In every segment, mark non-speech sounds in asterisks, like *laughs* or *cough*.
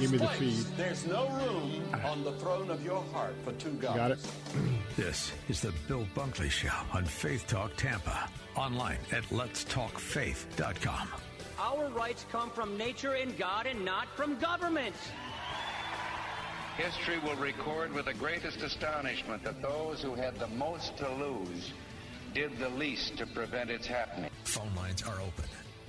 give me the feed. There's no room on the throne of your heart for two gods. Got it? *clears throat* This is the Bill Bunkley Show on Faith Talk Tampa. Online at letstalkfaith.com. Our rights come from nature and God and not from government. History will record with the greatest astonishment that those who had the most to lose did the least to prevent its happening. Phone lines are open.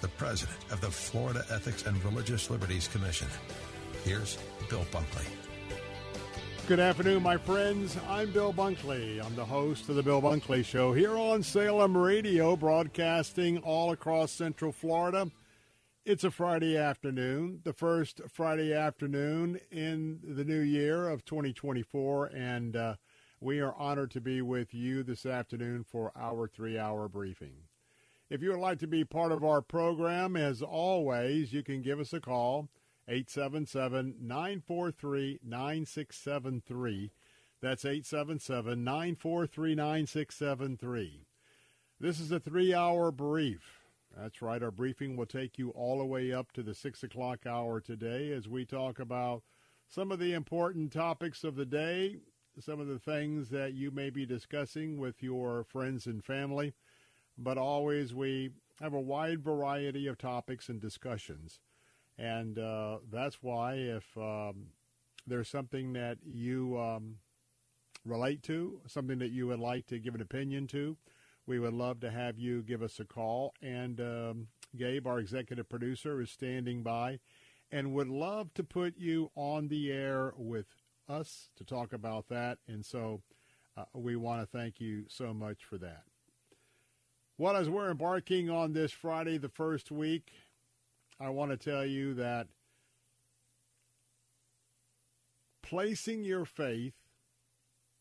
the president of the Florida Ethics and Religious Liberties Commission. Here's Bill Bunkley. Good afternoon, my friends. I'm Bill Bunkley. I'm the host of the Bill Bunkley Show here on Salem Radio, broadcasting all across Central Florida. It's a Friday afternoon, the first Friday afternoon in the new year of 2024, and uh, we are honored to be with you this afternoon for our three hour briefing. If you would like to be part of our program, as always, you can give us a call, 877 943 9673. That's 877 943 9673. This is a three hour brief. That's right. Our briefing will take you all the way up to the 6 o'clock hour today as we talk about some of the important topics of the day, some of the things that you may be discussing with your friends and family. But always, we have a wide variety of topics and discussions. And uh, that's why, if um, there's something that you um, relate to, something that you would like to give an opinion to, we would love to have you give us a call. And um, Gabe, our executive producer, is standing by and would love to put you on the air with us to talk about that. And so uh, we want to thank you so much for that. Well, as we're embarking on this Friday, the first week, I want to tell you that placing your faith,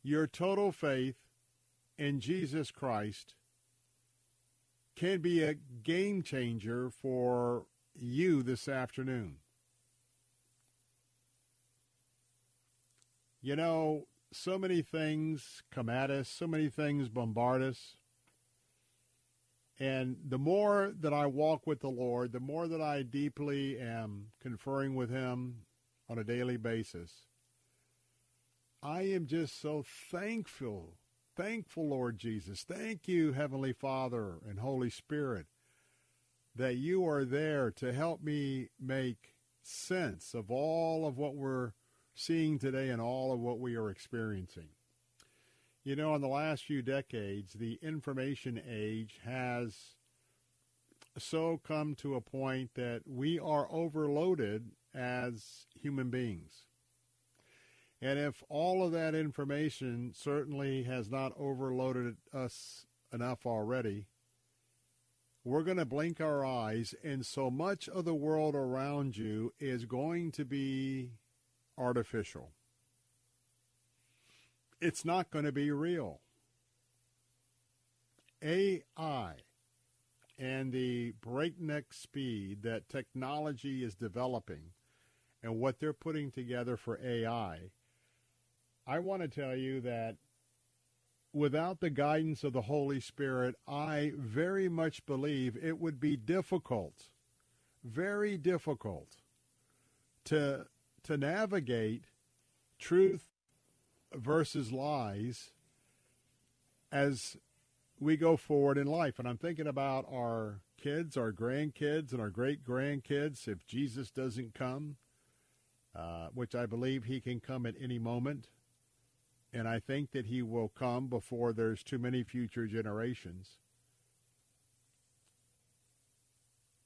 your total faith in Jesus Christ can be a game changer for you this afternoon. You know, so many things come at us, so many things bombard us. And the more that I walk with the Lord, the more that I deeply am conferring with Him on a daily basis, I am just so thankful thankful, Lord Jesus. Thank you, Heavenly Father and Holy Spirit, that you are there to help me make sense of all of what we're seeing today and all of what we are experiencing. You know, in the last few decades, the information age has so come to a point that we are overloaded as human beings. And if all of that information certainly has not overloaded us enough already, we're going to blink our eyes, and so much of the world around you is going to be artificial. It's not going to be real. AI and the breakneck speed that technology is developing and what they're putting together for AI I want to tell you that without the guidance of the Holy Spirit, I very much believe it would be difficult, very difficult to to navigate truth versus lies as we go forward in life. And I'm thinking about our kids, our grandkids, and our great grandkids if Jesus doesn't come. Uh, which I believe he can come at any moment. And I think that he will come before there's too many future generations.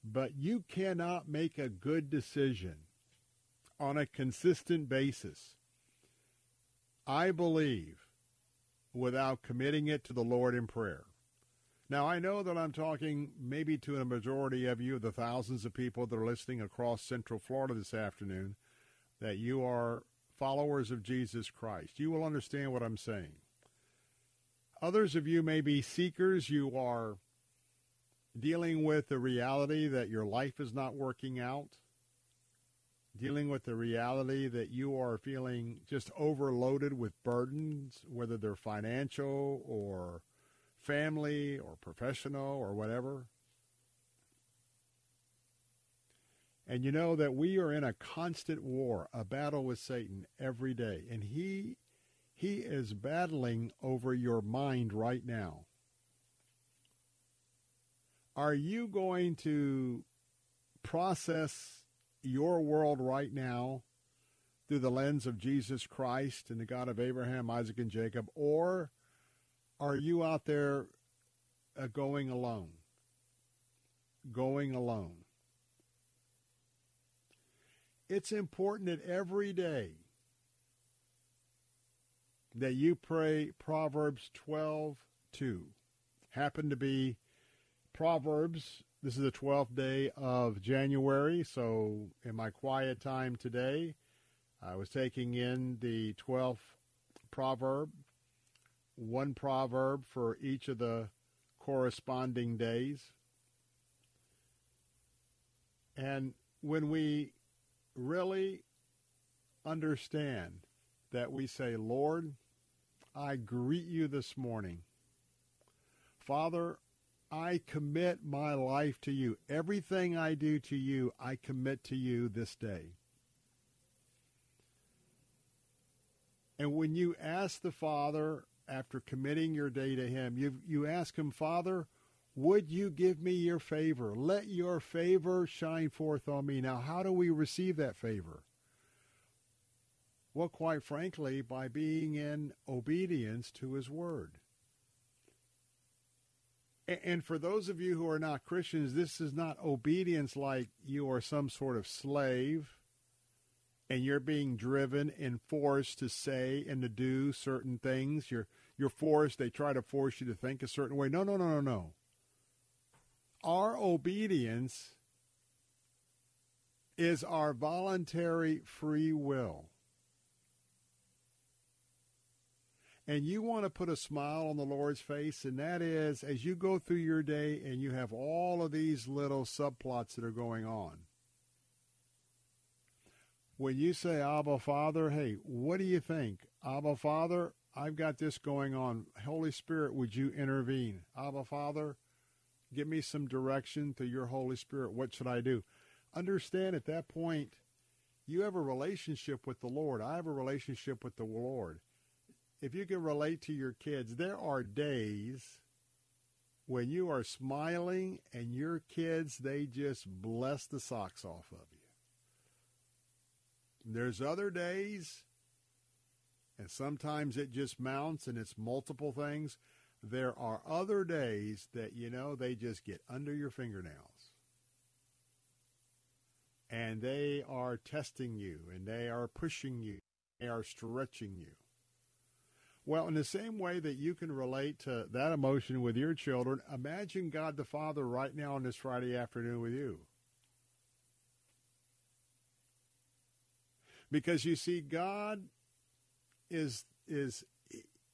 But you cannot make a good decision on a consistent basis, I believe, without committing it to the Lord in prayer. Now, I know that I'm talking maybe to a majority of you, the thousands of people that are listening across Central Florida this afternoon, that you are followers of Jesus Christ. You will understand what I'm saying. Others of you may be seekers. You are dealing with the reality that your life is not working out, dealing with the reality that you are feeling just overloaded with burdens, whether they're financial or family or professional or whatever. And you know that we are in a constant war, a battle with Satan every day. And he he is battling over your mind right now. Are you going to process your world right now through the lens of Jesus Christ and the God of Abraham, Isaac, and Jacob, or are you out there uh, going alone? Going alone. It's important that every day that you pray Proverbs 12 2. Happen to be Proverbs. This is the 12th day of January, so in my quiet time today, I was taking in the 12th proverb one proverb for each of the corresponding days. And when we really understand that we say, Lord, I greet you this morning. Father, I commit my life to you. Everything I do to you, I commit to you this day. And when you ask the Father after committing your day to him, you, you ask him, Father, would you give me your favor? Let your favor shine forth on me. Now, how do we receive that favor? Well, quite frankly, by being in obedience to his word. And for those of you who are not Christians, this is not obedience like you are some sort of slave and you're being driven and forced to say and to do certain things. You're you're forced. They try to force you to think a certain way. No, no, no, no, no. Our obedience is our voluntary free will. And you want to put a smile on the Lord's face, and that is as you go through your day and you have all of these little subplots that are going on when you say Abba Father, hey, what do you think? Abba Father, I've got this going on. Holy Spirit, would you intervene? Abba Father, give me some direction through your Holy Spirit. What should I do? Understand at that point, you have a relationship with the Lord. I have a relationship with the Lord. If you can relate to your kids, there are days when you are smiling and your kids, they just bless the socks off of you. There's other days, and sometimes it just mounts and it's multiple things. There are other days that, you know, they just get under your fingernails. And they are testing you and they are pushing you. They are stretching you. Well, in the same way that you can relate to that emotion with your children, imagine God the Father right now on this Friday afternoon with you. Because you see, God is is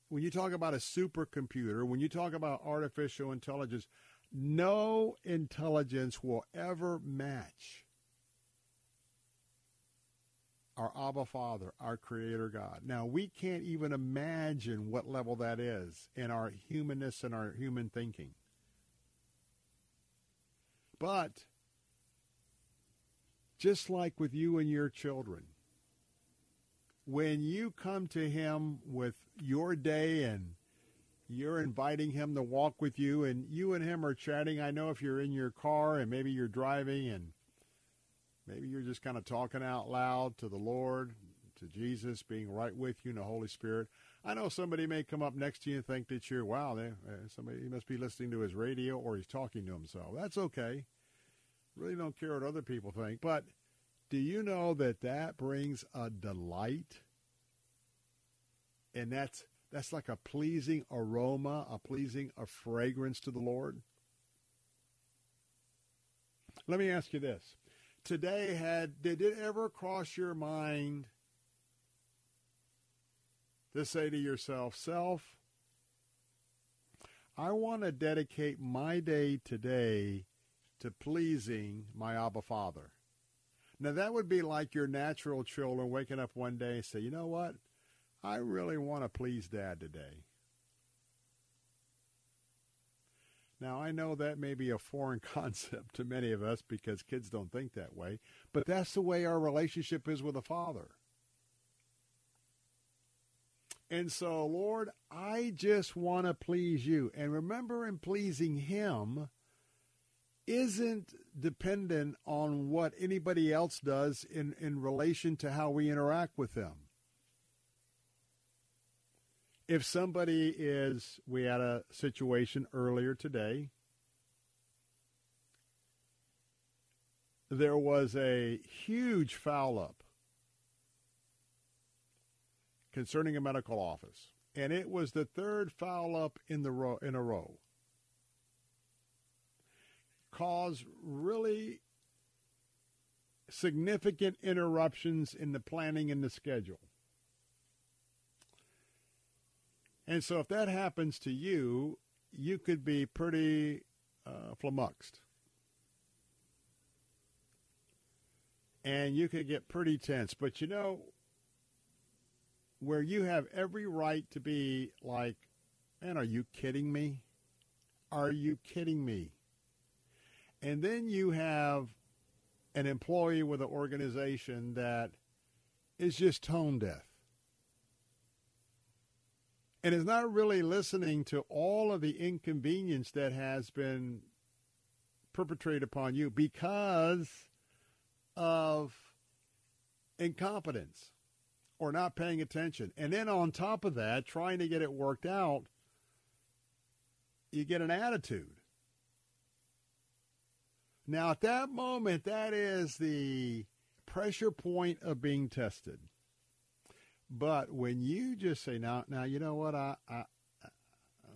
when you talk about a supercomputer, when you talk about artificial intelligence, no intelligence will ever match our Abba Father, our Creator God. Now, we can't even imagine what level that is in our humanness and our human thinking. But, just like with you and your children, when you come to him with your day and you're inviting him to walk with you and you and him are chatting, I know if you're in your car and maybe you're driving and maybe you're just kind of talking out loud to the Lord, to Jesus, being right with you in the Holy Spirit. I know somebody may come up next to you and think that you're, wow, they, uh, somebody he must be listening to his radio or he's talking to himself. That's okay. Really don't care what other people think. But do you know that that brings a delight? And that's that's like a pleasing aroma, a pleasing a fragrance to the Lord. Let me ask you this. Today had did it ever cross your mind to say to yourself, self, I want to dedicate my day today to pleasing my Abba Father. Now that would be like your natural children waking up one day and say, you know what? I really want to please Dad today. Now, I know that may be a foreign *laughs* concept to many of us because kids don't think that way, but that's the way our relationship is with a Father. And so, Lord, I just want to please you. And remember, in pleasing Him isn't dependent on what anybody else does in, in relation to how we interact with them if somebody is, we had a situation earlier today. There was a huge foul up concerning a medical office, and it was the third foul up in the row in a row. Caused really significant interruptions in the planning and the schedule. And so if that happens to you, you could be pretty uh, flummoxed. And you could get pretty tense. But you know, where you have every right to be like, man, are you kidding me? Are you kidding me? And then you have an employee with an organization that is just tone deaf and is not really listening to all of the inconvenience that has been perpetrated upon you because of incompetence or not paying attention. And then on top of that, trying to get it worked out, you get an attitude. Now, at that moment, that is the pressure point of being tested. But when you just say, now, now, you know what, I, I, I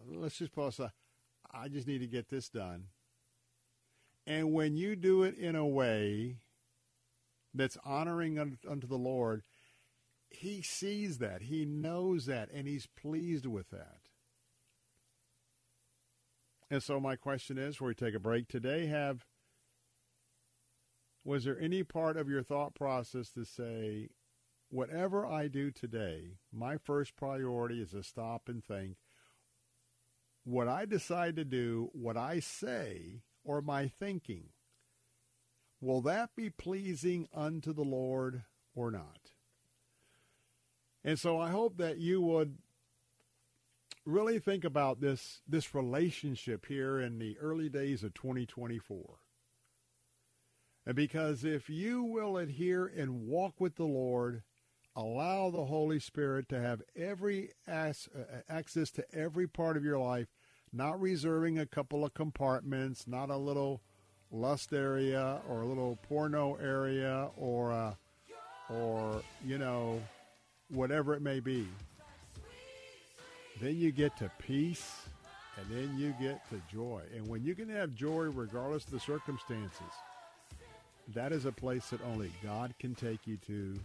let's just pause. I just need to get this done. And when you do it in a way that's honoring unto the Lord, he sees that. He knows that, and he's pleased with that. And so my question is, before we take a break today, have was there any part of your thought process to say, whatever I do today, my first priority is to stop and think what I decide to do, what I say, or my thinking, will that be pleasing unto the Lord or not? And so I hope that you would really think about this this relationship here in the early days of 2024. And because if you will adhere and walk with the Lord, allow the Holy Spirit to have every as, uh, access to every part of your life, not reserving a couple of compartments, not a little lust area or a little porno area or uh, or you know whatever it may be. Then you get to peace and then you get to joy. And when you can have joy regardless of the circumstances, that is a place that only God can take you to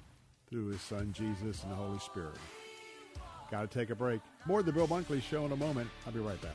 through his son Jesus and the Holy Spirit. Got to take a break. More of the Bill Bunkley Show in a moment. I'll be right back.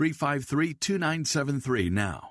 353 2973 now.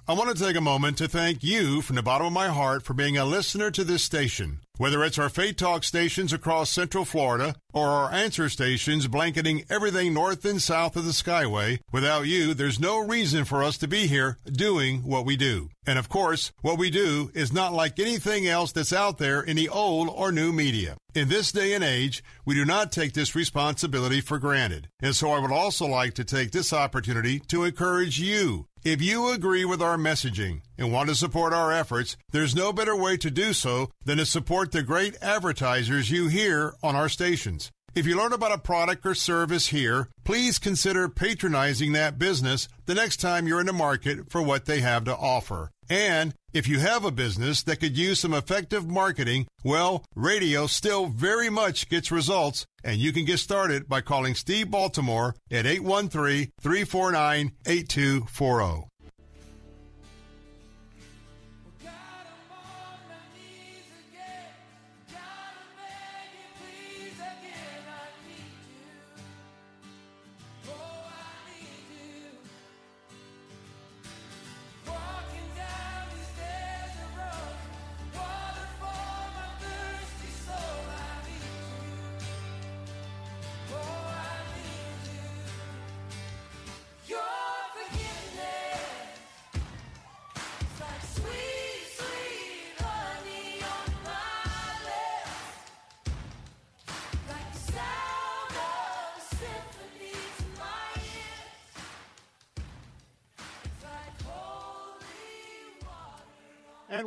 I want to take a moment to thank you from the bottom of my heart for being a listener to this station. Whether it's our Faith Talk stations across Central Florida or our answer stations blanketing everything north and south of the Skyway, without you, there's no reason for us to be here doing what we do. And of course, what we do is not like anything else that's out there in the old or new media. In this day and age, we do not take this responsibility for granted. And so I would also like to take this opportunity to encourage you. If you agree with our messaging and want to support our efforts, there's no better way to do so than to support the great advertisers you hear on our stations. If you learn about a product or service here, please consider patronizing that business the next time you're in the market for what they have to offer. And if you have a business that could use some effective marketing, well, radio still very much gets results, and you can get started by calling Steve Baltimore at 813 349 8240.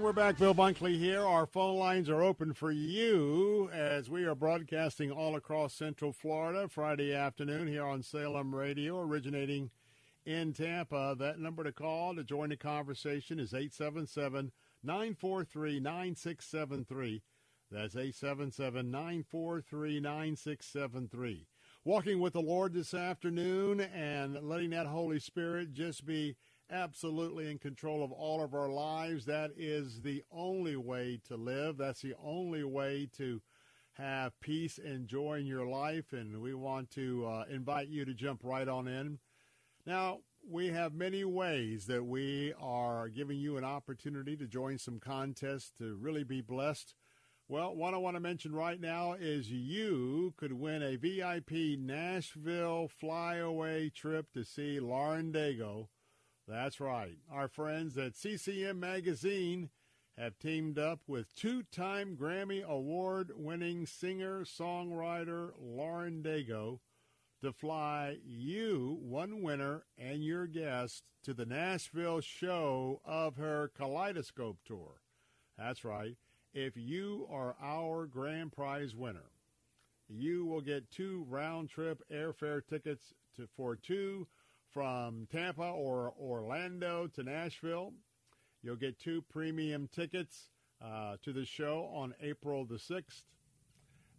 We're back. Bill Bunkley here. Our phone lines are open for you as we are broadcasting all across Central Florida Friday afternoon here on Salem Radio, originating in Tampa. That number to call to join the conversation is 877 943 9673. That's 877 943 9673. Walking with the Lord this afternoon and letting that Holy Spirit just be absolutely in control of all of our lives. That is the only way to live. That's the only way to have peace and joy in your life. And we want to uh, invite you to jump right on in. Now, we have many ways that we are giving you an opportunity to join some contests to really be blessed. Well, what I want to mention right now is you could win a VIP Nashville flyaway trip to see Lauren Daigle that's right. Our friends at CCM Magazine have teamed up with two time Grammy Award winning singer songwriter Lauren Daigle to fly you, one winner, and your guest to the Nashville show of her Kaleidoscope Tour. That's right. If you are our grand prize winner, you will get two round trip airfare tickets to, for two from Tampa or Orlando to Nashville. You'll get two premium tickets uh, to the show on April the 6th.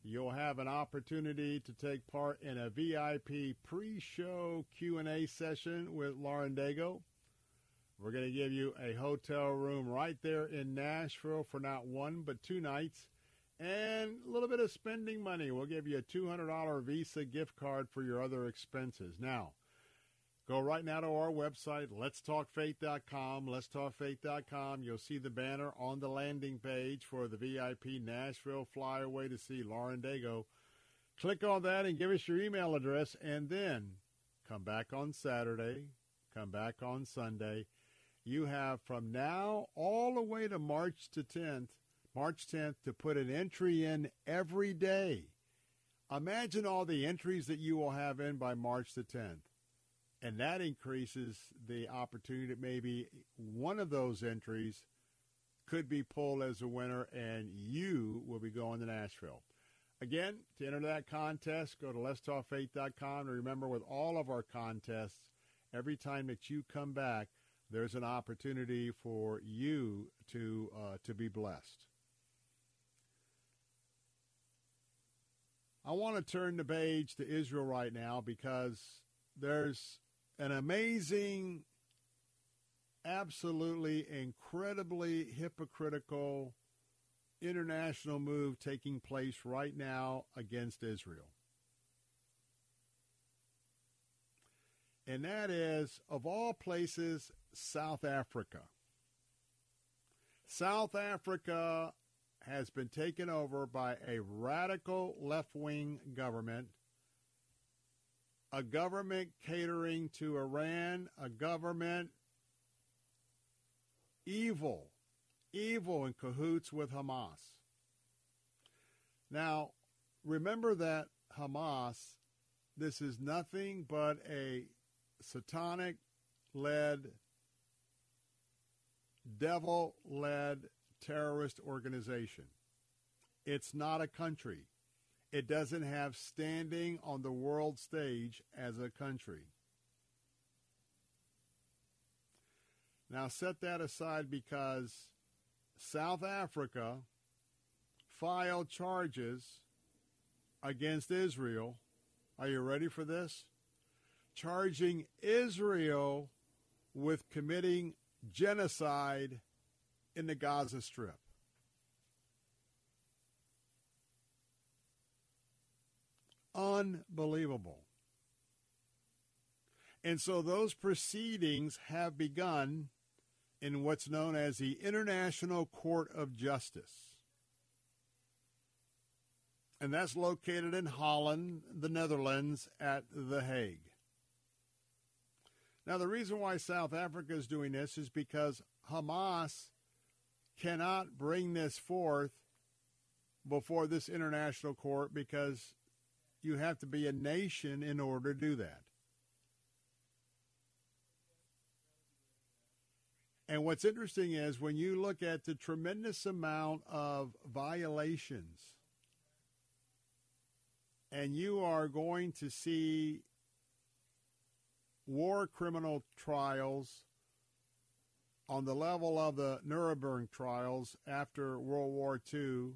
You'll have an opportunity to take part in a VIP pre-show Q&A session with Lauren Daigle. We're going to give you a hotel room right there in Nashville for not one but two nights and a little bit of spending money. We'll give you a $200 Visa gift card for your other expenses. Now, Go right now to our website, letstalkfaith.com, letstalkfaith.com. You'll see the banner on the landing page for the VIP Nashville flyaway to see Lauren Daigle. Click on that and give us your email address, and then come back on Saturday, come back on Sunday, You have from now all the way to March to 10th, March 10th, to put an entry in every day. Imagine all the entries that you will have in by March the 10th. And that increases the opportunity that maybe one of those entries could be pulled as a winner and you will be going to Nashville. Again, to enter that contest, go to letstalkfaith.com. And remember, with all of our contests, every time that you come back, there's an opportunity for you to uh, to be blessed. I want to turn the page to Israel right now because there's an amazing, absolutely incredibly hypocritical international move taking place right now against Israel. And that is, of all places, South Africa. South Africa has been taken over by a radical left wing government, a government catering to Iran, a government evil, evil in cahoots with Hamas. Now, remember that Hamas, this is nothing but a satanic led, devil led terrorist organization. It's not a country. It doesn't have standing on the world stage as a country. Now, set that aside because South Africa filed charges against Israel. Are you ready for this? Charging Israel with committing genocide in the Gaza Strip. Unbelievable. And so those proceedings have begun in what's known as the International Court of Justice. And that's located in Holland, the Netherlands, at The Hague. Now, the reason why South Africa is doing this is because Hamas cannot bring this forth before this international court because you have to be a nation in order to do that. And what's interesting is when you look at the tremendous amount of violations, and you are going to see war criminal trials on the level of the Nuremberg trials after World War II,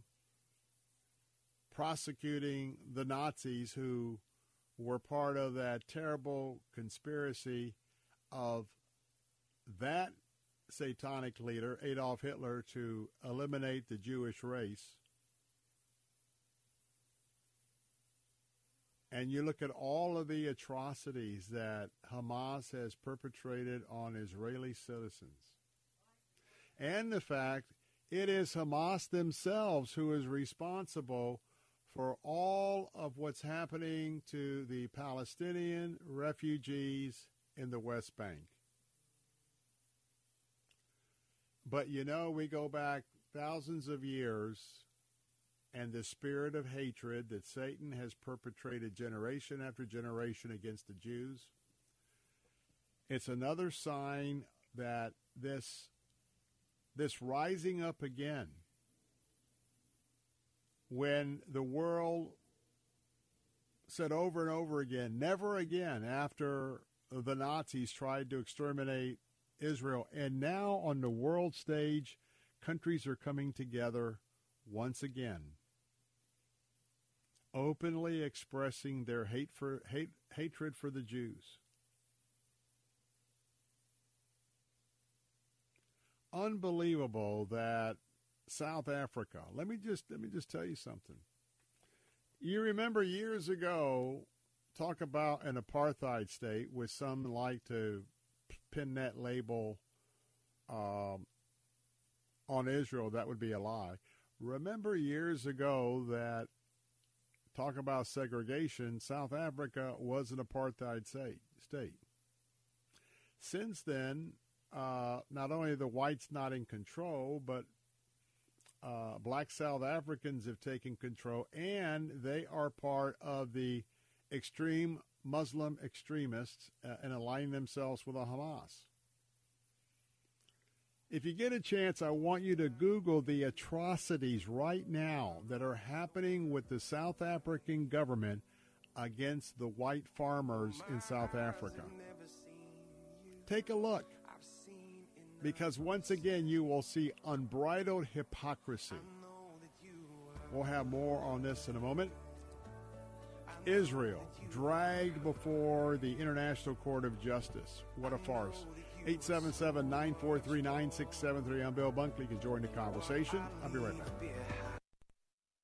prosecuting the Nazis who were part of that terrible conspiracy of that satanic leader, Adolf Hitler, to eliminate the Jewish race. And you look at all of the atrocities that Hamas has perpetrated on Israeli citizens. And the fact it is Hamas themselves who is responsible for all of what's happening to the Palestinian refugees in the West Bank. But you know, we go back thousands of years, and the spirit of hatred that Satan has perpetrated generation after generation against the Jews, it's another sign that this this rising up again when the world said over and over again, never again after the Nazis tried to exterminate Israel. And now on the world stage, countries are coming together once again, openly expressing their hate for, hate, hatred for the Jews. Unbelievable that South Africa. Let me just let me just tell you something. You remember years ago, talk about an apartheid state with some like to pin that label um, on Israel, that would be a lie. Remember years ago that talk about segregation, South Africa was an apartheid state. Since then, uh, not only the whites not in control, but uh, black South Africans have taken control, and they are part of the extreme Muslim extremists uh, and aligning themselves with the Hamas. If you get a chance, I want you to Google the atrocities right now that are happening with the South African government against the white farmers in South Africa. Take a look. Because once again, you will see unbridled hypocrisy. We'll have more on this in a moment. Israel dragged before the International Court of Justice. What a farce. 877 943 9673. I'm Bill Bunkley. You can join the conversation. I'll be right back.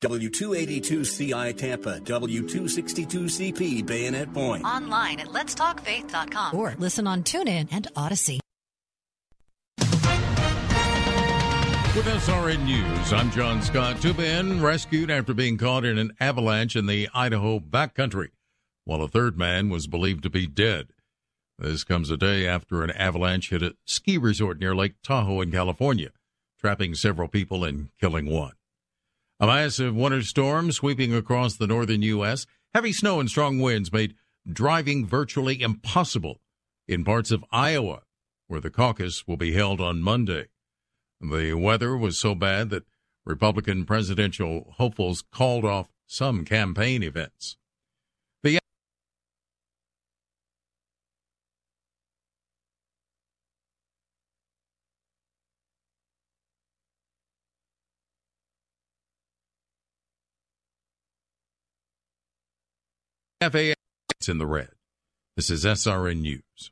W282CI Tampa, W262CP Bayonet Point. Online at letstalkfaith.com or listen on TuneIn and Odyssey. With SRN News, I'm John Scott. Two men rescued after being caught in an avalanche in the Idaho backcountry, while a third man was believed to be dead. This comes a day after an avalanche hit a ski resort near Lake Tahoe in California, trapping several people and killing one. A massive winter storm sweeping across the northern U.S., heavy snow and strong winds made driving virtually impossible in parts of Iowa, where the caucus will be held on Monday. The weather was so bad that Republican presidential hopefuls called off some campaign events. The FAA in the red. This is SRN News.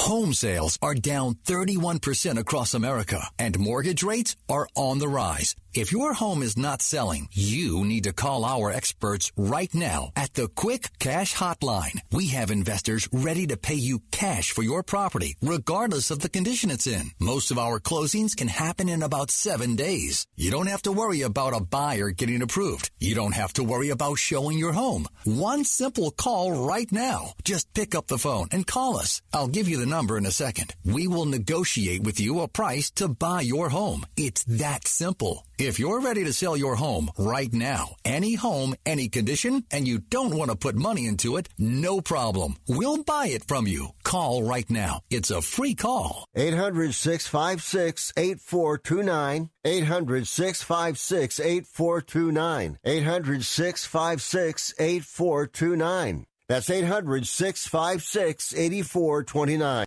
Home sales are down 31% across America and mortgage rates are on the rise. If your home is not selling, you need to call our experts right now at the Quick Cash Hotline. We have investors ready to pay you cash for your property, regardless of the condition it's in. Most of our closings can happen in about seven days. You don't have to worry about a buyer getting approved. You don't have to worry about showing your home. One simple call right now. Just pick up the phone and call us. I'll give you the number in a second. We will negotiate with you a price to buy your home. It's that simple. If you're ready to sell your home right now, any home, any condition, and you don't want to put money into it, no problem. We'll buy it from you. Call right now. It's a free call. 800 656 8429. 800 656 8429. 800 656 8429. That's 800 656 8429.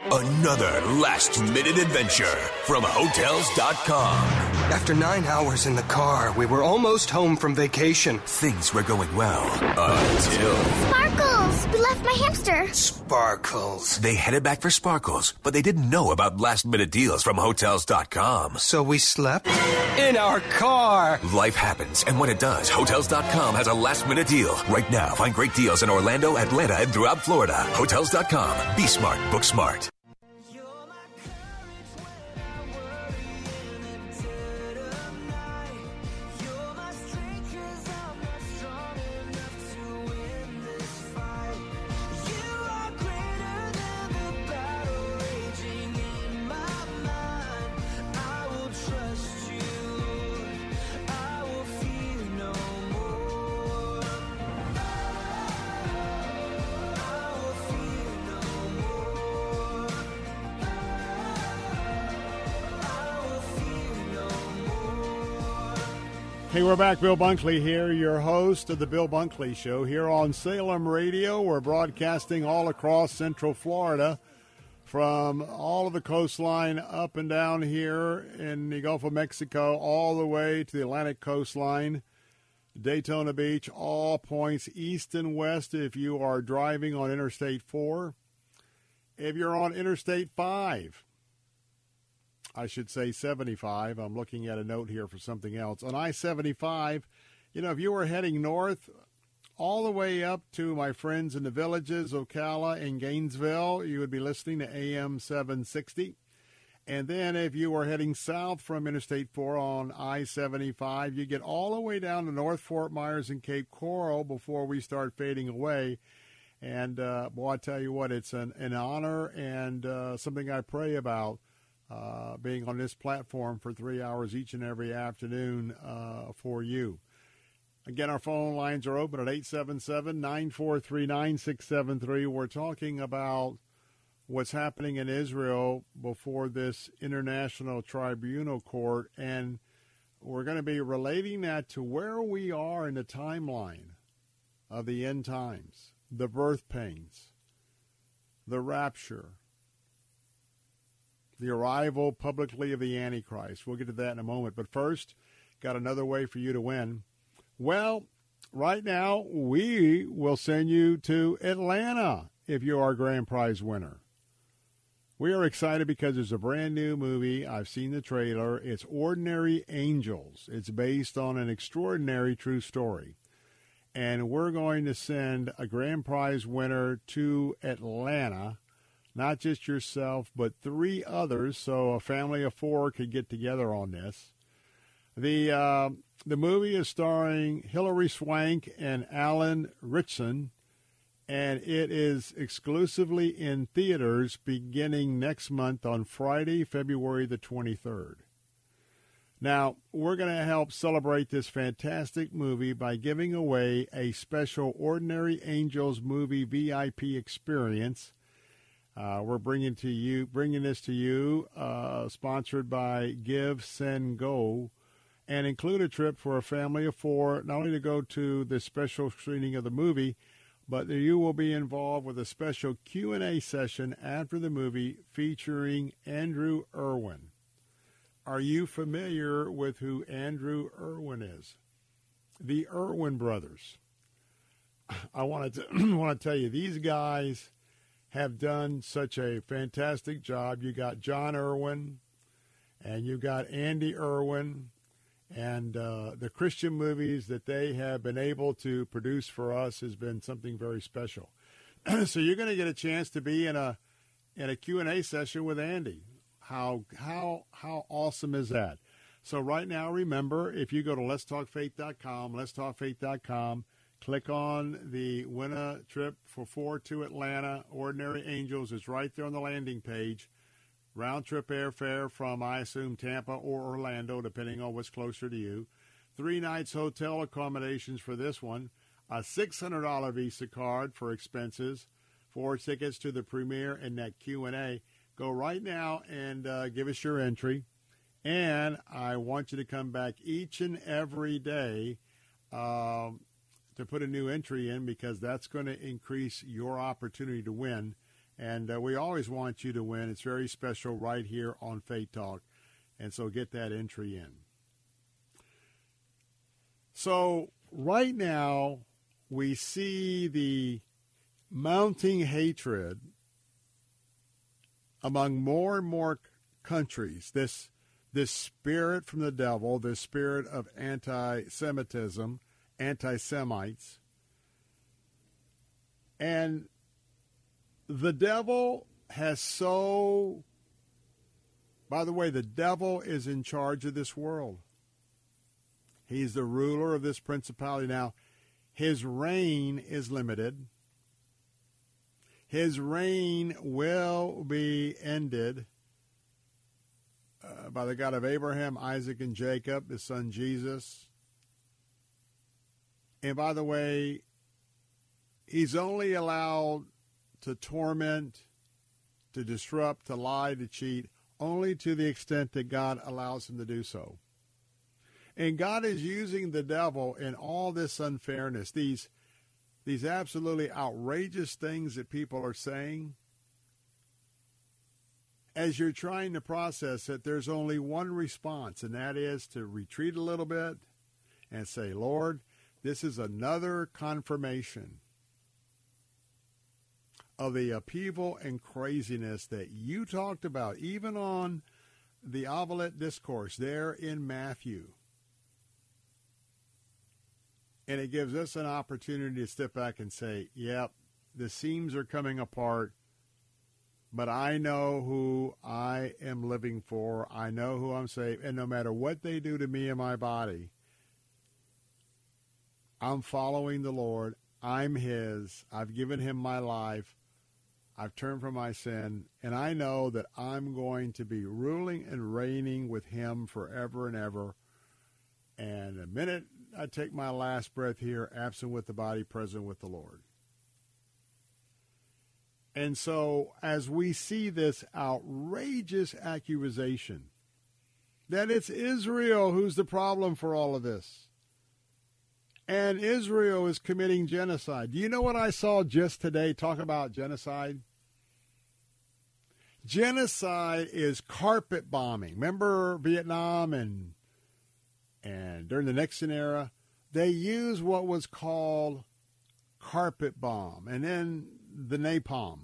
Another last minute adventure from Hotels.com. After nine hours in the car, we were almost home from vacation. Things were going well until. Sparkles! Sparkles, we left my hamster. Sparkles. They headed back for Sparkles, but they didn't know about last minute deals from Hotels.com. So we slept? In our car. Life happens, and when it does, Hotels.com has a last minute deal. Right now, find great deals in Orlando, Atlanta, and throughout Florida. Hotels.com. Be smart, book smart. Hey, we're back. Bill Bunkley here, your host of the Bill Bunkley Show here on Salem Radio. We're broadcasting all across Central Florida from all of the coastline up and down here in the Gulf of Mexico, all the way to the Atlantic coastline, Daytona Beach, all points east and west if you are driving on Interstate 4. If you're on Interstate 5, I should say 75. I'm looking at a note here for something else. On I 75, you know, if you were heading north all the way up to my friends in the villages, Ocala and Gainesville, you would be listening to AM 760. And then if you were heading south from Interstate 4 on I 75, you get all the way down to North Fort Myers and Cape Coral before we start fading away. And uh, boy, I tell you what, it's an, an honor and uh, something I pray about uh, being on this platform for three hours each and every afternoon uh, for you. Again, our phone lines are open at 877 943 9673. We're talking about what's happening in Israel before this international tribunal court, and we're going to be relating that to where we are in the timeline of the end times, the birth pains, the rapture, the arrival publicly of the Antichrist. We'll get to that in a moment. But first, got another way for you to win. Well, right now, we will send you to Atlanta if you're our grand prize winner. We are excited because there's a brand new movie. I've seen the trailer. It's Ordinary Angels. It's based on an extraordinary true story. And we're going to send a grand prize winner to Atlanta not just yourself, but three others, so a family of four could get together on this. The uh, the movie is starring Hilary Swank and Alan Ritchson, and it is exclusively in theaters beginning next month on Friday, February the 23rd. Now, we're going to help celebrate this fantastic movie by giving away a special Ordinary Angels movie VIP experience uh, we're bringing to you, bringing this to you, uh, sponsored by Give Send Go, and include a trip for a family of four, not only to go to the special screening of the movie, but you will be involved with a special Q&A session after the movie featuring Andrew Erwin. Are you familiar with who Andrew Erwin is? The Erwin brothers. *clears throat* I want to *clears throat* want to tell you these guys have done such a fantastic job. You got Jon Erwin, and you got Andy Erwin, and uh, the Christian movies that they have been able to produce for us has been something very special. *clears throat* so you're going to get a chance to be in a in a Q&A session with Andy. How how how awesome is that? So right now, remember, if you go to letstalkfaith.com, letstalkfaith.com, Click on the winner trip for four to Atlanta. Ordinary Angels is right there on the landing page. Round trip airfare from, I assume, Tampa or Orlando, depending on what's closer to you. Three nights hotel accommodations for this one. A $600 Visa card for expenses. Four tickets to the premiere and that Q&A. Go right now and uh, give us your entry. And I want you to come back each and every day. Um, to put a new entry in because that's going to increase your opportunity to win. And uh, we always want you to win. It's very special right here on Faith Talk. And so get that entry in. So, right now, we see the mounting hatred among more and more countries. This this spirit from the devil, this spirit of anti-Semitism, anti-Semites, and the devil has so. By the way, the devil is in charge of this world. He's the ruler of this principality. Now, his reign is limited. His reign will be ended uh, by the God of Abraham, Isaac, and Jacob, his son Jesus. And by the way, he's only allowed to torment, to disrupt, to lie, to cheat, only to the extent that God allows him to do so. And God is using the devil in all this unfairness, these these absolutely outrageous things that people are saying. As you're trying to process it, there's only one response, and that is to retreat a little bit and say, Lord, this is another confirmation of the upheaval and craziness that you talked about, even on the Olivet Discourse there in Matthew. And it gives us an opportunity to step back and say, yep, the seams are coming apart, but I know who I am living for. I know who I'm saved. And no matter what they do to me and my body, I'm following the Lord. I'm His. I've given Him my life. I've turned from my sin. And I know that I'm going to be ruling and reigning with Him forever and ever. And the minute I take my last breath here, absent with the body, present with the Lord. And so, as we see this outrageous accusation that it's Israel who's the problem for all of this, and Israel is committing genocide. Do you know what I saw just today talk about genocide? Genocide is carpet bombing. Remember Vietnam and and during the Nixon era, they used what was called carpet bomb and then the napalm.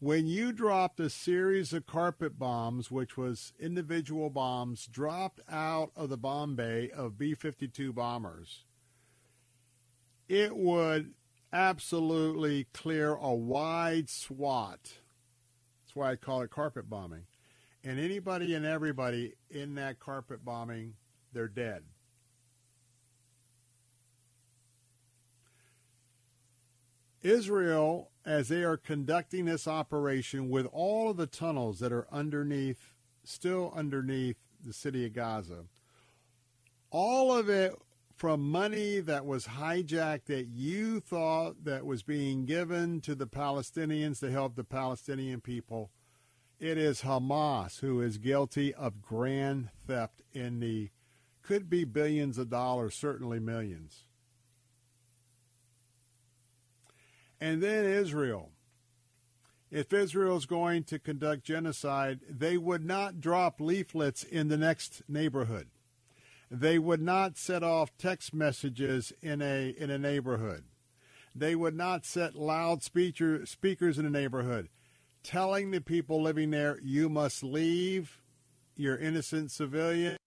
When you dropped a series of carpet bombs, which was individual bombs dropped out of the bomb bay of B 52 bombers, it would absolutely clear a wide swath. That's why I call it carpet bombing. And anybody and everybody in that carpet bombing they're dead. Israel, as they are conducting this operation with all of the tunnels that are underneath, still underneath the city of Gaza, all of it from money that was hijacked that you thought that was being given to the Palestinians to help the Palestinian people. It is Hamas who is guilty of grand theft in the could be billions of dollars, certainly millions. And then Israel. If Israel is going to conduct genocide, they would not drop leaflets in the next neighborhood. They would not set off text messages in a in a neighborhood. They would not set loud speaker, speakers in a neighborhood telling the people living there you must leave your innocent civilians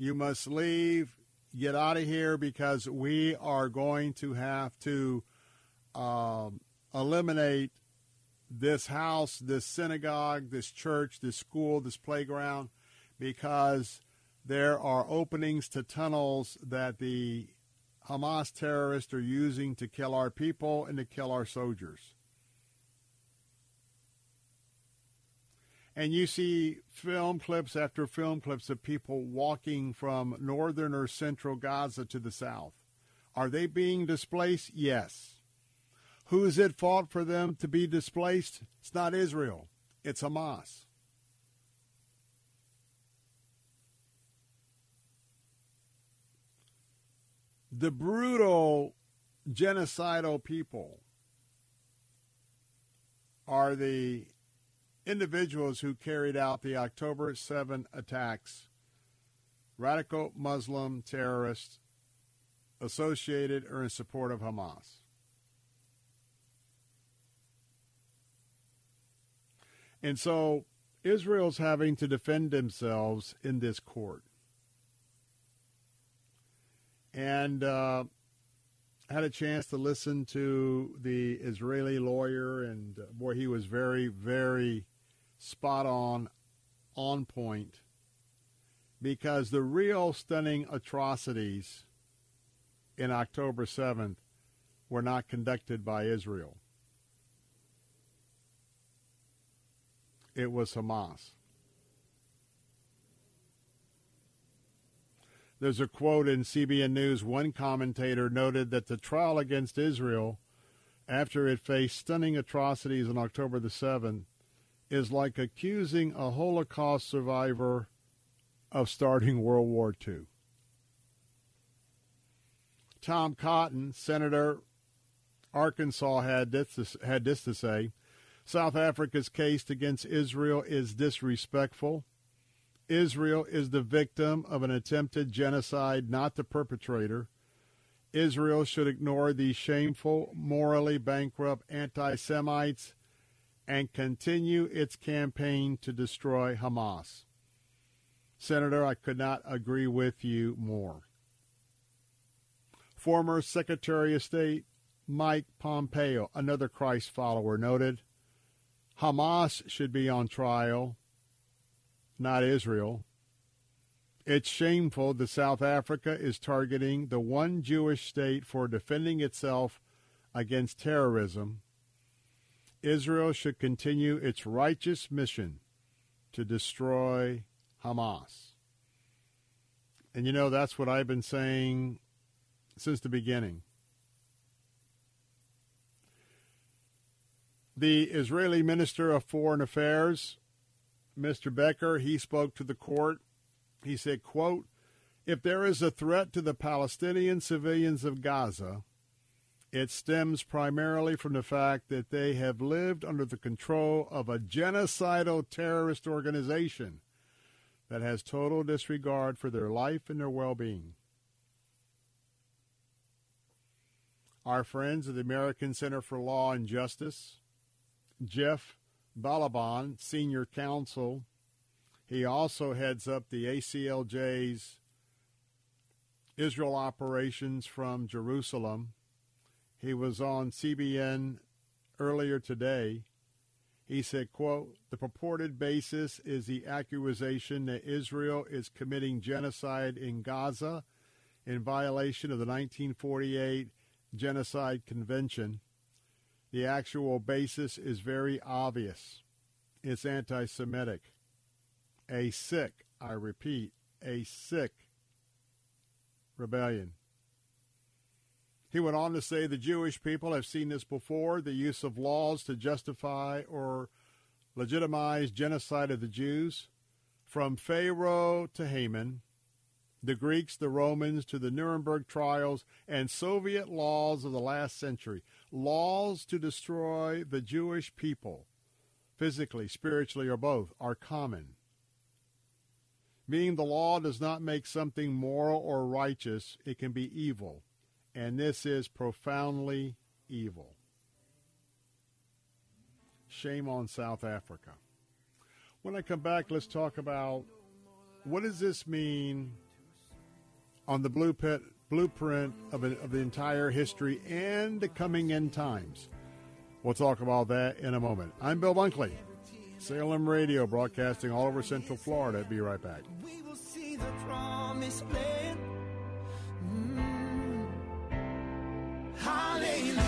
you must leave. Get out of here because we are going to have to um, eliminate this house, this synagogue, this church, this school, this playground, because there are openings to tunnels that the Hamas terrorists are using to kill our people and to kill our soldiers. and you see film clips after film clips of people walking from northern or central Gaza to the south. Are they being displaced? Yes. Who is it fault for them to be displaced? It's not Israel. It's Hamas. the brutal genocidal people are the individuals who carried out the October 7 attacks, radical Muslim terrorists associated or in support of Hamas. And so Israel's having to defend themselves in this court. And uh, had a chance to listen to the Israeli lawyer, and uh, boy, he was very, very spot on, on point, because the real stunning atrocities in October 7th were not conducted by Israel. It was Hamas. There's a quote in CBN News. One commentator noted that the trial against Israel, after it faced stunning atrocities on October the 7th, is like accusing a Holocaust survivor of starting *laughs* World War II. Tom Cotton, Senator Arkansas, had this, to, had this to say South Africa's case against Israel is disrespectful. Israel is the victim of an attempted genocide, not the perpetrator. Israel should ignore these shameful, morally bankrupt anti Semites and continue its campaign to destroy Hamas. Senator, I could not agree with you more. Former Secretary of State Mike Pompeo, another Christ follower, noted Hamas should be on trial, not Israel. It's shameful that South Africa is targeting the one Jewish state for defending itself against terrorism. Israel should continue its righteous mission to destroy Hamas. And you know, that's what I've been saying since the beginning. The Israeli Minister of Foreign Affairs, Mr. Becker, he spoke to the court. He said, quote, if there is a threat to the Palestinian civilians of Gaza, it stems primarily from the fact that they have lived under the control of a genocidal terrorist organization that has total disregard for their life and their well being. Our friends at the American Center for Law and Justice, Jeff Ballabon, senior counsel, he also heads up the ACLJ's Israel operations from Jerusalem. He was on CBN earlier today. He said, quote, the purported basis is the accusation that Israel is committing genocide in Gaza in violation of the 1948 Genocide Convention. The actual basis is very obvious. It's anti Semitic. A sick, I repeat, a sick rebellion. He went on to say the Jewish people have seen this before the use of laws to justify or legitimize genocide of the Jews. From Pharaoh to Haman, the Greeks, the Romans, to the Nuremberg trials, and Soviet laws of the last century. Laws to destroy the Jewish people, physically, spiritually, or both, are common. Meaning the law does not make something moral or righteous, it can be evil and this is profoundly evil. Shame on South Africa. When I come back, let's talk about what does this mean on the blueprint, blueprint of, a, of the entire history and the coming end times. We'll talk about that in a moment. I'm Bill Bunkley, Salem Radio, broadcasting all over Central Florida. Be right back. We will see the promised land. Mm. Hallelujah.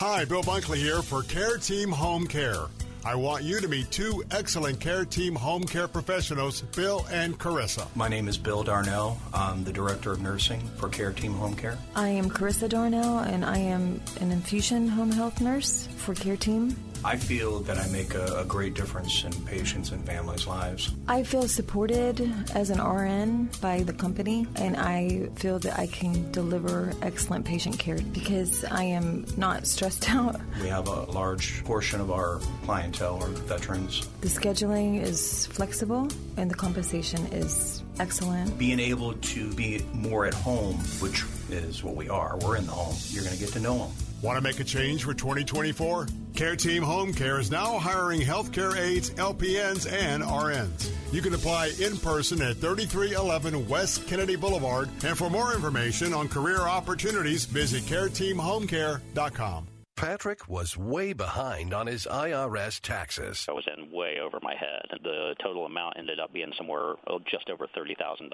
Hi, Bill Bunkley here for Care Team Home Care. I want you to meet two excellent Care Team home care professionals, Bill and Carissa. My name is Bill Darnell. I'm the Director of Nursing for Care Team Home Care. I am Carissa Darnell, and I am an infusion home health nurse for Care Team. I feel that I make a, a, great difference in patients and families' lives. I feel supported as an RN by the company, and I feel that I can deliver excellent patient care because I am not stressed *laughs* out. We have a large portion of our clientele are veterans. The scheduling is flexible, and the compensation is excellent. Being able to be more at home, which is what we are, we're in the home, you're going to get to know them Want to make a change for 2024? Care Team Home Care is now hiring healthcare aides, LPNs, and RNs. You can apply in person at 3311 West Kennedy Boulevard. And for more information on career opportunities, visit careteamhomecare.com. Patrick was way behind on his IRS taxes. I was in way over my head. The total amount ended up being somewhere oh, just over $30,000.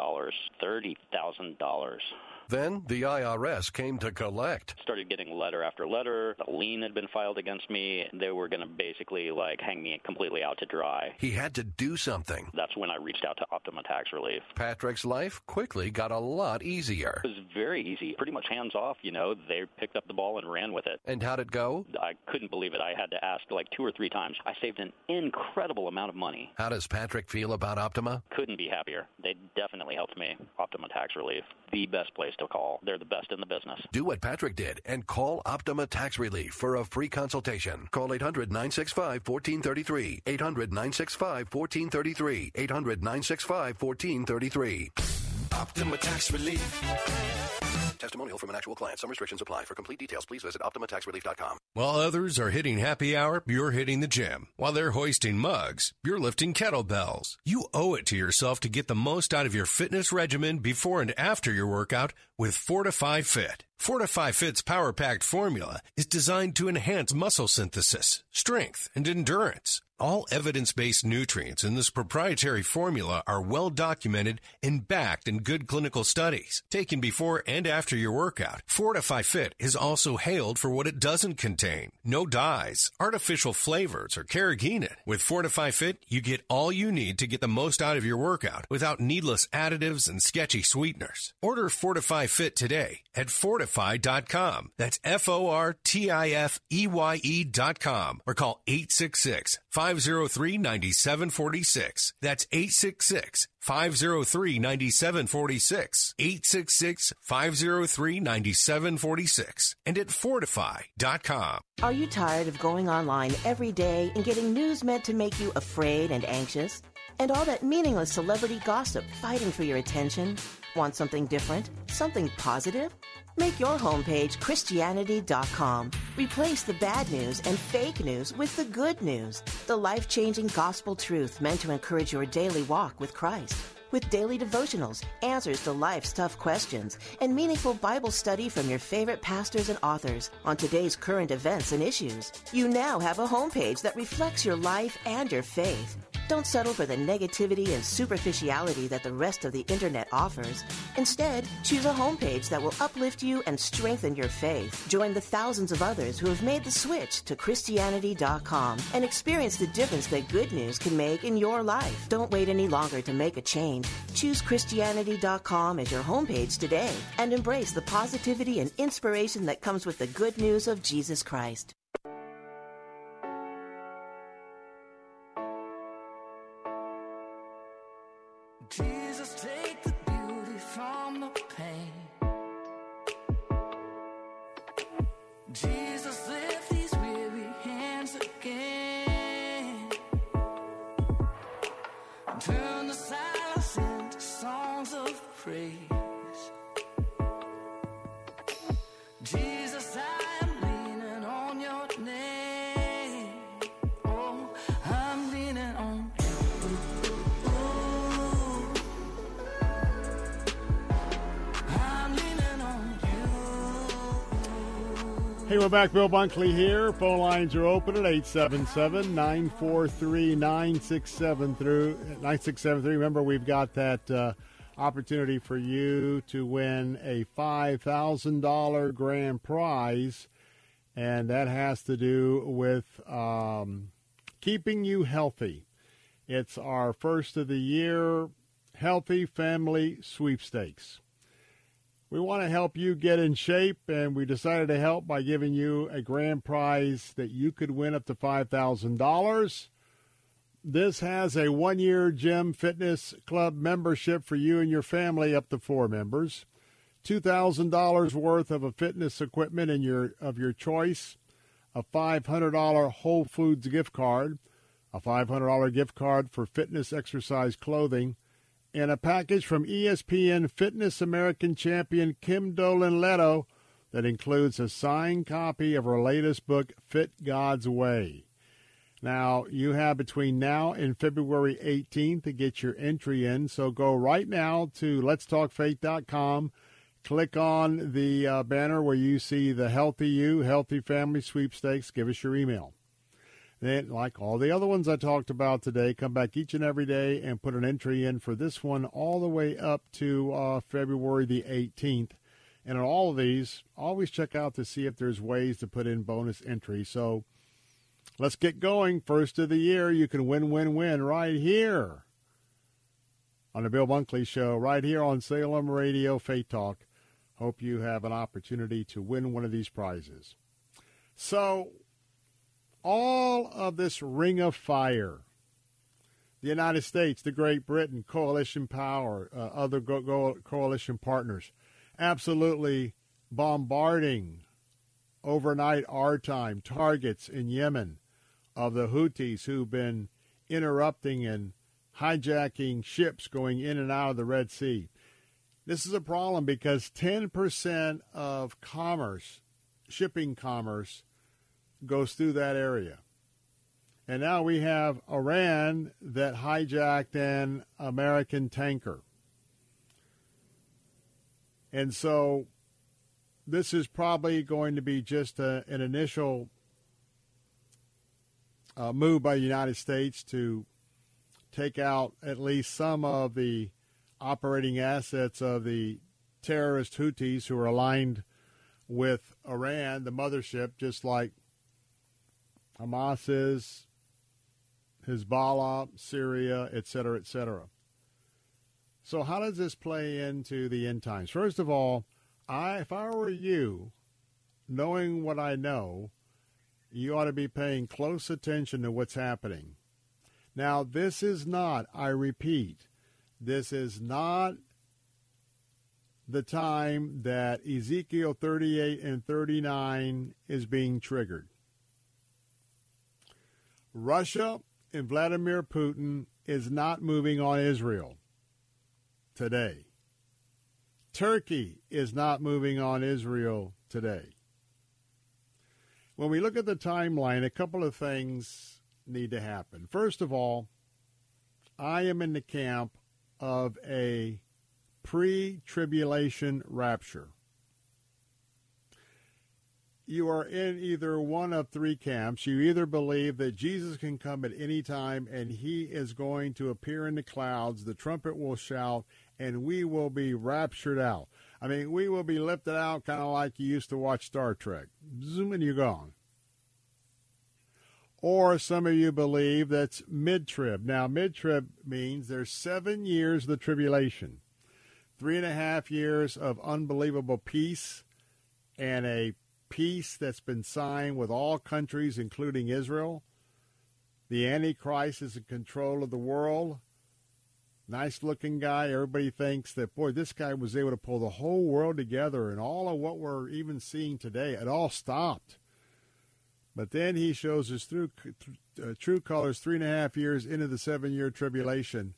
$30,000. Then the IRS came to collect. Started getting letter after letter. A lien had been filed against me. They were going to basically like hang me completely out to dry. He had to do something. That's when I reached out to Optima Tax Relief. Patrick's life quickly got a lot easier. It was very easy, pretty much hands off. You know, they picked up the ball and ran with it. And how'd it go? I couldn't believe it. I had to ask like two or three times. I saved an incredible amount of money. How does Patrick feel about Optima? Couldn't be happier. They definitely helped me. Optima Tax Relief, the best place to call. They're the best in the business. Do what Patrick did and call Optima Tax Relief for a free consultation. Call 800 965 1433. 800 965 1433. 800 965 1433. Optima Tax Relief. Testimonial from an actual client. Some restrictions apply. For complete details, please visit OptimaTaxRelief.com. While others are hitting happy hour, you're hitting the gym. While they're hoisting mugs, you're lifting kettlebells. You owe it to yourself to get the most out of your fitness regimen before and after your workout with Fortify Fit. Fortify Fit's power packed formula is designed to enhance muscle synthesis, strength, and endurance. All evidence based nutrients in this proprietary formula are well documented and backed in good clinical studies. Taken before and after your workout, Fortify Fit is also hailed for what it doesn't contain no dyes, artificial flavors, or carrageenan. With Fortify Fit, you get all you need to get the most out of your workout without needless additives and sketchy sweeteners. Order Fortify Fit today at fortifeye.com. That's F O R T I F E Y E.com or call 866 503 9746. That's 866 503 9746. 866 503 9746. And at fortifeye.com. Are you tired of going online every day and getting news meant to make you afraid and anxious? And all that meaningless celebrity gossip fighting for your attention? Want something different? Something positive? Make your homepage Christianity.com. Replace the bad news and fake news with the good news, the life changing gospel truth meant to encourage your daily walk with Christ. With daily devotionals, answers to life's tough questions, and meaningful Bible study from your favorite pastors and authors on today's current events and issues, you now have a homepage that reflects your life and your faith. Don't settle for the negativity and superficiality that the rest of the internet offers. Instead, choose a homepage that will uplift you and strengthen your faith. Join the thousands of others who have made the switch to Christianity.com and experience the difference that good news can make in your life. Don't wait any longer to make a change. Choose Christianity.com as your homepage today and embrace the positivity and inspiration that comes with the good news of Jesus Christ. Jesus, We're back. Bill Bunkley here. Phone lines are open at 877 943 9673. Remember, we've got that uh, opportunity for you to win a $5,000 grand prize, and that has to do with um, keeping you healthy. It's our first of the year Healthy Family Sweepstakes. We want to help you get in shape, and we decided to help by giving you a grand prize that you could win up to $5,000. This has a one year gym fitness club membership for you and your family, up to four members. $2,000 worth of a fitness equipment in your, of your choice, a $500 Whole Foods gift card, a $500 gift card for fitness exercise clothing, and a package from ESPN Fitness American champion Kim Dolan Leto that includes a signed copy of her latest book, Fit God's Way. Now, you have between now and February 18th to get your entry in. So go right now to letstalkfaith.com. Click on the uh, banner where you see the Healthy You, Healthy Family Sweepstakes. Give us your email. Then, like all the other ones I talked about today, come back each and every day and put an entry in for this one all the way up to uh, February the 18th. And on all of these, always check out to see if there's ways to put in bonus entries. So let's get going. First of the year, you can win, win, win right here on the Bill Bunkley Show, right here on Salem Radio Faith Talk. Hope you have an opportunity to win one of these prizes. So, all of this ring of fire, the United States, the Great Britain, coalition power, uh, other go- go- coalition partners, absolutely bombarding overnight our time targets in Yemen of the Houthis who've been interrupting and hijacking ships going in and out of the Red Sea. This is a problem because 10% of commerce, shipping commerce, goes through that area. And now we have Iran that hijacked an American tanker. And so this is probably going to be just a, an initial uh, move by the United States to take out at least some of the operating assets of the terrorist Houthis who are aligned with Iran, the mothership, just like Hamas is, Hezbollah, Syria, et cetera, et cetera. So how does this play into the end times? First of all, I, if I were you, knowing what I know, you ought to be paying close attention to what's happening. Now, this is not, I repeat, this is not the time that Ezekiel 38 and 39 is being triggered. Russia and Vladimir Putin is not moving on Israel today. Turkey is not moving on Israel today. When we look at the timeline, a couple of things need to happen. First of all, I am in the camp of a pre tribulation rapture. You are in either one of three camps. You either believe that Jesus can come at any time and he is going to appear in the clouds, the trumpet will shout, and we will be raptured out. I mean, we will be lifted out kind of like you used to watch Star Trek. Zoom and you're gone. Or some of you believe that's mid trib. Now, mid trib means there's seven years of the tribulation, three and a half years of unbelievable peace, and a peace that's been signed with all countries, including Israel. The Antichrist is in control of the world. Nice looking guy. Everybody thinks that, boy, this guy was able to pull the whole world together, and all of what we're even seeing today, it all stopped but then he shows his true, uh, true colors three and a half years into the seven year tribulation,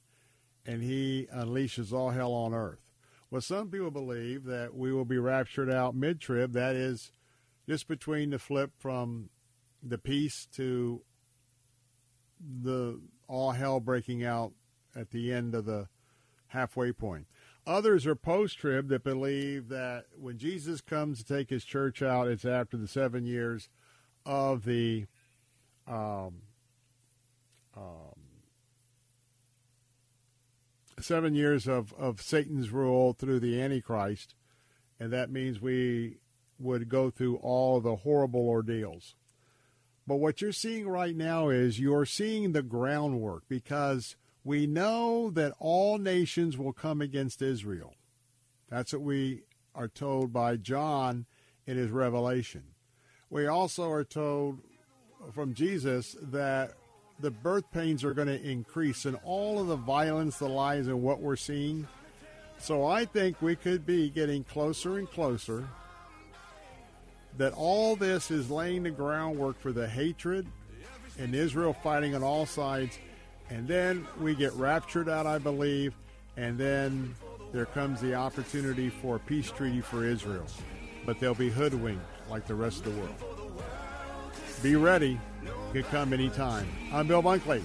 and he unleashes all hell on earth. Well, some people believe that we will be raptured out mid trib, that is, just between the flip from the peace to the all hell breaking out at the end of the halfway point. Others are post trib that believe that when Jesus comes to take his church out, it's after the seven years of the um, um, seven years of, of Satan's rule through the Antichrist, and that means we would go through all the horrible ordeals. But what you're seeing right now is you're seeing the groundwork because we know that all nations will come against Israel. That's what we are told by John in his revelation we also are told from Jesus that the birth pains are going to increase and all of the violence, the lies, and what we're seeing. So I think we could be getting closer and closer that all this is laying the groundwork for the hatred and Israel fighting on all sides. And then we get raptured out, I believe, and then there comes the opportunity for a peace treaty for Israel. but they'll be hoodwinked like the rest of the world. Be ready. It could come anytime. I'm Bill Bunkley.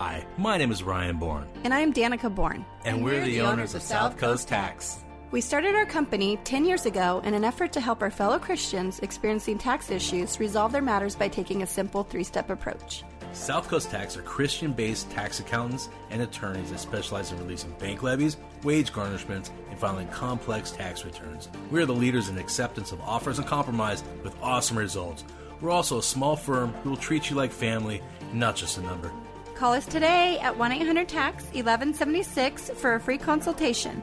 Hi, my name is Ryan Bourne. And I'm Danica Bourne. And, and we're, we're, the, the owners of South Coast Tax. We started our company 10 years ago in an effort to help our fellow Christians experiencing tax issues resolve their matters by taking a simple three step approach. South Coast Tax are Christian based tax accountants and attorneys that specialize in releasing bank levies, wage garnishments, and filing complex tax returns. We are the leaders in acceptance of offers and compromise with awesome results. We're also a small firm who will treat you like family, not just a number. Call us today at 1 800 TAX 1176 for a free consultation,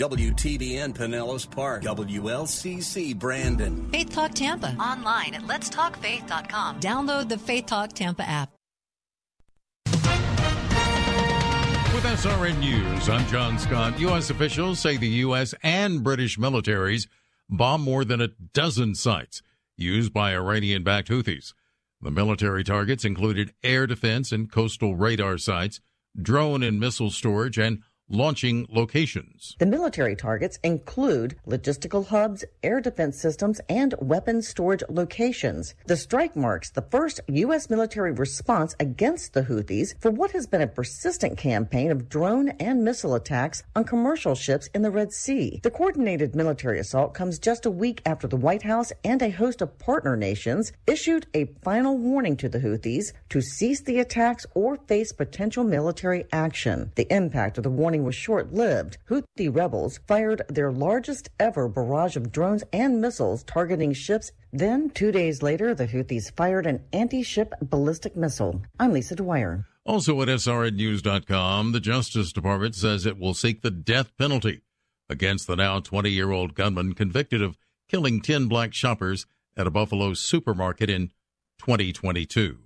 WTBN Pinellas Park, WLCC Brandon. Faith Talk Tampa, online at letstalkfaith.com. Download the Faith Talk Tampa app. With SRN News, I'm John Scott. U.S. officials say the U.S. and British militaries bombed more than a dozen sites used by Iranian backed Houthis. The military targets included air defense and coastal radar sites, drone and missile storage, and launching locations. The military targets include logistical hubs, air defense systems, and weapons storage locations. The strike marks the first U.S. military response against the Houthis for what has been a persistent campaign of drone and missile attacks on commercial ships in the Red Sea. The coordinated military assault comes just a week after the White House and a host of partner nations issued a final warning to the Houthis to cease the attacks or face potential military action. The impact of the warning was short lived. Houthi rebels fired their largest ever barrage of drones and missiles targeting ships. Then, two days later, the Houthis fired an anti ship ballistic missile. I'm Lisa Dwyer. Also at SRNnews.com, the Justice Department says it will seek the death penalty against the now 20 year old gunman convicted of killing 10 black shoppers at a Buffalo supermarket in 2022.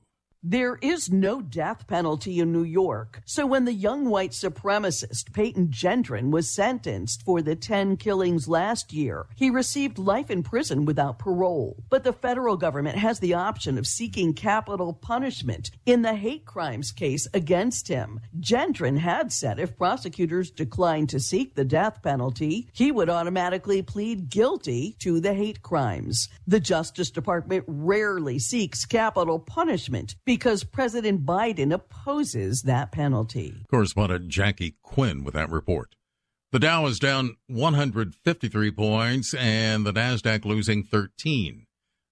There is no death penalty in New York. So when the young white supremacist Peyton Gendron was sentenced for the 10 killings last year, he received life in prison without parole. But the federal government has the option of seeking capital punishment in the hate crimes case against him. Gendron had said if prosecutors declined to seek the death penalty, he would automatically plead guilty to the hate crimes. The Justice Department rarely seeks capital punishment because President Biden opposes that penalty. Correspondent Jackie Quinn with that report. The Dow is down 153 points and the NASDAQ losing 13.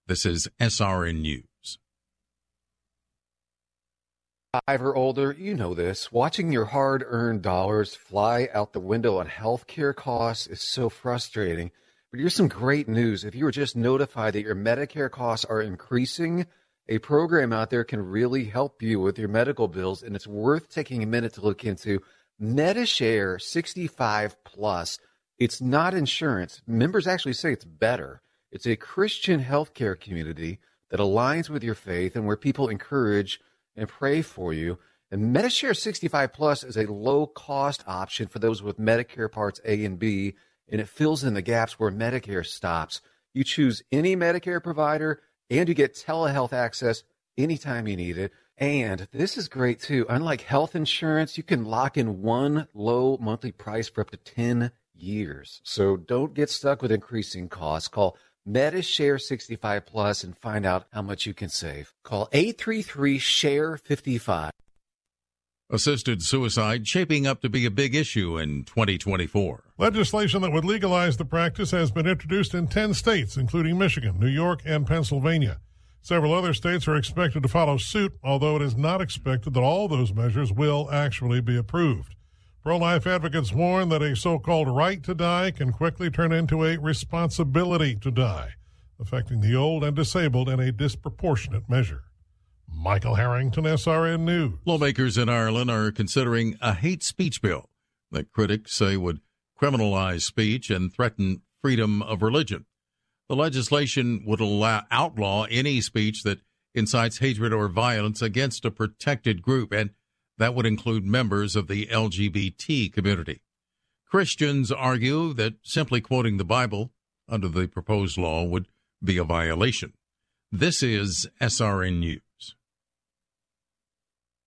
This is SRN News. Five or older, you know this. Watching your hard earned dollars fly out the window on healthcare costs is so frustrating. But here's some great news. If you were just notified that your Medicare costs are increasing, a program out there can really help you with your medical bills, and it's worth taking a minute to look into. Medi-Share 65 Plus. It's not insurance. Members actually say it's better. It's a Christian healthcare community that aligns with your faith and where people encourage and pray for you. And Medi-Share 65 Plus is a low cost option for those with Medicare Parts A and B, and it fills in the gaps where Medicare stops. You choose any Medicare provider and you get telehealth access anytime you need it. And this is great too. Unlike health insurance, you can lock in one low monthly price for up to 10 years. So don't get stuck with increasing costs. Call Medi-Share 65 Plus and find out how much you can save. Call 833 Share 55. Assisted suicide shaping up to be a big issue in 2024. Legislation that would legalize the practice has been introduced in 10 states, including Michigan, New York, and Pennsylvania. Several other states are expected to follow suit, although it is not expected that all those measures will actually be approved. Pro life advocates warn that a so called right to die can quickly turn into a responsibility to die, affecting the old and disabled in a disproportionate measure. Michael Harrington, SRN News. Lawmakers in Ireland are considering a hate speech bill that critics say would criminalize speech and threaten freedom of religion. The legislation would allow, outlaw any speech that incites hatred or violence against a protected group, and that would include members of the LGBT community. Christians argue that simply quoting the Bible under the proposed law would be a violation. This is SRN News.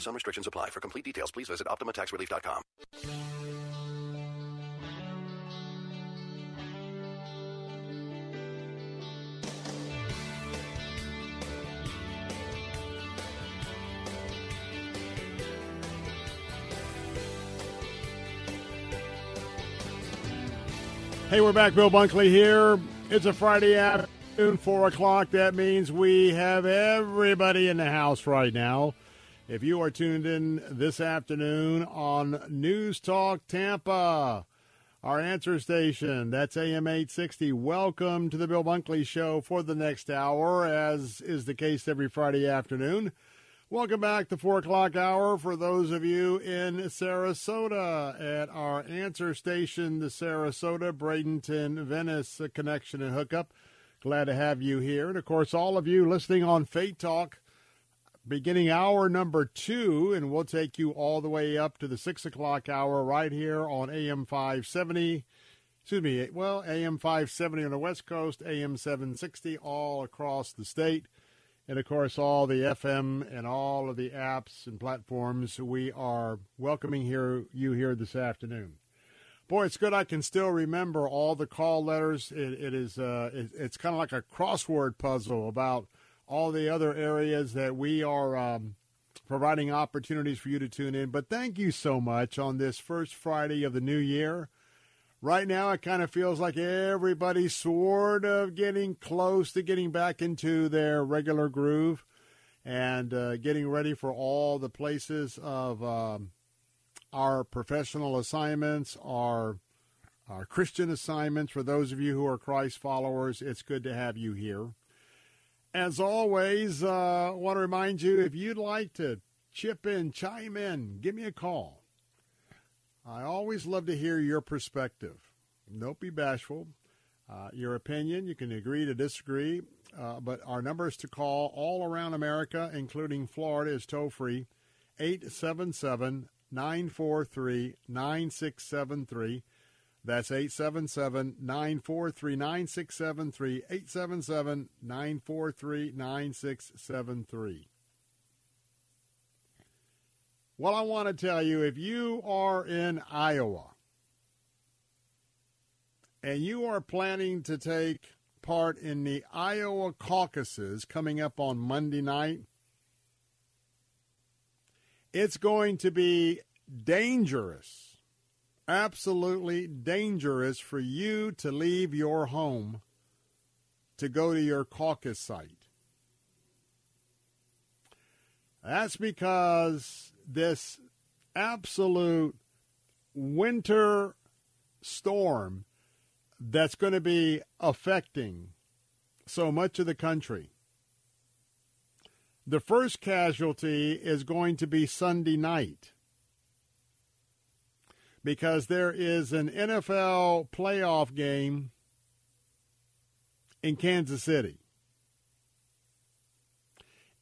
Some restrictions apply. For complete details, please visit OptimaTaxRelief.com. Hey, we're back. Bill Bunkley here. It's a Friday afternoon, 4 o'clock. That means we have everybody in the house right now. If you are tuned in this afternoon on News Talk Tampa, our answer station, that's AM 860, welcome to the Bill Bunkley Show for the next hour, as is the case every Friday afternoon. Welcome back to 4 o'clock hour for those of you in Sarasota at our answer station, the Sarasota, Bradenton, Venice connection and hookup. Glad to have you here. And of course, all of you listening on Faith Talk, beginning hour number two, and we'll take you all the way up to the 6 o'clock hour right here on AM 570. Excuse me, well, AM 570 on the West Coast, AM 760 all across the state and of course all the FM and all of the apps and platforms. We are welcoming here you here this afternoon. Boy, it's good I can still remember all the call letters. it, it is uh, it, it's kind of like a crossword puzzle about all the other areas that we are um, providing opportunities for you to tune in. But thank you so much on this first Friday of the new year. Right now, it kind of feels like everybody's sort of getting close to getting back into their regular groove and uh, getting ready for all the places of um, our professional assignments, our, our Christian assignments. For those of you who are Christ followers, it's good to have you here. As always, uh, want to remind you if you'd like to chip in, chime in, give me a call. I always love to hear your perspective. Don't be bashful. Uh, your opinion, you can agree to disagree, uh, but our numbers to call all around America, including Florida, is toll free 877 943 9673. That's 877 943 9673. 877 943 9673. Well, I want to tell you if you are in Iowa and you are planning to take part in the Iowa caucuses coming up on Monday night, it's going to be dangerous, absolutely dangerous for you to leave your home to go to your caucus site. That's because this absolute winter storm that's going to be affecting so much of the country. The first casualty is going to be Sunday night because there is an NFL playoff game in Kansas City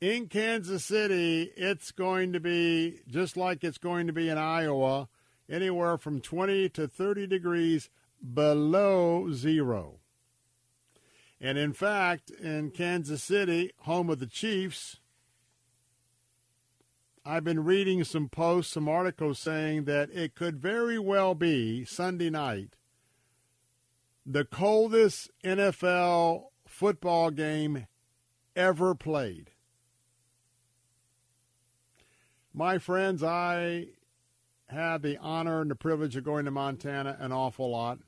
in Kansas City, it's going to be just like it's going to be in Iowa, anywhere from 20 to 30 degrees below zero. And in fact, in Kansas City, home of the Chiefs, I've been reading some posts, some articles saying that it could very well be Sunday night the coldest NFL football game ever played. My friends, I had the honor and the privilege of going to Montana an awful lot.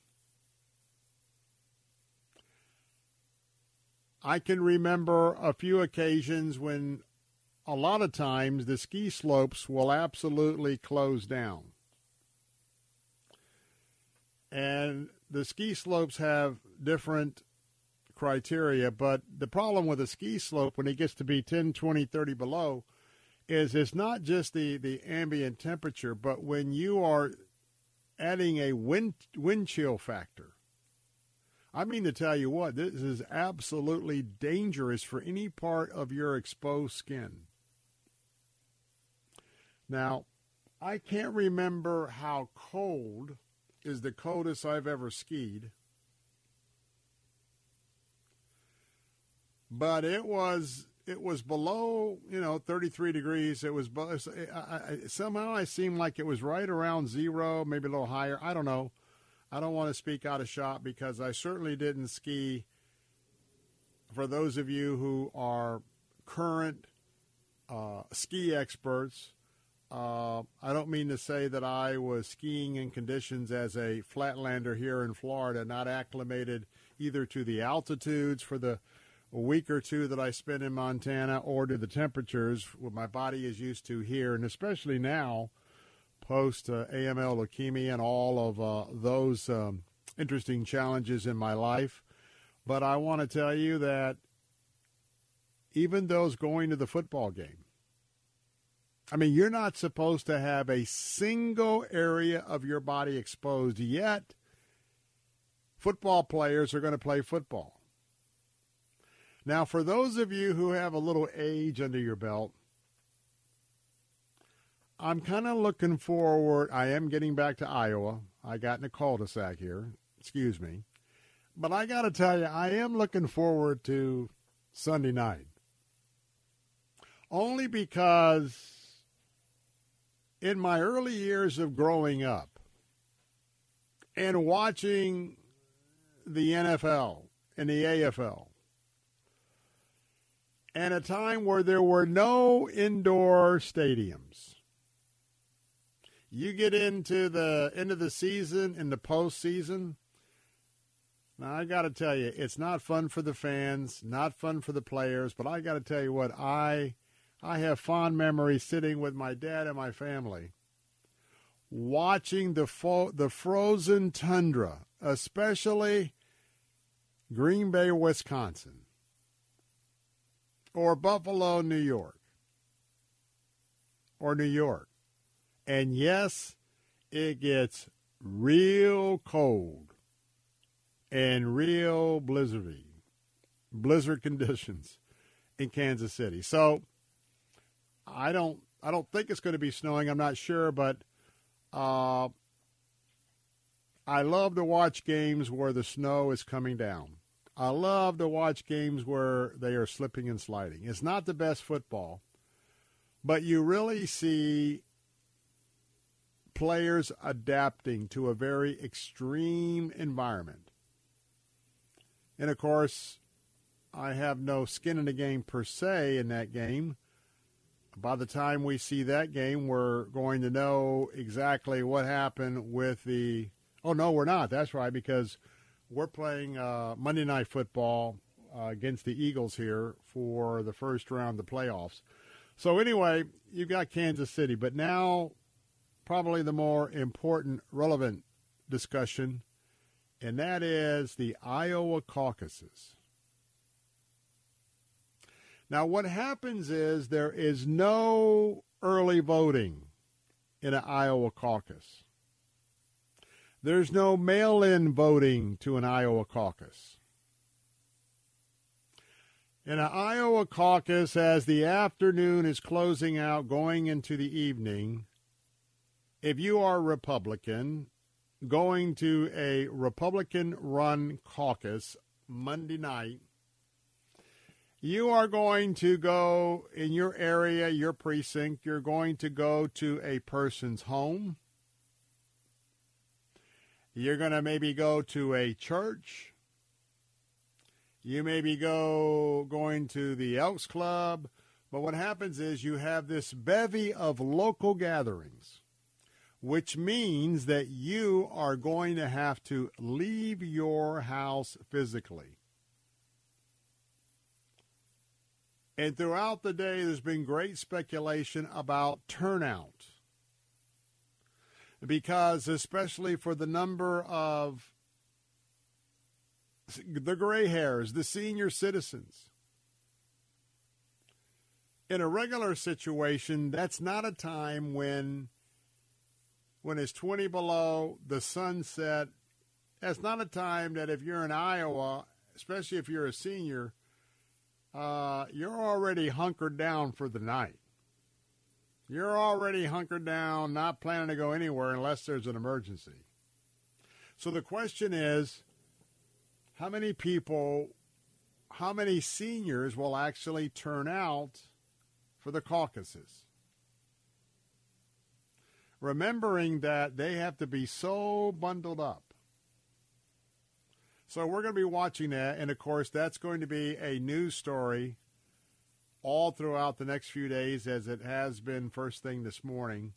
I can remember a few occasions when a lot of times the ski slopes will absolutely close down. And the ski slopes have different criteria, but the problem with a ski slope when it gets to be 10, 20, 30 below is it's not just the, the ambient temperature, but when you are adding a wind, wind chill factor. I mean to tell you what, this is absolutely dangerous for any part of your exposed skin. Now, I can't remember how cold is the coldest I've ever skied. But it was it was below, you know, 33 degrees. It was I, I, somehow I seemed like it was right around zero, maybe a little higher. I don't know. I don't want to speak out of shop because I certainly didn't ski. For those of you who are current uh, ski experts, uh, I don't mean to say that I was skiing in conditions as a flatlander here in Florida, not acclimated either to the altitudes for the week or two that I spent in Montana or to the temperatures what my body is used to here, and especially now post uh, AML leukemia and all of uh, those um, interesting challenges in my life. But I want to tell you that even those going to the football game, I mean, you're not supposed to have a single area of your body exposed, yet football players are going to play football. Now, for those of you who have a little age under your belt, I'm kind of looking forward. I am getting back to Iowa. I got in a cul-de-sac here. Excuse me. But I got to tell you, I am looking forward to Sunday night. Only because in my early years of growing up and watching the NFL and the AFL, and a time where there were no indoor stadiums. You get into the end of the season, in the postseason. Now I got to tell you, it's not fun for the fans, not fun for the players. But I got to tell you what I I have fond memories sitting with my dad and my family, watching the fo- the frozen tundra, especially Green Bay, Wisconsin, or Buffalo, New York, or New York. And yes, it gets real cold and real blizzardy, blizzard *laughs* conditions in Kansas City. So I don't I don't think it's going to be snowing. I'm not sure, but uh, I love to watch games where the snow is coming down. I love to watch games where they are slipping and sliding. It's not the best football, but you really see players adapting to a very extreme environment. And of course, I have no skin in the game per se in that game by the time we see that game, we're going to know exactly what happened with the. Oh no, we're not. That's right because we're playing uh, Monday Night Football uh, against the Eagles here for the first round of the playoffs. So anyway, you've got Kansas City, but now probably the more important, relevant discussion, and that is the Iowa caucuses. Now, what happens is there is no early voting in an Iowa caucus. There's no mail in voting to an Iowa caucus. In an Iowa caucus, as the afternoon is closing out, going into the evening, if you are Republican, going to a Republican run caucus Monday night, You are going to go in your area, your precinct, you're going to go to a person's home. You're going to maybe go to a church. You maybe go going to the Elks Club. But what happens is you have this bevy of local gatherings, which means that you are going to have to leave your house physically. And throughout the day, there's been great speculation about turnout. Because, especially for the number of the gray hairs, the senior citizens, in a regular situation, that's not a time when when it's 20 below, the sunset. That's not a time that if you're in Iowa, especially if you're a senior, uh, you're already hunkered down for the night. You're already hunkered down, not planning to go anywhere unless there's an emergency. So the question is how many people, how many seniors will actually turn out for the caucuses? Remembering that they have to be so bundled up so we're going to be watching that. And of course, that's going to be a news story all throughout the next few days, as it has been first thing this morning.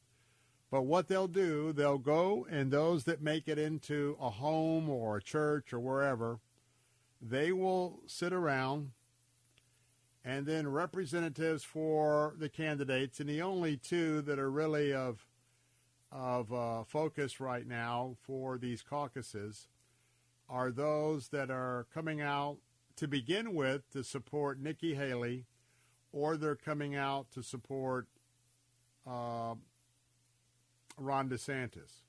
But what they'll do, they'll go, and those that make it into a home or a church or wherever, they will sit around, and then representatives for the candidates, and the only two that are really of of uh, focus right now for these caucuses are those that are coming out to begin with to support Nikki Haley, or they're coming out to support uh, Ron DeSantis.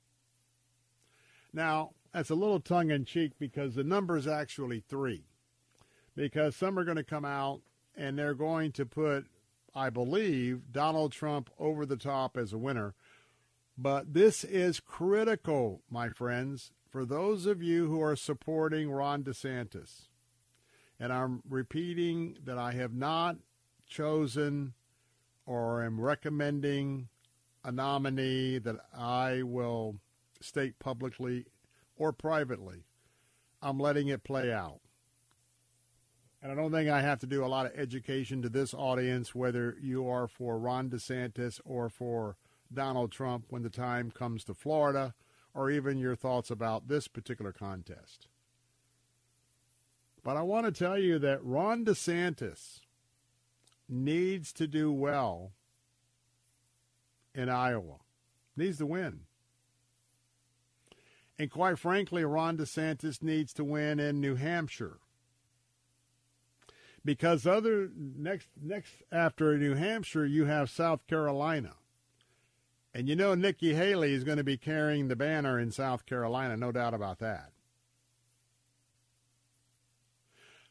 Now, that's a little tongue in cheek because the number is actually three. Because some are going to come out and they're going to put, I believe, Donald Trump over the top as a winner. But this is critical, my friends for those of you who are supporting Ron DeSantis, and I'm repeating that I have not chosen or am recommending a nominee that I will state publicly or privately. I'm letting it play out. And I don't think I have to do a lot of education to this audience, whether you are for Ron DeSantis or for Donald Trump when the time comes to Florida or even your thoughts about this particular contest. But I want to tell you that Ron DeSantis needs to do well in Iowa, needs to win. And quite frankly, Ron DeSantis needs to win in New Hampshire. Because other next next after New Hampshire, you have South Carolina. And you know Nikki Haley is going to be carrying the banner in South Carolina, no doubt about that.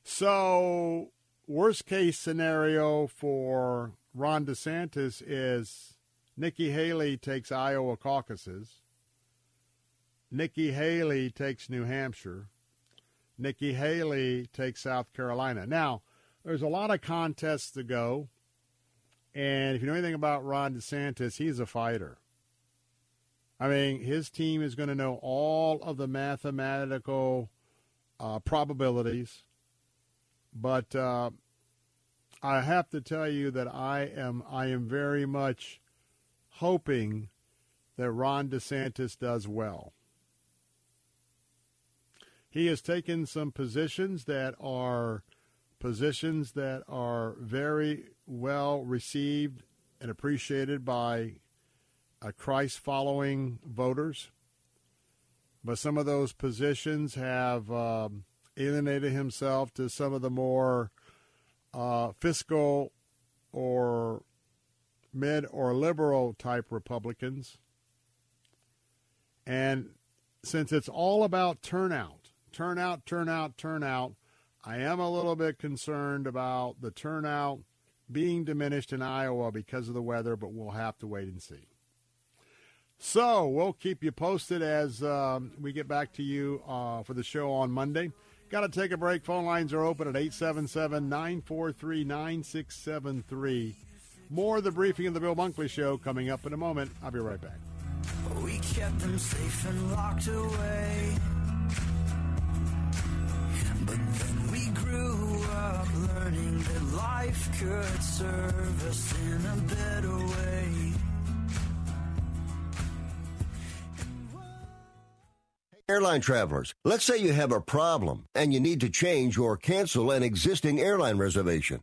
So, worst case scenario for Ron DeSantis is Nikki Haley takes Iowa caucuses. Nikki Haley takes New Hampshire. Nikki Haley takes South Carolina. Now, there's a lot of contests to go. And if you know anything about Ron DeSantis, he's a fighter. I mean, his team is going to know all of the mathematical uh, probabilities. But uh, I have to tell you that I am I am very much hoping that Ron DeSantis does well. He has taken some positions that are positions that are very well received and appreciated by uh, Christ following voters. But some of those positions have um, alienated himself to some of the more uh, fiscal or mid or liberal type Republicans. And since it's all about turnout, turnout, turnout, turnout, I am a little bit concerned about the turnout being diminished in Iowa because of the weather, but we'll have to wait and see. So we'll keep you posted as um, we get back to you uh, for the show on Monday. Got to take a break. Phone lines are open at 877 943 9673. More of the briefing of the Bill Bunkley Show coming up in a moment. I'll be right back. We kept them safe and locked away. But then we grew up learning that life could serve us in a better way. Airline travelers, let's say you have a problem and you need to change or cancel an existing airline reservation.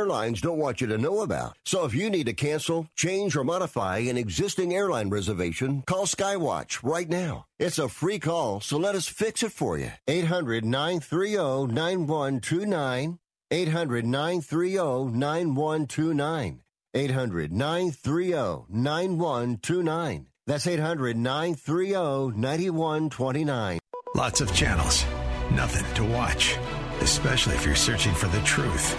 airlines don't want you to know about. So if you need to cancel, change, or modify an existing airline reservation, call Skywatch right now. It's a free call, so let us fix it for you. 800 930 9129. 800 930 9129. 800 930 9129. That's 800 930 9129. Lots of channels, nothing to watch, especially if you're searching for the truth.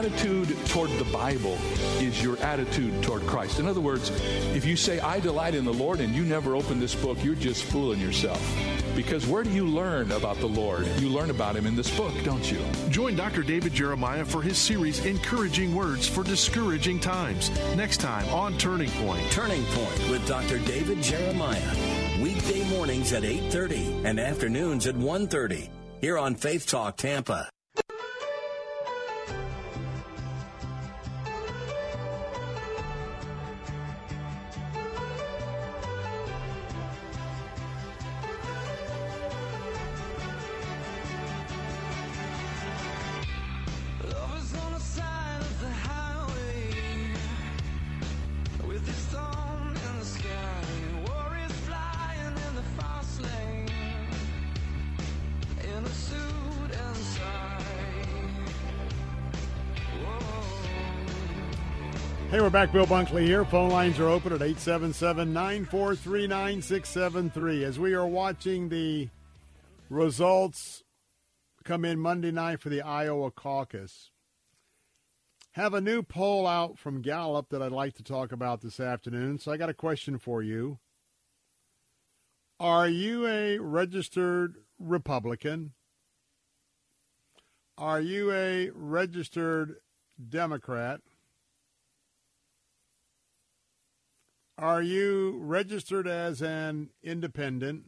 Attitude toward the Bible is your attitude toward Christ. In other words, if you say, I delight in the Lord, and you never open this book, you're just fooling yourself. Because where do you learn about the Lord? You learn about Him in this book, don't you? Join Dr. David Jeremiah for his series Encouraging Words for Discouraging Times. Next time on Turning Point. Turning Point with Dr. David Jeremiah. Weekday mornings at 8:30 and afternoons at 1:30 here on Faith Talk Tampa. Hey, we're back. Bill Bunkley here. Phone lines are open at 877 943 9673. As we are watching the results come in Monday night for the Iowa caucus, have a new poll out from Gallup that I'd like to talk about this afternoon. So I got a question for you. Are you a registered Republican? Are you a registered Democrat? Are you registered as an independent?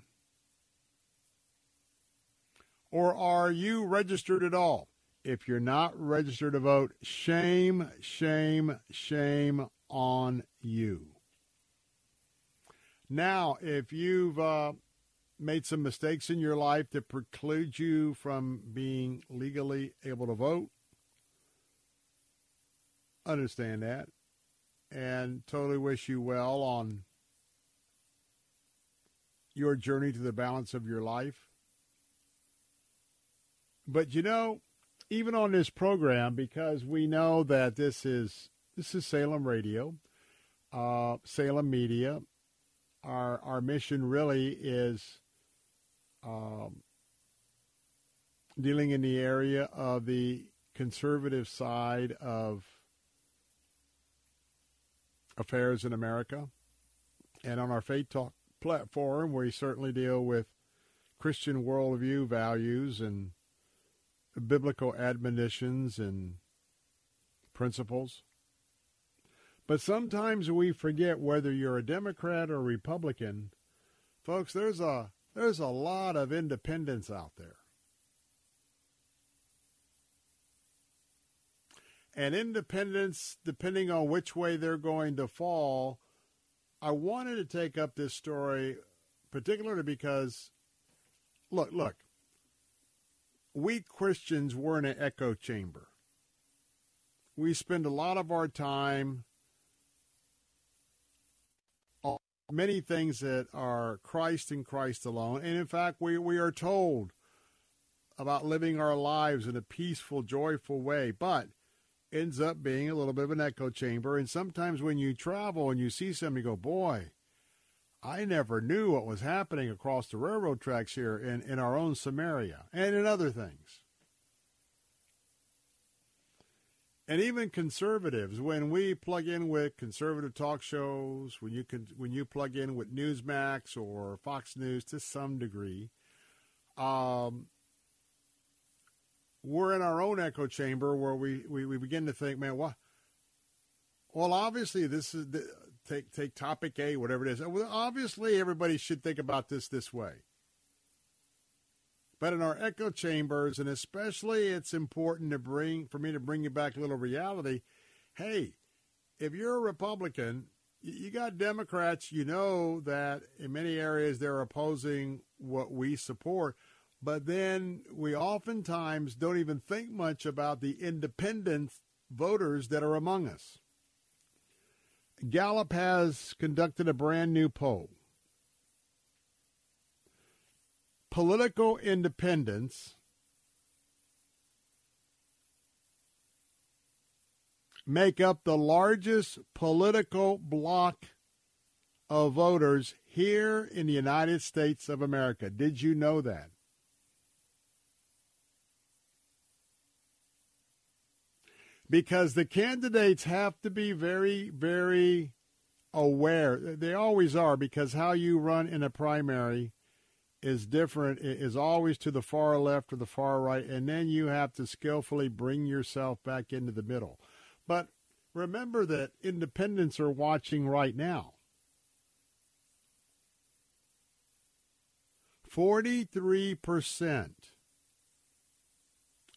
Or are you registered at all? If you're not registered to vote, shame, shame, shame on you. Now, if you've uh, made some mistakes in your life that preclude you from being legally able to vote, understand that and totally wish you well on your journey to the balance of your life. But you know, even on this program, because we know that this is this is Salem Radio, uh, Salem Media. Our our mission really is um, dealing in the area of the conservative side of affairs in America. And on our Faith Talk platform, we certainly deal with Christian worldview values and biblical admonitions and principles. But sometimes we forget whether you're a Democrat or Republican. Folks, there's a there's a lot of independents out there. And independents, depending on which way they're going to fall, I wanted to take up this story particularly because, look, look, we Christians were in an echo chamber. We spend a lot of our time on many things that are Christ and Christ alone. And in fact, we, we are told about living our lives in a peaceful, joyful way, but ends up being a little bit of an echo chamber. And sometimes when you travel and you see something, you go, boy, I never knew what was happening across the railroad tracks here in, in our own Samaria and in other things. And even conservatives, when we plug in with conservative talk shows, when you can, when you plug in with Newsmax or Fox News to some degree, um, we're in our own echo chamber where we, we, we begin to think, man, what? Well, obviously, this is the, take take topic A, whatever it is. Well, obviously, everybody should think about this this way. But in our echo chambers, and especially, it's important to bring for me to bring you back a little reality. Hey, if you're a Republican, you got Democrats. You know that in many areas they're opposing what we support. But then we oftentimes don't even think much about the independent voters that are among us. Gallup has conducted a brand new poll. Political independence make up the largest political bloc of voters here in the United States of America. Did you know that? Because the candidates have to be very, very aware. They always are because how you run in a primary is different, it is always to the far left or the far right, and then you have to skillfully bring yourself back into the middle. But remember that independents are watching right now. 43%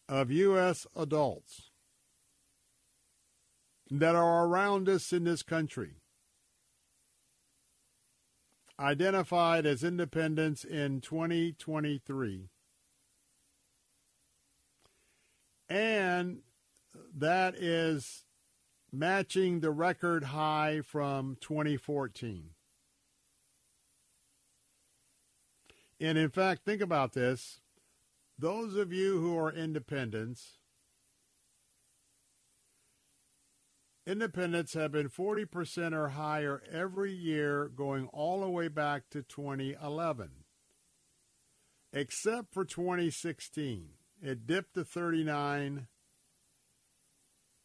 of U.S. adults that are around us in this country identified as independents in 2023. And that is matching the record high from 2014. And in fact, think about this. Those of you who are independents, Independents have been 40% or higher every year going all the way back to 2011, except for 2016. It dipped to 39,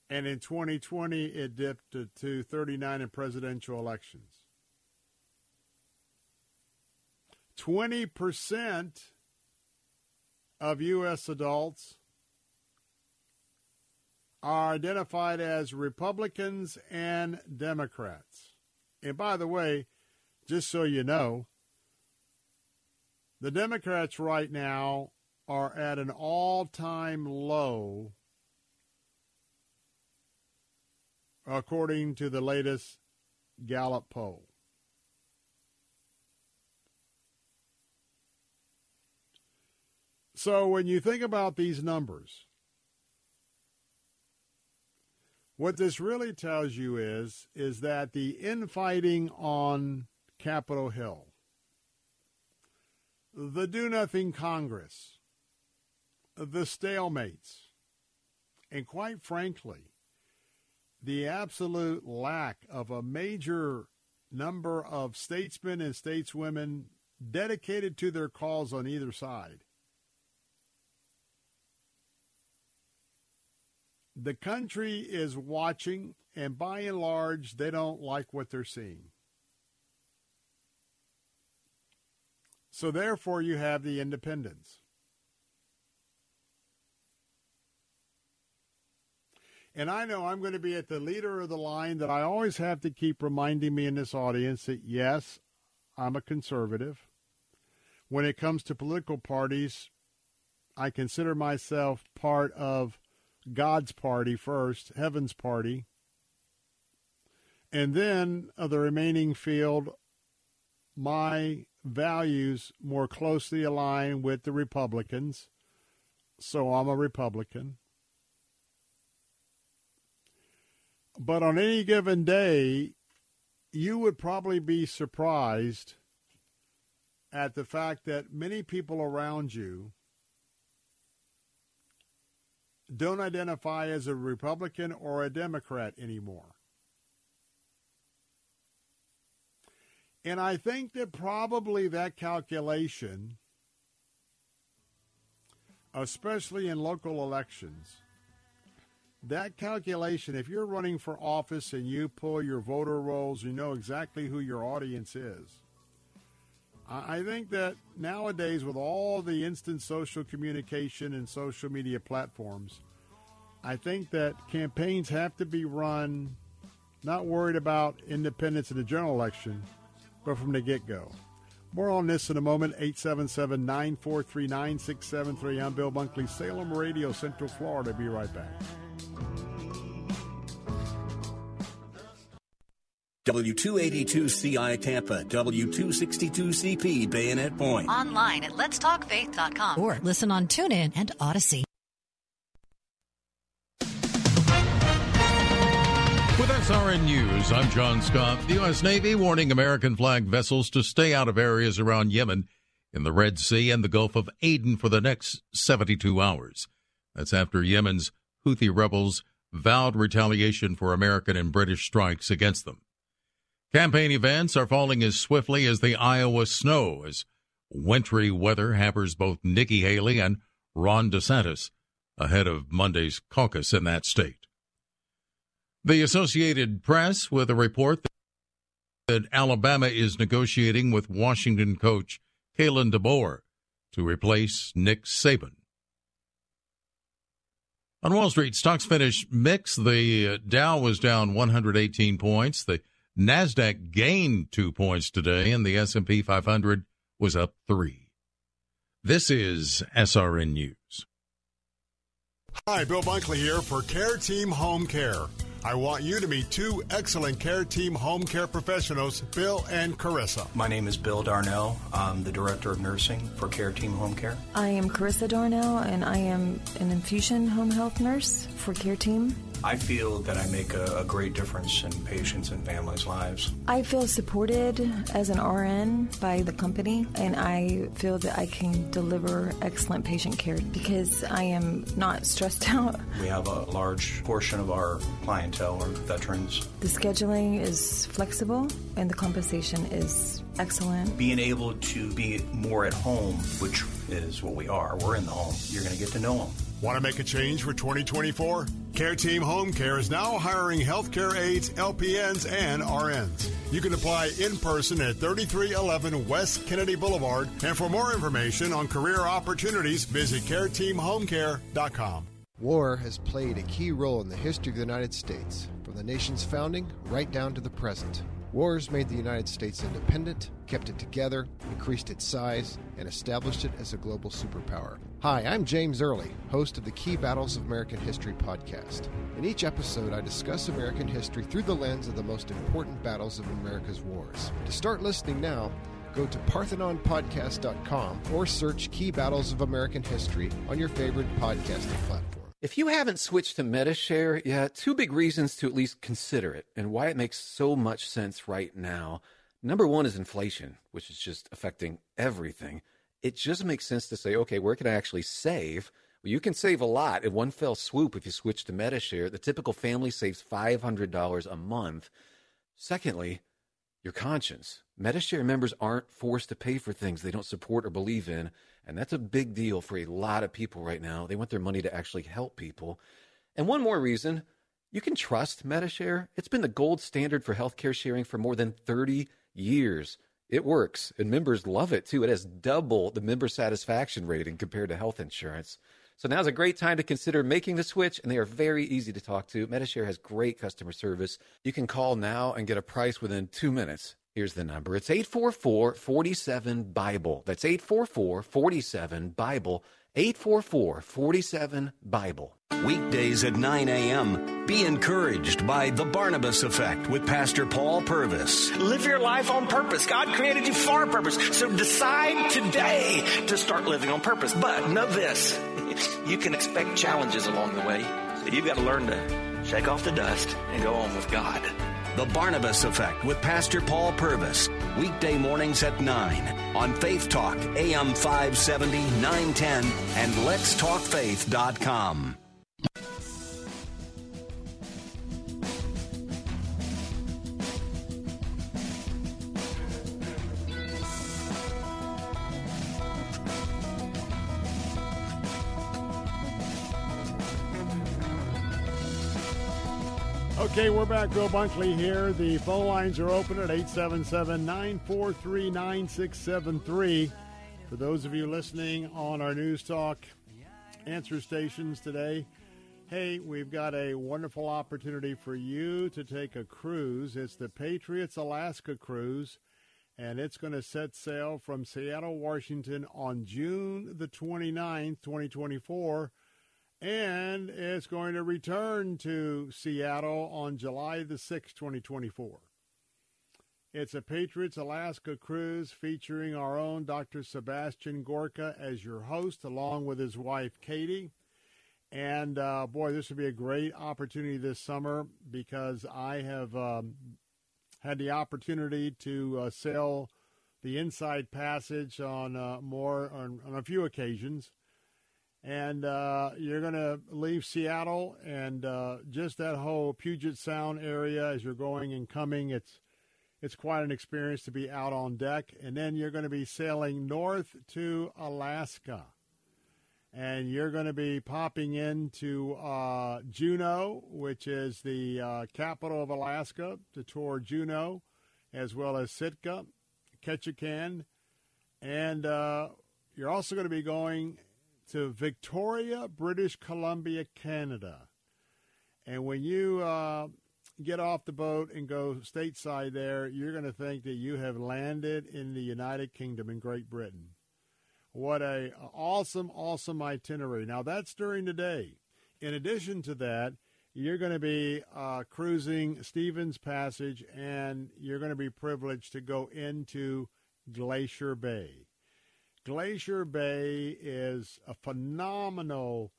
and in 2020 it dipped to, to 39 in presidential elections. 20% of U.S. adults are identified as Republicans and Democrats. And by the way, just so you know, the Democrats right now are at an all time low, according to the latest Gallup poll. So when you think about these numbers, What this really tells you is is that the infighting on Capitol Hill, the do nothing Congress, the stalemates, and quite frankly, the absolute lack of a major number of statesmen and stateswomen dedicated to their cause on either side the country is watching, and by and large, they don't like what they're seeing. So, therefore, you have the independents. And I know I'm going to be at the leader of the line that I always have to keep reminding me in this audience that, yes, I'm a conservative. When it comes to political parties, I consider myself part of God's party first, heaven's party. And then of the remaining field, my values more closely align with the Republicans. So I'm a Republican. But on any given day, you would probably be surprised at the fact that many people around you don't identify as a Republican or a Democrat anymore. And I think that probably that calculation, especially in local elections, that calculation, if you're running for office and you pull your voter rolls, you know exactly who your audience is. I think that nowadays, with all the instant social communication and social media platforms, I think that campaigns have to be run not worried about independence in the general election, but from the get go. More on this in a moment. 877 943 9673. I'm Bill Bunkley, Salem Radio, Central Florida. Be right back. W282CI Tampa, W262CP Bayonet Point. Online at letstalkfaith.com or listen on TuneIn and Odyssey. With SRN News, I'm John Scott. The U.S. Navy warning American flag vessels to stay out of areas around Yemen in the Red Sea and the Gulf of Aden for the next 72 hours. That's after Yemen's Houthi rebels vowed retaliation for American and British strikes against them. Campaign events are falling as swiftly as the Iowa snow as wintry weather hampers both Nikki Haley and Ron DeSantis ahead of Monday's caucus in that state. The Associated Press with a report that Alabama is negotiating with Washington coach Kalen DeBoer to replace Nick Saban. On Wall Street, stocks finished mixed. The Dow was down 118 points. The Nasdaq gained 2 points today and the S&P 500 was up 3. This is SRN News. Hi, Bill Bunkley here for Care Team Home Care. I want you to meet two excellent Care Team home care professionals, Bill and Carissa. My name is Bill Darnell. I'm the Director of Nursing for Care Team Home Care. I am Carissa Darnell, and I am an infusion home health nurse for Care Team. I feel that I make a, a, great difference in patients and families' lives. I feel supported as an RN by the company, and I feel that I can deliver excellent patient care because I am not stressed *laughs* out. We have a large portion of our clientele are veterans. The scheduling is flexible, and the compensation is excellent. Being able to be more at home, which is what we are, we're in the home, you're going to get to know them. Want to make a change for 2024? Care Team Home Care is now hiring healthcare aides, LPNs, and RNs. You can apply in person at 3311 West Kennedy Boulevard. And for more information on career opportunities, visit careteamhomecare.com. War has played a key role in the history of the United States, from the nation's founding right down to the present. Wars made the United States independent, kept it together, increased its size, and established it as a global superpower. Hi, I'm James Early, host of the Key Battles of American History podcast. In each episode, I discuss American history through the lens of the most important battles of America's wars. To start listening now, go to parthenonpodcast.com or search Key Battles of American History on your favorite podcasting platform. If you haven't switched to Medi-Share yet, two big reasons to at least consider it and why it makes so much sense right now. Number one is inflation, which is just affecting everything. It just makes sense to say, okay, where can I actually save? Well, you can save a lot in one fell swoop if you switch to Medi-Share. The typical family saves $500 a month. Secondly, your conscience. Medi-Share members aren't forced to pay for things they don't support or believe in. And that's a big deal for a lot of people right now. They want their money to actually help people. And one more reason you can trust Medi-Share. It's been the gold standard for healthcare sharing for more than 30 years. It works, and members love it too. It has double the member satisfaction rating compared to health insurance. So now's a great time to consider making the switch, and they are very easy to talk to. Medi-Share has great customer service. You can call now and get a price within two minutes. Here's the number. It's 844 47 Bible. That's 844 47 Bible. 844 47 Bible. Weekdays at 9 a.m. Be encouraged by The Barnabas Effect with Pastor Paul Purvis. Live your life on purpose. God created you for a purpose. So decide today to start living on purpose. But know this *laughs* you can expect challenges along the way. So you've got to learn to shake off the dust and go on with God. The Barnabas Effect with Pastor Paul Purvis. Weekday mornings at 9 on Faith Talk, AM 570, 910, and letstalkfaith.com. Okay, we're back. Bill Bunkley here. The phone lines are open at 877 943 9673. For those of you listening on our News Talk answer stations today, hey, we've got a wonderful opportunity for you to take a cruise. It's the Patriots Alaska Cruise, and it's going to set sail from Seattle, Washington on June the 29th, 2024 and it's going to return to Seattle on July the 6th, 2024. It's a Patriots Alaska cruise featuring our own Dr. Sebastian Gorka as your host, along with his wife, Katie. And uh, boy, this would be a great opportunity this summer because I have um, had the opportunity to uh, sail the Inside Passage on uh, more on, on a few occasions and uh, you're going to leave Seattle and uh, just that whole Puget Sound area as you're going and coming. It's it's quite an experience to be out on deck, and then you're going to be sailing north to Alaska, and you're going to be popping into uh, Juneau, which is the uh, capital of Alaska, to tour Juneau, as well as Sitka, Ketchikan, and uh, you're also going to be going to Victoria, British Columbia, Canada. And when you uh, get off the boat and go stateside there, you're going to think that you have landed in the United Kingdom in Great Britain. What a awesome, awesome itinerary. Now that's during the day. In addition to that, you're going to be uh, cruising Stephens Passage, and you're going to be privileged to go into Glacier Bay. Glacier Bay is a phenomenal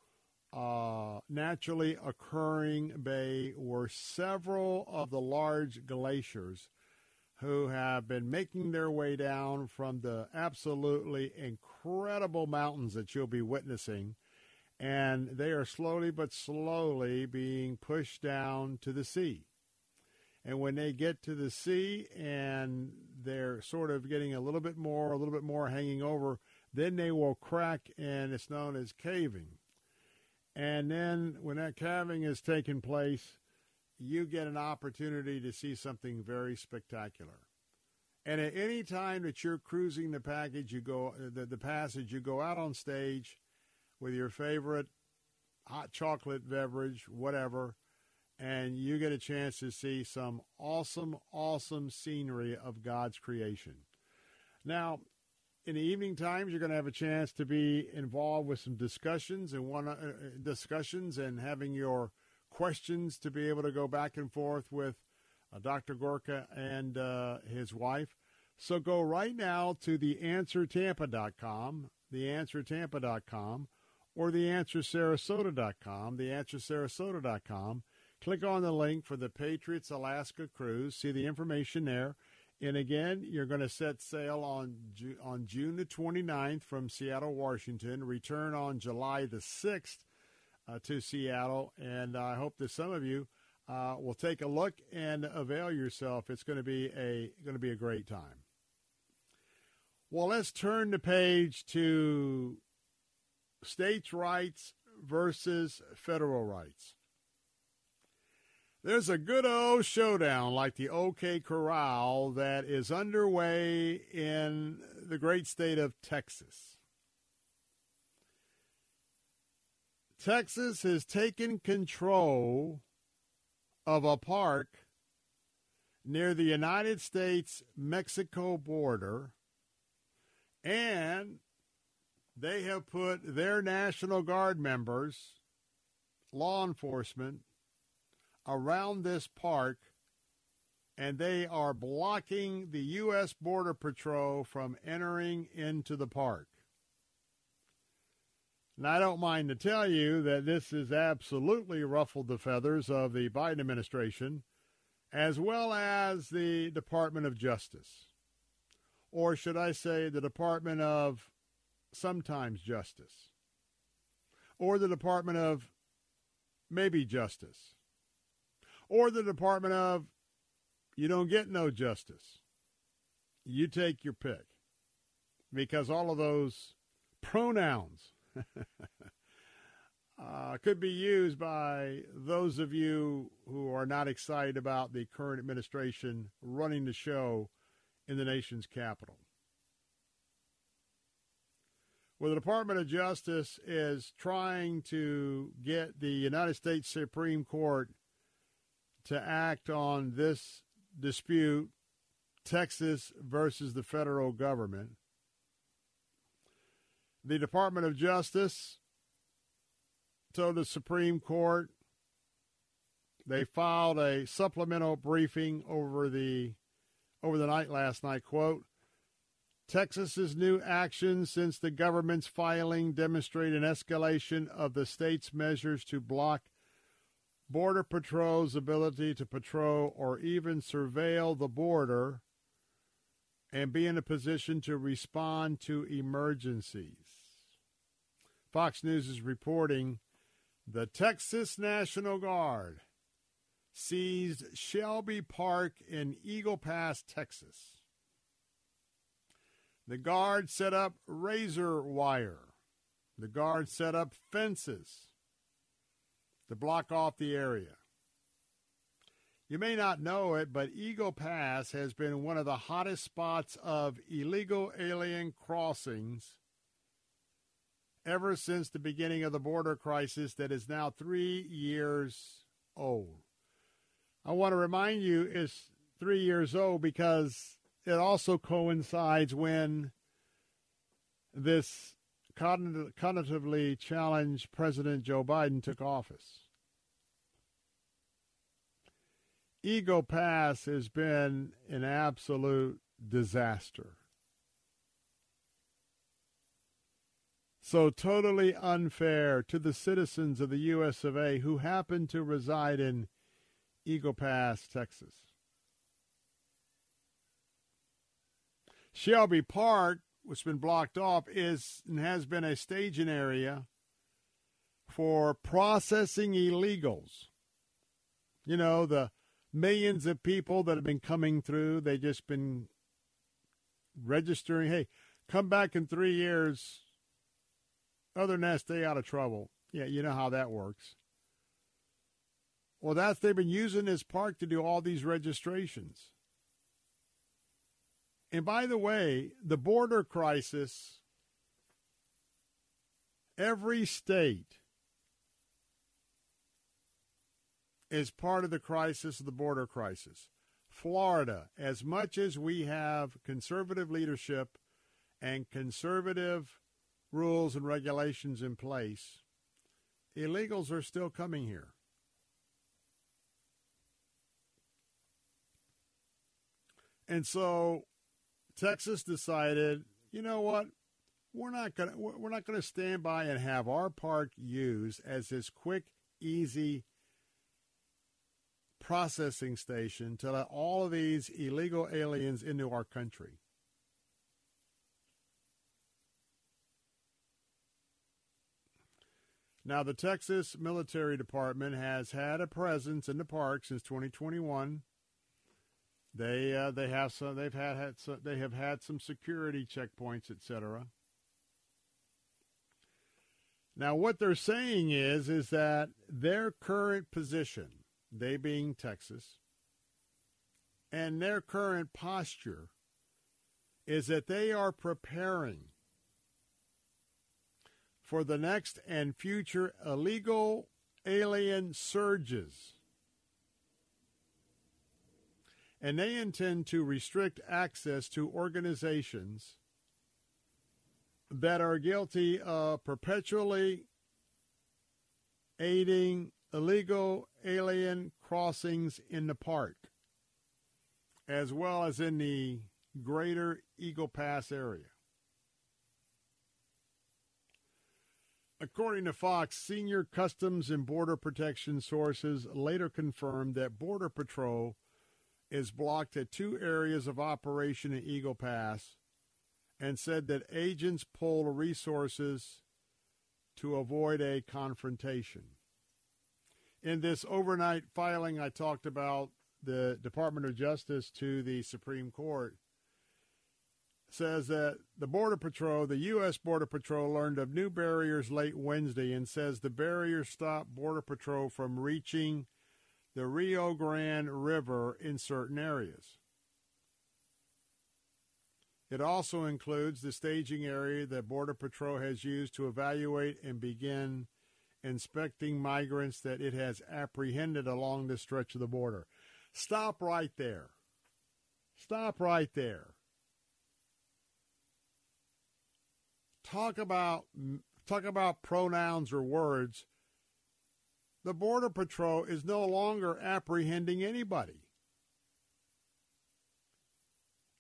uh, naturally occurring bay where several of the large glaciers who have been making their way down from the absolutely incredible mountains that you'll be witnessing. And they are slowly but slowly being pushed down to the sea. And when they get to the sea and they're sort of getting a little bit more, a little bit more hanging over, then they will crack and it's known as calving. And then when that calving is taking place, you get an opportunity to see something very spectacular. And at any time that you're cruising the package, you go uh, the, the passage, you go out on stage with your favorite hot chocolate beverage, whatever, and you get a chance to see some awesome, awesome scenery of God's creation. Now, in the evening times, you're going to have a chance to be involved with some discussions and one uh, discussions and having your questions to be able to go back and forth with uh, Dr. Gorka and uh, his wife. So go right now to theanswertampa.com, theanswertampa.com, or theanswersarasota.com, theanswersarasota.com. Click on the link for the Patriots Alaska Cruise. See the information there. And again, you're going to set sail on on June the 29th from Seattle, Washington. Return on July the 6th uh, to Seattle, and I hope that some of you uh, will take a look and avail yourself. It's going to be a going to be a great time. Well, let's turn the page to states' rights versus federal rights. There's a good old showdown like the OK Corral that is underway in the great state of Texas. Texas has taken control of a park near the United States Mexico border, and they have put their National Guard members, law enforcement, around this park, and they are blocking the U.S. Border Patrol from entering into the park. And I don't mind to tell you that this has absolutely ruffled the feathers of the Biden administration, as well as the Department of Justice. Or should I say, the Department of sometimes justice. Or the Department of maybe justice. Or the Department of you don't get no justice. You take your pick. Because all of those pronouns *laughs* uh, could be used by those of you who are not excited about the current administration running the show in the nation's capital. Well, the Department of Justice is trying to get the United States Supreme Court to act on this dispute, Texas versus the federal government. The Department of Justice told the Supreme Court they filed a supplemental briefing over the over the night last night quote Texas's new actions since the government's filing demonstrate an escalation of the state's measures to block Border Patrol's ability to patrol or even surveil the border and be in a position to respond to emergencies. Fox News is reporting the Texas National Guard seized Shelby Park in Eagle Pass, Texas. The guard set up razor wire. The guard set up fences to block off the area. You may not know it, but Eagle Pass has been one of the hottest spots of illegal alien crossings ever since the beginning of the border crisis that is now three years old. I want to remind you it's three years old because it also coincides when this cognitively challenged President Joe Biden took office. Eagle Pass has been an absolute disaster. So totally unfair to the citizens of the U.S. of A. who happen to reside in Eagle Pass, Texas. Shelby Park, which has been blocked off, is and has been a staging area for processing illegals. You know, the millions of people that have been coming through, They've just been registering, hey, come back in three years. Other than that, stay out of trouble. Yeah, you know how that works. Well, that's they've been using this park to do all these registrations. And by the way, the border crisis, every state is part of the crisis of the border crisis. Florida, as much as we have conservative leadership and conservative rules and regulations in place, illegals are still coming here. And so Texas decided, you know what? We're not going to we're not going to stand by and have our park used as this quick, easy processing station to let all of these illegal aliens into our country. Now, the Texas Military Department has had a presence in the park since 2021. They uh, they have some they've had, had some, they have had some security checkpoints, etc. Now, what they're saying is is that their current position, they being Texas, and their current posture is that they are preparing for the next and future illegal alien surges. And they intend to restrict access to organizations that are guilty of perpetually aiding illegal alien crossings in the park, as well as in the greater Eagle Pass area. According to Fox, senior Customs and Border Protection sources later confirmed that Border Patrol is blocked at two areas of operation in Eagle Pass and said that agents pull resources to avoid a confrontation. In this overnight filing, I talked about the Department of Justice to the Supreme Court says that the Border Patrol, the U.S. Border Patrol, learned of new barriers late Wednesday and says the barriers stop Border Patrol from reaching the Rio Grande River in certain areas. It also includes the staging area that Border Patrol has used to evaluate and begin inspecting migrants that it has apprehended along the stretch of the border. Stop right there. Stop right there. talk about talk about pronouns or words. The Border Patrol is no longer apprehending anybody.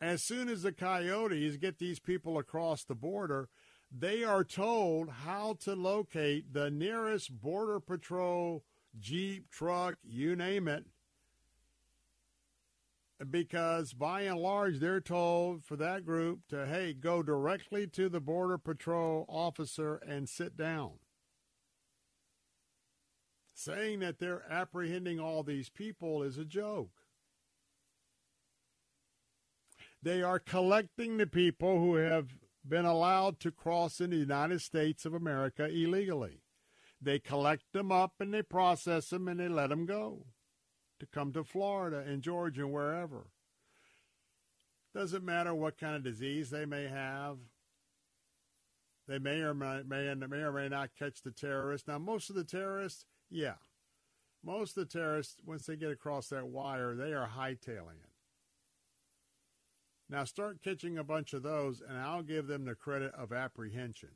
As soon as the coyotes get these people across the border, they are told how to locate the nearest Border Patrol Jeep, truck, you name it, because by and large they're told for that group to hey go directly to the border patrol officer and sit down. Saying that they're apprehending all these people is a joke. They are collecting the people who have been allowed to cross in the United States of America illegally they collect them up and they process them and they let them go to come to Florida and Georgia and wherever. Doesn't matter what kind of disease they may have. They may or may, may, may or may not catch the terrorists. Now, most of the terrorists, yeah. Most of the terrorists, once they get across that wire, they are hightailing it. Now, start catching a bunch of those, and I'll give them the credit of apprehension.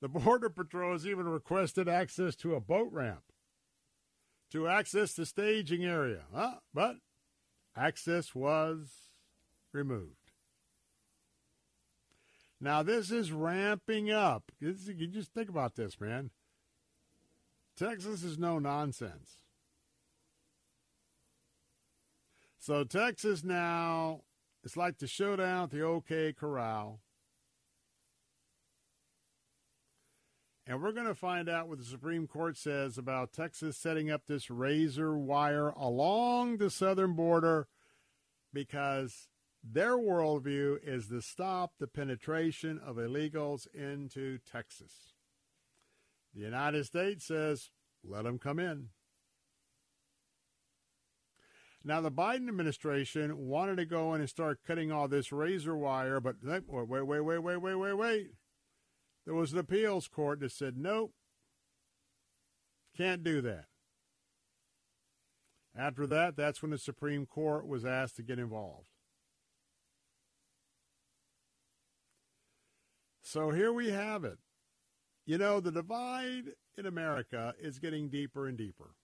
The Border Patrol has even requested access to a boat ramp to access the staging area, huh? but access was removed. Now, this is ramping up. You just think about this, man. Texas is no nonsense. So, Texas now, it's like the showdown at the OK Corral. And we're going to find out what the Supreme Court says about Texas setting up this razor wire along the southern border because their worldview is to stop the penetration of illegals into Texas. The United States says, let them come in. Now, the Biden administration wanted to go in and start cutting all this razor wire, but wait, wait, wait, wait, wait, wait, wait. There was an appeals court that said, nope, can't do that. After that, that's when the Supreme Court was asked to get involved. So here we have it. You know, the divide in America is getting deeper and deeper.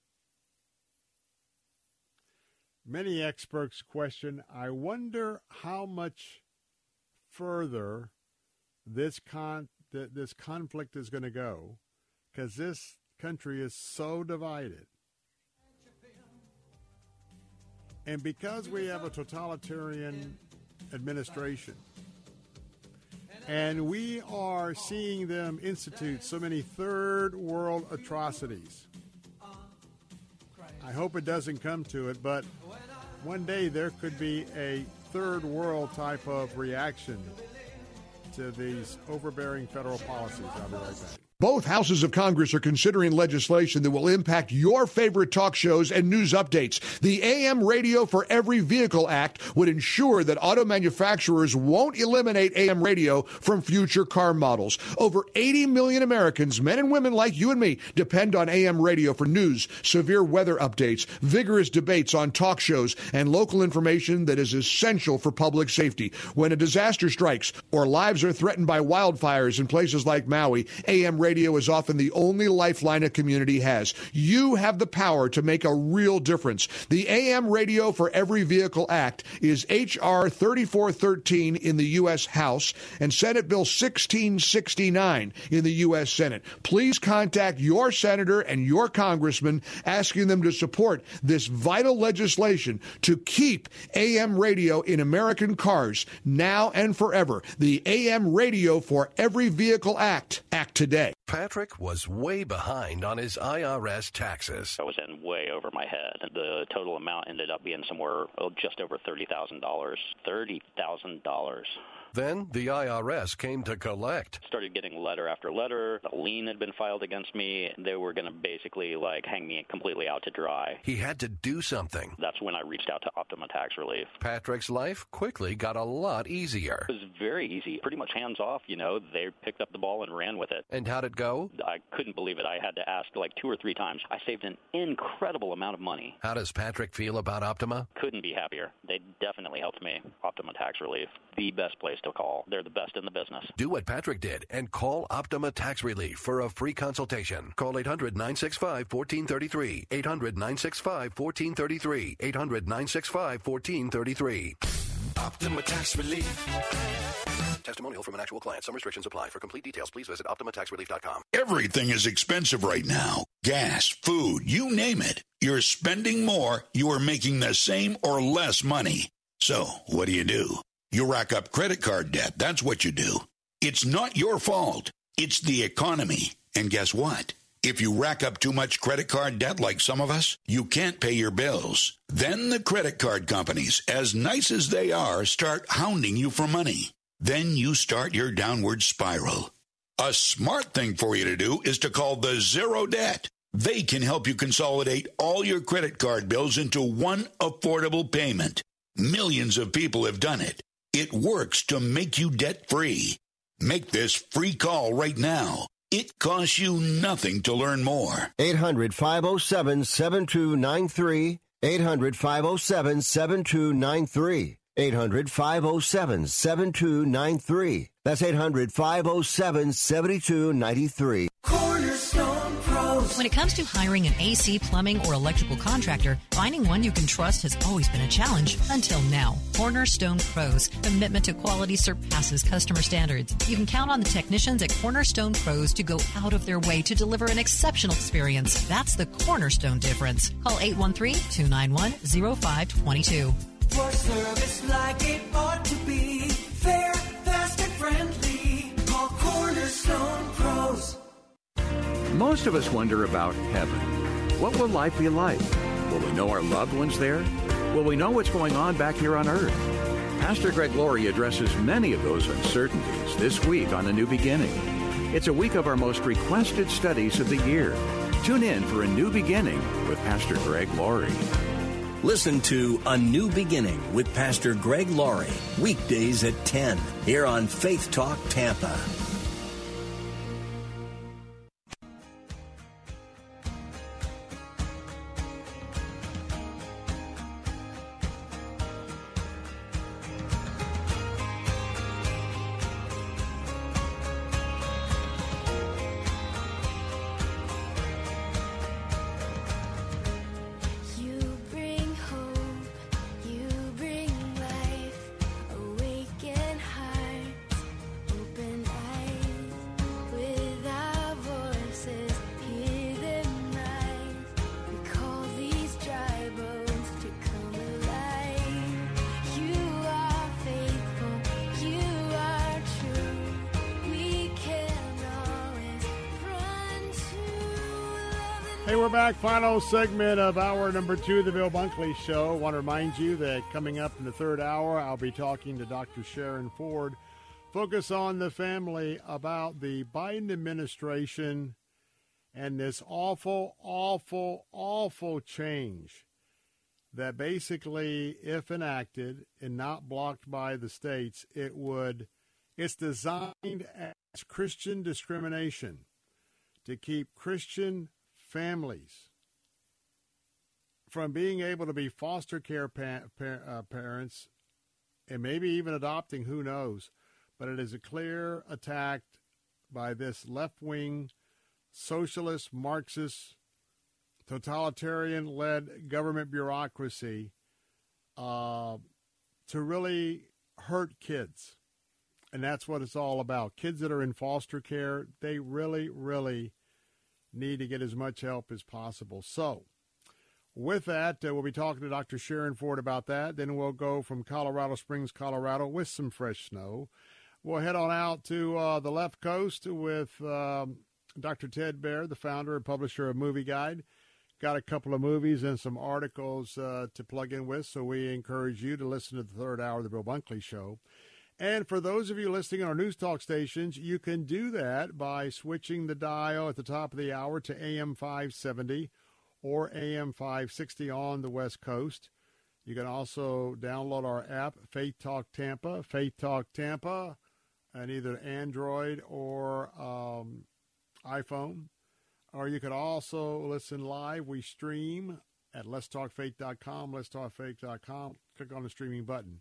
Many experts question I wonder how much further this con- that this conflict is going to go because this country is so divided. And because we have a totalitarian administration, and we are seeing them institute so many third world atrocities. I hope it doesn't come to it, but one day there could be a third world type of reaction to these overbearing federal policies. I'll be right back. Both houses of Congress are considering legislation that will impact your favorite talk shows and news updates. The AM Radio for Every Vehicle Act would ensure that auto manufacturers won't eliminate AM radio from future car models. Over 80 million Americans, men and women like you and me, depend on AM radio for news, severe weather updates, vigorous debates on talk shows, and local information that is essential for public safety. When a disaster strikes or lives are threatened by wildfires in places like Maui, AM radio radio is often the only lifeline a community has. You have the power to make a real difference. The AM Radio for Every Vehicle Act is H.R. 3413 in the U.S. House and Senate Bill 1669 in the U.S. Senate. Please contact your senator and your congressman asking them to support this vital legislation to keep AM radio in American cars now and forever. The AM Radio for Every Vehicle Act. Act today. Patrick was way behind on his IRS taxes. I was in way over my head. The total amount ended up being somewhere oh, just over $30,000. $30,000. Then the IRS came to collect. Started getting letter after letter. A lien had been filed against me. They were going to basically like hang me completely out to dry. He had to do something. That's when I reached out to Optima Tax Relief. Patrick's life quickly got a lot easier. It was very easy, pretty much hands off. You know, they picked up the ball and ran with it. And how'd it go? I couldn't believe it. I had to ask like two or three times. I saved an incredible amount of money. How does Patrick feel about Optima? Couldn't be happier. They definitely helped me. Optima Tax Relief, the best place to call. They're the best in the business. Do what Patrick did and call Optima Tax Relief for a free consultation. Call 800 965 1433. 800 965 1433. 800 965 1433. Optima Tax Relief. Testimonial from an actual client. Some restrictions apply. For complete details, please visit OptimaTaxRelief.com. Everything is expensive right now gas, food, you name it. You're spending more, you are making the same or less money. So, what do you do? You rack up credit card debt. That's what you do. It's not your fault. It's the economy. And guess what? If you rack up too much credit card debt like some of us, you can't pay your bills. Then the credit card companies, as nice as they are, start hounding you for money. Then you start your downward spiral. A smart thing for you to do is to call the Zero Debt. They can help you consolidate all your credit card bills into one affordable payment. Millions of people have done it. It works to make you debt free. Make this free call right now. It costs you nothing to learn more. 800 507 7293. 800 507 7293. 800 507 7293. That's 800 507 7293. Cornerstone Pros. When it comes to hiring an AC, plumbing, or electrical contractor, finding one you can trust has always been a challenge until now. Cornerstone Pros. Commitment to quality surpasses customer standards. You can count on the technicians at Cornerstone Pros to go out of their way to deliver an exceptional experience. That's the cornerstone difference. Call 813 291 0522. For service like it ought to be. Fair, fast, and friendly. Call Cornerstone Pros. Most of us wonder about heaven. What will life be like? Will we know our loved ones there? Will we know what's going on back here on earth? Pastor Greg Laurie addresses many of those uncertainties this week on A New Beginning. It's a week of our most requested studies of the year. Tune in for A New Beginning with Pastor Greg Laurie. Listen to A New Beginning with Pastor Greg Laurie, weekdays at 10, here on Faith Talk Tampa. Final segment of hour number two of the Bill Bunkley Show. I want to remind you that coming up in the third hour, I'll be talking to Dr. Sharon Ford focus on the family about the Biden administration and this awful, awful, awful change that basically, if enacted and not blocked by the states, it would, it's designed as Christian discrimination to keep Christian families from being able to be foster care pa- pa- uh, parents and maybe even adopting, who knows. But it is a clear attack by this left wing, socialist, Marxist, totalitarian led government bureaucracy uh, to really hurt kids. And that's what it's all about. Kids that are in foster care, they really, really need to get as much help as possible. So, with that, uh, we'll be talking to Dr. Sharon Ford about that. Then we'll go from Colorado Springs, Colorado, with some fresh snow. We'll head on out to uh, the left coast with um, Dr. Ted Baehr, the founder and publisher of Movie Guide. Got a couple of movies and some articles uh, to plug in with, so we encourage you to listen to the third hour of the Bill Bunkley Show. And for those of you listening on our news talk stations, you can do that by switching the dial at the top of the hour to AM 570 or AM 560 on the West Coast. You can also download our app, Faith Talk Tampa, Faith Talk Tampa, and either Android or um, iPhone. Or you can also listen live. We stream at letstalkfaith.com, letstalkfaith.com. Click on the streaming button.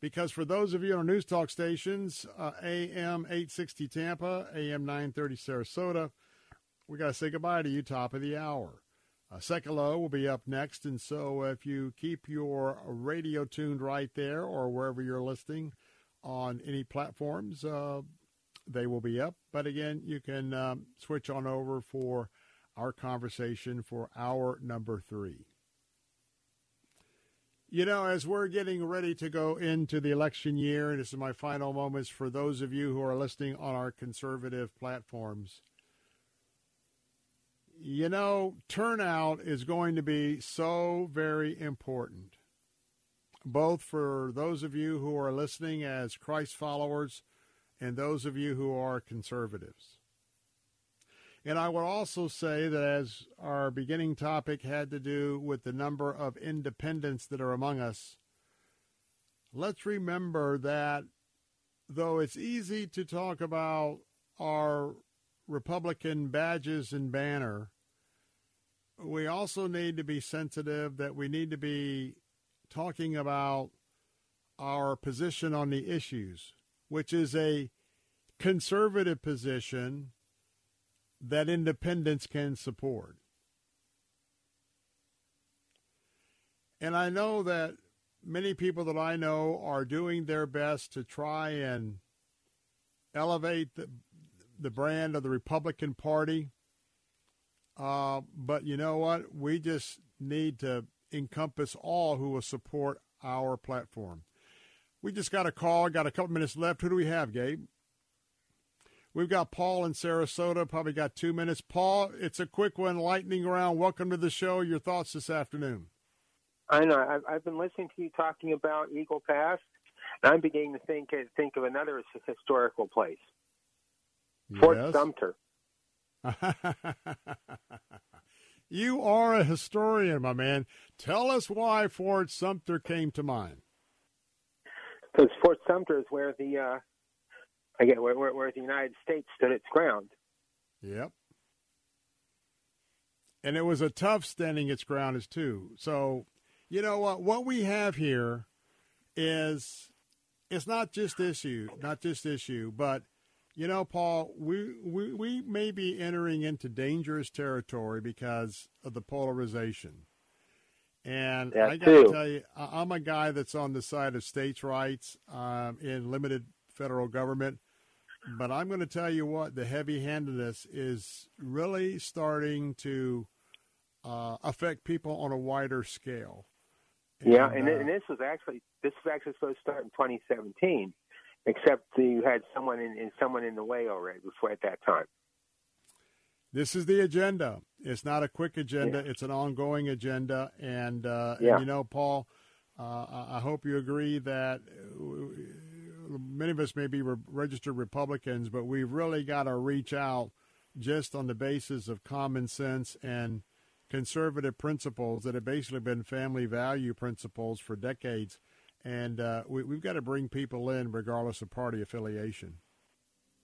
Because for those of you on our news talk stations, uh, AM 860 Tampa, AM 930 Sarasota, we got to say goodbye to you top of the hour. Uh, Sekulow will be up next, and so if you keep your radio tuned right there or wherever you're listening on any platforms, uh, they will be up. But again, you can um, switch on over for our conversation for hour number three. You know, as we're getting ready to go into the election year, and this is my final moments for those of you who are listening on our conservative platforms you know, turnout is going to be so very important, both for those of you who are listening as Christ followers and those of you who are conservatives. And I would also say that as our beginning topic had to do with the number of independents that are among us, let's remember that though it's easy to talk about our Republican badges and banner, we also need to be sensitive that we need to be talking about our position on the issues, which is a conservative position that independents can support. And I know that many people that I know are doing their best to try and elevate the, the brand of the Republican Party. Uh, but you know what? We just need to encompass all who will support our platform. We just got a call, got a couple minutes left. Who do we have, Gabe? We've got Paul in Sarasota, probably got two minutes. Paul, it's a quick one, lightning round. Welcome to the show. Your thoughts this afternoon? I know. I've, been listening to you talking about Eagle Pass, and I'm beginning to think think of another historical place, Fort Yes. Sumter. *laughs* you are a historian, my man. Tell us why Fort Sumter came to mind. Because Fort Sumter is where the uh, again where, where where the United States stood its ground. Yep. And it was a tough standing its ground as too. So, you know what? What we have here is it's not just issue, not just issue, but you know, Paul, we, we we may be entering into dangerous territory because of the polarization. And That I got to tell you, I'm a guy that's on the side of states' rights um, in limited federal government. But I'm going to tell you what, the heavy handedness is really starting to uh, affect people on a wider scale. yeah, And, and, uh, and this was actually this was actually supposed to start in 2017, except you had someone in, in someone in the way already before at that time. This is the agenda. It's not a quick agenda. It's an ongoing agenda. And, uh, Yeah. and you know, Paul, uh, I- I hope you agree that uh, many of us may be re- registered Republicans, but we've really got to reach out just on the basis of common sense and conservative principles that have basically been family value principles for decades. And uh, we, have got to bring people in regardless of party affiliation.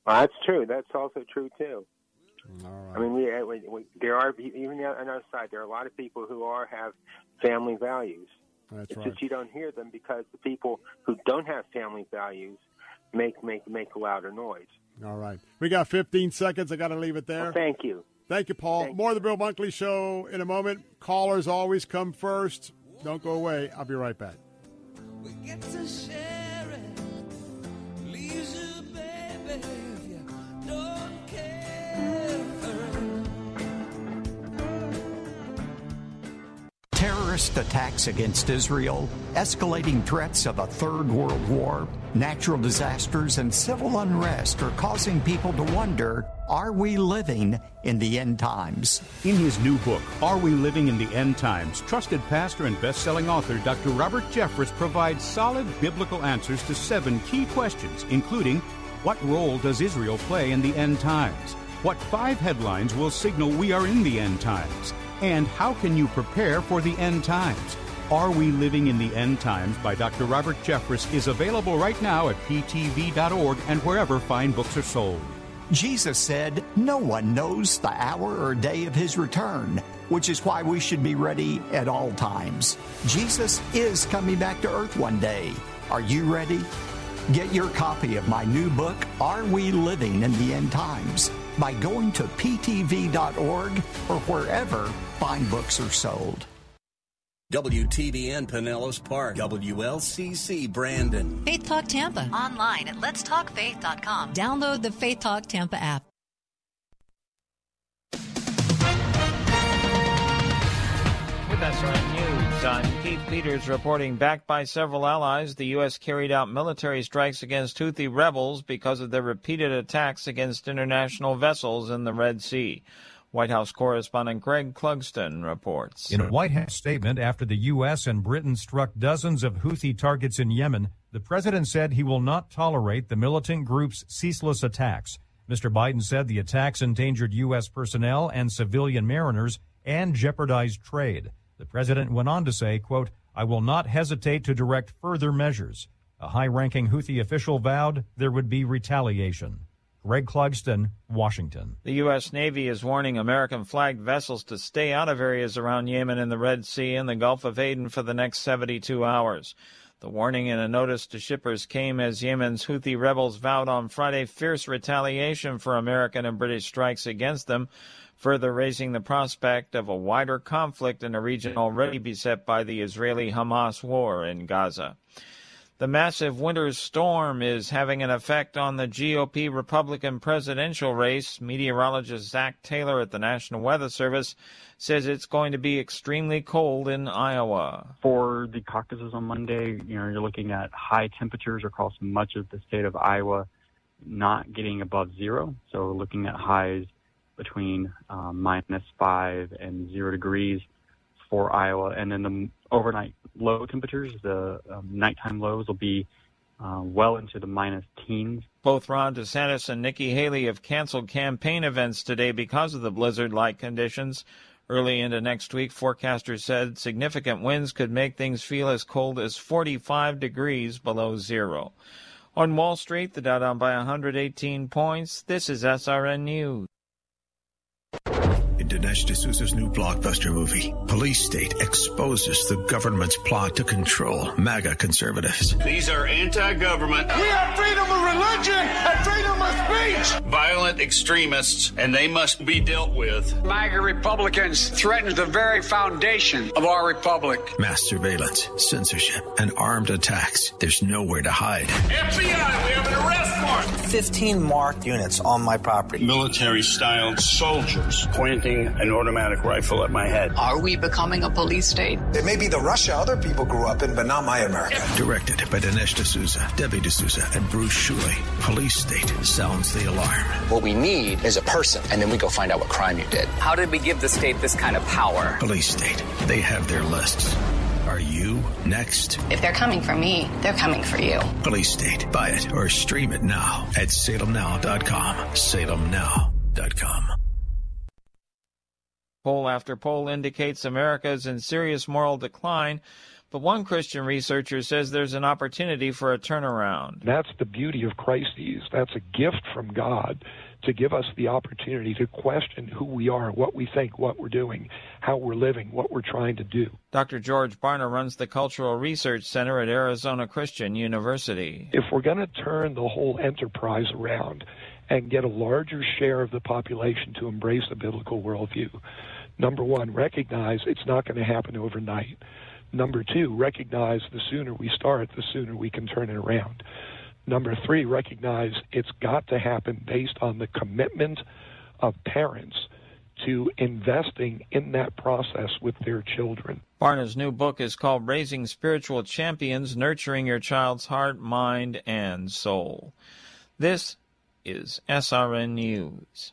Well, that's true. That's also true, too. I mean, we, we, we, there are even on our side there are a lot of people who are have family values. That's it's right. just you don't hear them because the people who don't have family values make make make a louder noise. All right, we got 15 seconds. I got to leave it there. Well, thank you. Thank you, Paul. Thank More of the Bill Bunkley Show in a moment. Callers always come first. Don't go away. I'll be right back we get to share. Terrorist attacks against Israel, escalating threats of a third world war, natural disasters, and civil unrest are causing people to wonder are we living in the end times? In his new book, Are We Living in the End Times? Trusted pastor and best-selling author Dr. Robert Jeffress provides solid biblical answers to seven key questions, including what role does Israel play in the end times? What five headlines will signal we are in the end times? And how can you prepare for the end times? Are We Living in the End Times by Dr. Robert Jeffress is available right now at ptv.org and wherever fine books are sold. Jesus said, No one knows the hour or day of his return, which is why we should be ready at all times. Jesus is coming back to earth one day. Are you ready? Get your copy of my new book, Are We Living in the End Times? By going to ptv.org or wherever fine books are sold. WTBN Pinellas Park, WLCC Brandon. Faith Talk Tampa. Online at letstalkfaith.com. Download the Faith Talk Tampa app. SRN Keith Peters reporting backed by several allies, the U.S. carried out military strikes against Houthi rebels because of their repeated attacks against international vessels in the Red Sea. White House correspondent Greg Clugston reports. In a White House statement after the U.S. and Britain struck dozens of Houthi targets in Yemen, the president said he will not tolerate the militant group's ceaseless attacks. Mr. Biden said the attacks endangered U.S. personnel and civilian mariners and jeopardized trade. The president went on to say, quote, I will not hesitate to direct further measures. A high ranking Houthi official vowed there would be retaliation. Greg Clugston, Washington. The U.S. Navy is warning American flagged vessels to stay out of areas around Yemen and the Red Sea and the Gulf of Aden for the next 72 hours. The warning in a notice to shippers came as Yemen's Houthi rebels vowed on Friday fierce retaliation for American and British strikes against them, further raising the prospect of a wider conflict in a region already beset by the Israeli Hamas war in Gaza. The massive winter storm is having an effect on the GOP Republican presidential race. Meteorologist Zach Taylor at the National Weather Service says it's going to be extremely cold in Iowa. For the caucuses on Monday, you know, you're looking at high temperatures across much of the state of Iowa, not getting above zero. So looking at highs between um, minus five and zero degrees for Iowa. And then the overnight low temperatures, the um, nighttime lows will be uh, well into the minus teens. Both Ron DeSantis and Nikki Haley have canceled campaign events today because of the blizzard like conditions. Early into next week, forecasters said significant winds could make things feel as cold as 45 degrees below zero. On Wall Street, the Dow down by 118 points. This is SRN News. In Dinesh D'Souza's new blockbuster movie, Police State exposes the government's plot to control MAGA conservatives. These are anti-government. We have freedom of religion and freedom of speech. Violent extremists, and they must be dealt with. MAGA Republicans threaten the very foundation of our republic. Mass surveillance, censorship, and armed attacks. There's nowhere to hide. FBI, we have an arrest warrant. 15 marked units on my property. Military-styled soldiers pointing an automatic rifle at my head. Are we becoming a police state? It may be the Russia other people grew up in, but not my America. Directed by Dinesh D'Souza, Debbie D'Souza, and Bruce Schooley. Police State sounds the alarm. What we need is a person, and then we go find out what crime you did. How did we give the state this kind of power? Police State. They have their lists. Are Are you next? If they're coming for me, they're coming for you. Police State. Buy it or stream it now at salemnow.com. Salemnow.com. Poll after poll indicates America is in serious moral decline, but one Christian researcher says there's an opportunity for a turnaround. That's the beauty of crises. That's a gift from God to give us the opportunity to question who we are, what we think, what we're doing, how we're living, what we're trying to do. Dr. George Barna runs the Cultural Research Center at Arizona Christian University. If we're going to turn the whole enterprise around and get a larger share of the population to embrace a biblical worldview, number one, recognize it's not going to happen overnight. Number two, recognize the sooner we start, the sooner we can turn it around. Number three, recognize it's got to happen based on the commitment of parents to investing in that process with their children. Barna's new book is called Raising Spiritual Champions Nurturing Your Child's Heart, Mind, and Soul. This is SRN News.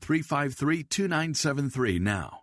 353 2973 now.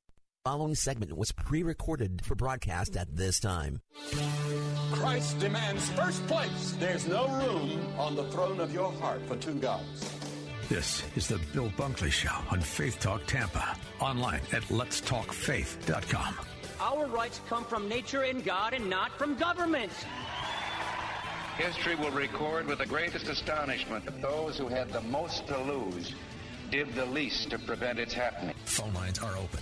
Following segment was pre-recorded for broadcast at this time. Christ demands first place. There's no room on the throne of your heart for two gods. This is the Bill Bunkley Show on Faith Talk Tampa. Online at letstalkfaith.com. Our rights come from nature and God and not from government. History will record with the greatest astonishment that those who had the most to lose did the least to prevent its happening. Phone lines are open.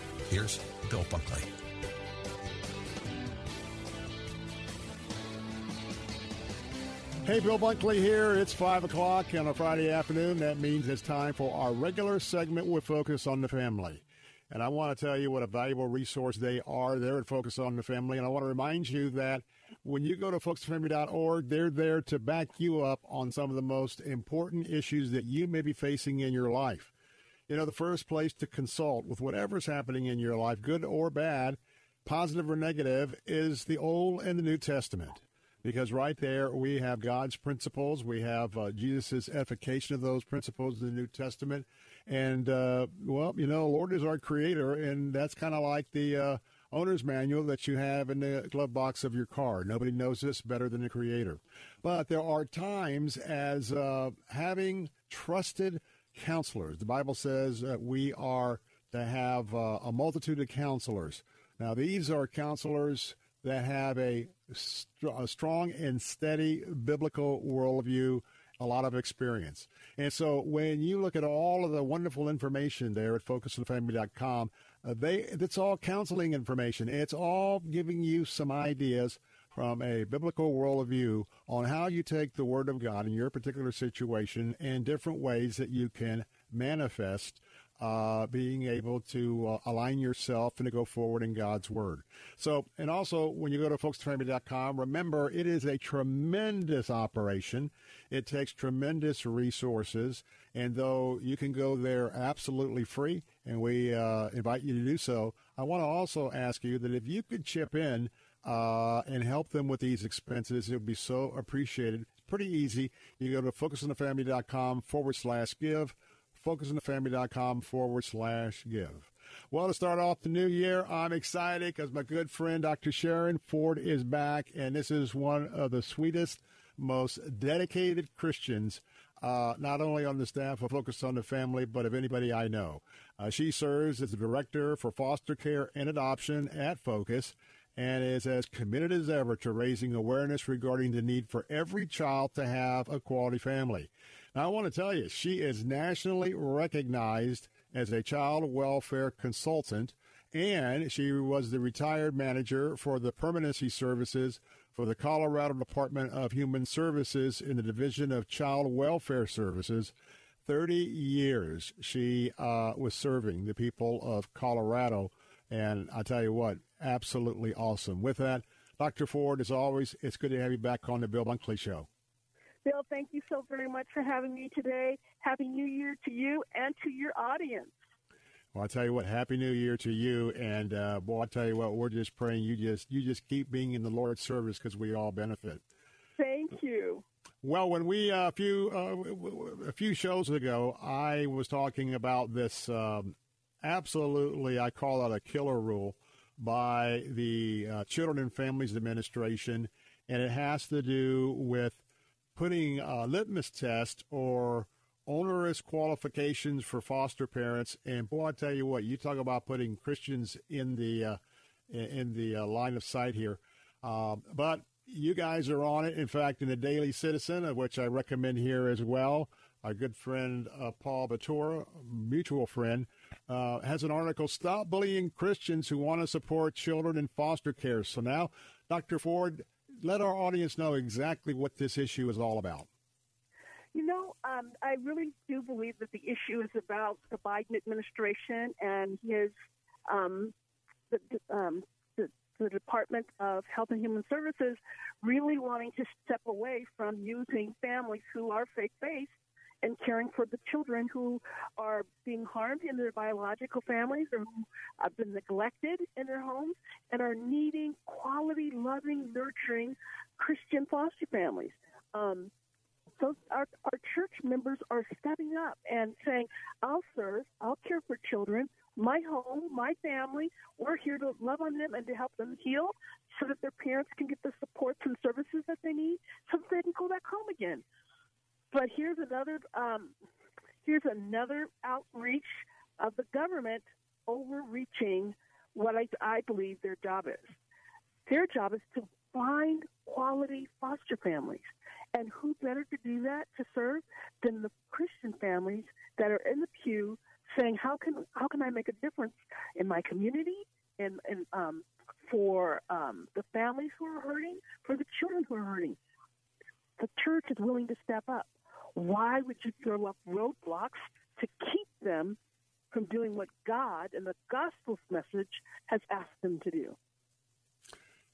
Here's Bill Bunkley. Hey, Bill Bunkley here. It's 5 o'clock on a Friday afternoon. That means it's time for our regular segment with Focus on the Family. And I want to tell you what a valuable resource they are there at Focus on the Family. And I want to remind you that when you go to focusfamily.org, they're there to back you up on some of the most important issues that you may be facing in your life. You know, the first place to consult with whatever's happening in your life, good or bad, positive or negative, is the Old and the New Testament. Because right there we have God's principles, we have uh, Jesus' edification of those principles in the New Testament, and uh, well, you know, Lord is our Creator, and that's kind of like the uh, owner's manual that you have in the glove box of your car. Nobody knows this better than the Creator. But there are times as uh, having trusted counselors. The Bible says that we are to have uh, a multitude of counselors. Now, these are counselors that have a, a strong and steady biblical worldview, a lot of experience. And so when you look at all of the wonderful information there at focusonthefamily.com, uh, they it's all counseling information. It's all giving you some ideas from a biblical worldview on how you take the Word of God in your particular situation and different ways that you can manifest uh, being able to uh, align yourself and to go forward in God's Word. So, and also when you go to folksfamily.com, remember it is a tremendous operation. It takes tremendous resources. And though you can go there absolutely free, and we uh, invite you to do so, I want to also ask you that if you could chip in uh, and help them with these expenses. It would be so appreciated. Pretty easy. You go to focusonthefamily.com forward slash give, focusonthefamily.com forward slash give. Well, to start off the new year, I'm excited because my good friend Dr. Sharon Ford is back, and this is one of the sweetest, most dedicated Christians, uh, not only on the staff of Focus on the Family, but of anybody I know. Uh, she serves as the director for foster care and adoption at Focus and is as committed as ever to raising awareness regarding the need for every child to have a quality family. Now, I want to tell you, she is nationally recognized as a child welfare consultant, and she was the retired manager for the permanency services for the Colorado Department of Human Services in the Division of Child Welfare Services. 30 years she uh, was serving the people of Colorado. And I tell you what, absolutely awesome. With that, Dr. Ford, as always, it's good to have you back on the Bill Bunkley Show. Bill, thank you so very much for having me today. Happy New Year to you and to your audience. Well, I tell you what, Happy New Year to you, and uh, boy, I tell you what, we're just praying you just you just keep being in the Lord's service because we all benefit. Thank you. Well, when we uh, a few uh, a few shows ago, I was talking about this um, absolutely, I call it a killer rule by the uh, Children and Families Administration, and it has to do with putting a litmus test or onerous qualifications for foster parents. And boy, I tell you what, you talk about putting Christians in the uh, in the uh, line of sight here. Uh, but you guys are on it. In fact, in the Daily Citizen, of which I recommend here as well, our good friend uh, Paul Batura, mutual friend, uh, has an article: "Stop bullying Christians who want to support children in foster care." So now, Dr. Ford, let our audience know exactly what this issue is all about. You know, um, I really do believe that the issue is about the Biden administration and his um, the, um, the, the Department of Health and Human Services really wanting to step away from using families who are faith-based and caring for the children who are being harmed in their biological families or who have been neglected in their homes and are needing quality, loving, nurturing Christian foster families. Um, so our, our church members are stepping up and saying, I'll serve, I'll care for children, my home, my family. We're here to love on them and to help them heal so that their parents can get the supports and services that they need so that they can go back home again. But here's another um, here's another outreach of the government overreaching what I, I believe their job is. Their job is to find quality foster families. And who better to do that to serve than the Christian families that are in the pew saying, "How can how can I make a difference in my community and and um, for um, the families who are hurting, for the children who are hurting?" The church is willing to step up. Why would you throw up roadblocks to keep them from doing what God and the gospel's message has asked them to do?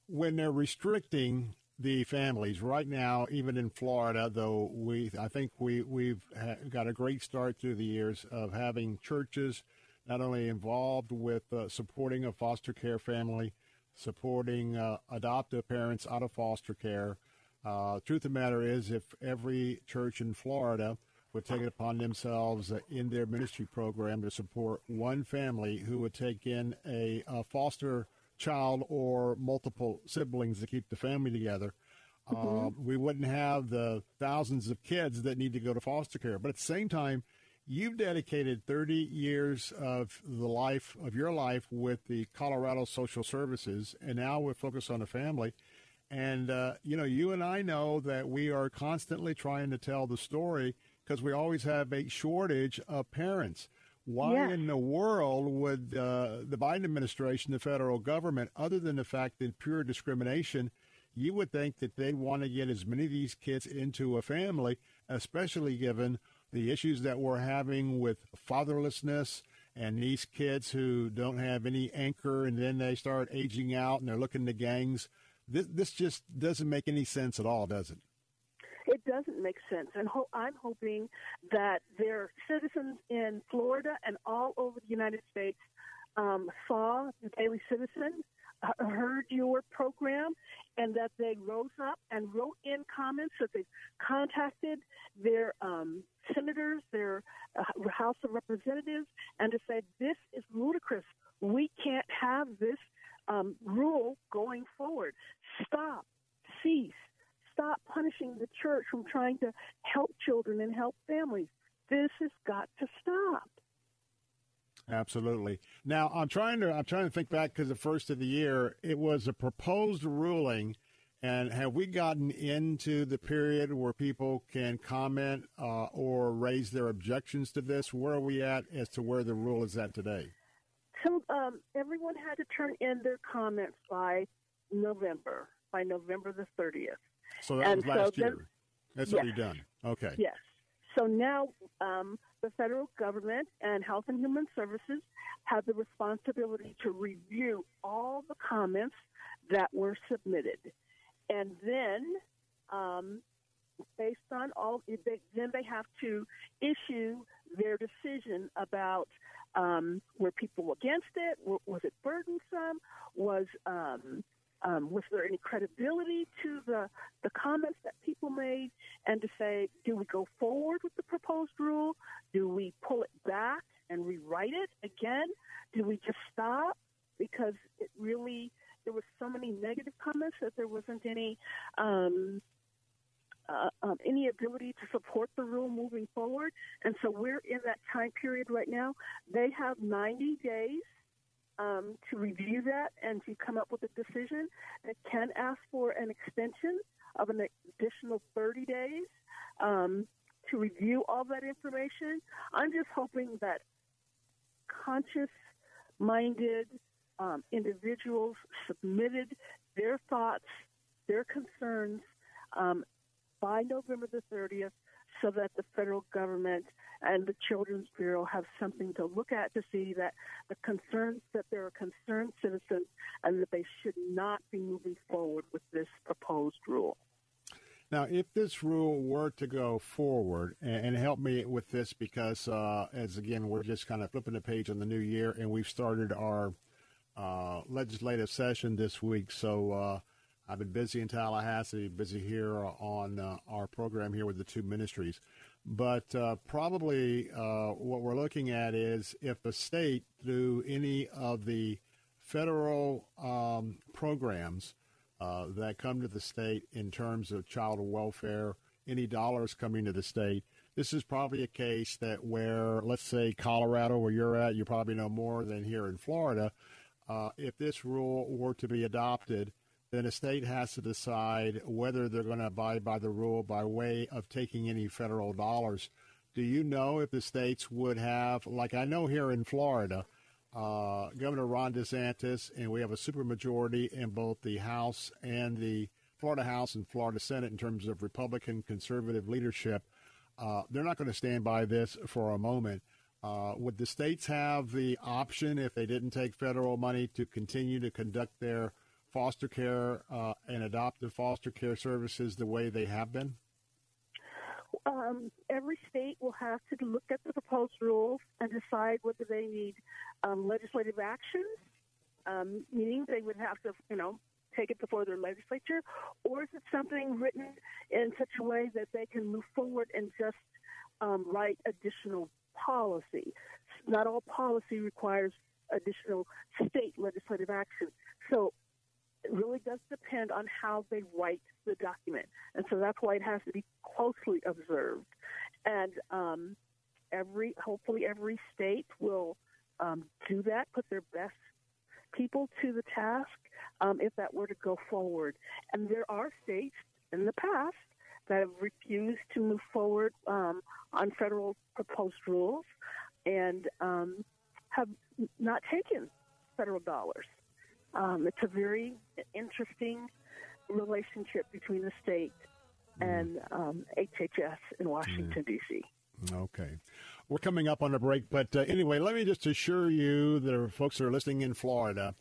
When they're restricting the families right now, even in Florida, though we, I think we we've got a great start through the years of having churches not only involved with uh, supporting a foster care family, supporting uh, adoptive parents out of foster care. Uh, truth of the matter is, if every church in Florida would take it upon themselves uh, in their ministry program to support one family who would take in a, a foster child or multiple siblings to keep the family together, mm-hmm. uh, we wouldn't have the thousands of kids that need to go to foster care. But at the same time, you've dedicated 30 years of the life of your life with the Colorado Social Services, and now we're focused on the family. And, uh, you know, you and I know that we are constantly trying to tell the story because we always have a shortage of parents. Why in the world would uh, the Biden administration, the federal government, other than the fact that pure discrimination, you would think that they'd want to get as many of these kids into a family, especially given the issues that we're having with fatherlessness and these kids who don't have any anchor and then they start aging out and they're looking to gangs. This, this just doesn't make any sense at all, does it? it doesn't make sense. And ho- I'm hoping that their citizens in Florida and all over the United States um, saw the Daily Citizen heard your program and that they rose up and wrote in comments that they contacted their um, senators, their uh, House of Representatives, and to say this is ludicrous. We can't have this um, rule going forward. Stop, cease, stop punishing the church from trying to help children and help families. This has got to stop. Absolutely. Now I'm trying to I'm trying to think back because the first of the year it was a proposed ruling, and have we gotten into the period where people can comment uh, or raise their objections to this? Where are we at as to where the rule is at today? So um, everyone had to turn in their comments by November, by November the 30th. So that and was last so year. then- That's yes. already done. Okay. Yes. So now um, the federal government and Health and Human Services have the responsibility to review all the comments that were submitted. And then, um, based on all, they, then they have to issue their decision about um, were people against it? W- Was it burdensome? Was um, um, was there any credibility to the the comments that people made? And to say, do we go forward with the proposed rule? Do we pull it back and rewrite it again? Do we just stop because it really there was so many negative comments that there wasn't any um, uh, um, any ability to support the rule moving forward. And so we're in that time period right now. They have 90 days um, to review that and to come up with a decision. They can ask for an extension of an additional 30 days um, to review all that information. I'm just hoping that conscious minded um, individuals submitted their thoughts, their concerns um, by November the 30th so that the federal government and the Children's Bureau have something to look at to see that the concerns that there are concerned citizens and that they should not be moving forward with this proposed rule. Now, if this rule were to go forward, and, help me with this because, uh, as again, we're just kind of flipping the page on the new year, and we've started our uh, legislative session this week. So uh, I've been busy in Tallahassee, busy here on uh, our program here with the two ministries. But uh, probably uh, what we're looking at is if the state, through any of the federal um, programs uh, that come to the state in terms of child welfare, any dollars coming to the state, this is probably a case that where, let's say, Colorado, where you're at, you probably know more than here in Florida. Uh, if this rule were to be adopted, then a state has to decide whether they're going to abide by the rule by way of taking any federal dollars. Do you know if the states would have, like I know here in Florida, uh, Governor Ron DeSantis, and we have a supermajority in both the House and the Florida House and Florida Senate in terms of Republican conservative leadership. Uh, they're not going to stand by this for a moment. Uh, would the states have the option, if they didn't take federal money, to continue to conduct their foster care uh, and adoptive foster care services the way they have been? Um, every state will have to look at the proposed rules and decide whether they need um, legislative actions, um, meaning they would have to, you know, take it before their legislature, or is it something written in such a way that they can move forward and just um, write additional policy? Not all policy requires additional state legislative action. So it really does depend on how they write the document. And so that's why it has to be closely observed. And um, every, hopefully, every state will um, do that, put their best people to the task um, if that were to go forward. And there are states in the past that have refused to move forward um, on federal proposed rules and um, have not taken federal dollars. Um, it's a very interesting relationship between the state and um, HHS in Washington, D.C. Okay. We're coming up on a break, but uh, anyway, let me just assure you that folks that are listening in Florida,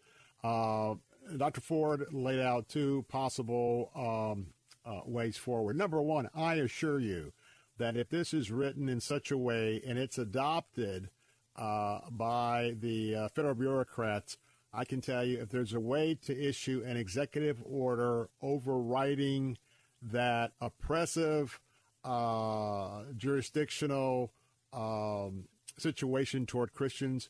uh, Dr. Ford laid out two possible um, uh, ways forward. Number one, I assure you that if this is written in such a way and it's adopted uh, by the uh, federal bureaucrats, I can tell you if there's a way to issue an executive order overriding that oppressive uh, jurisdictional um, situation toward Christians,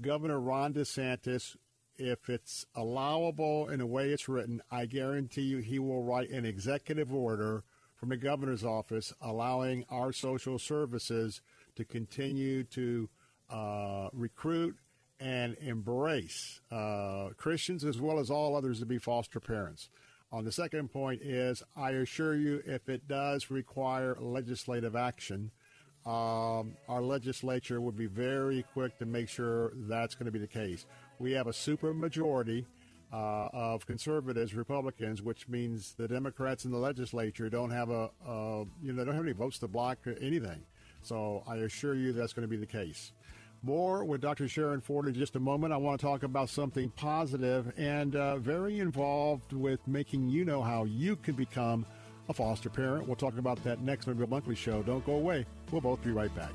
Governor Ron DeSantis, if it's allowable in the way it's written, I guarantee you he will write an executive order from the governor's office allowing our social services to continue to uh, recruit and embrace uh, Christians as well as all others to be foster parents. On the second point is, I assure you, if it does require legislative action, um, our legislature would be very quick to make sure that's going to be the case. We have a super majority uh, of conservatives, Republicans, which means the Democrats in the legislature don't have a, a you know, don't have any votes to block anything. So I assure you that's going to be the case. More with Dr. Sharon Ford in just a moment. I want to talk about something positive and uh, very involved with making you know how you can become a foster parent. We'll talk about that next on the Bill Bunkley Show. Don't go away. We'll both be right back.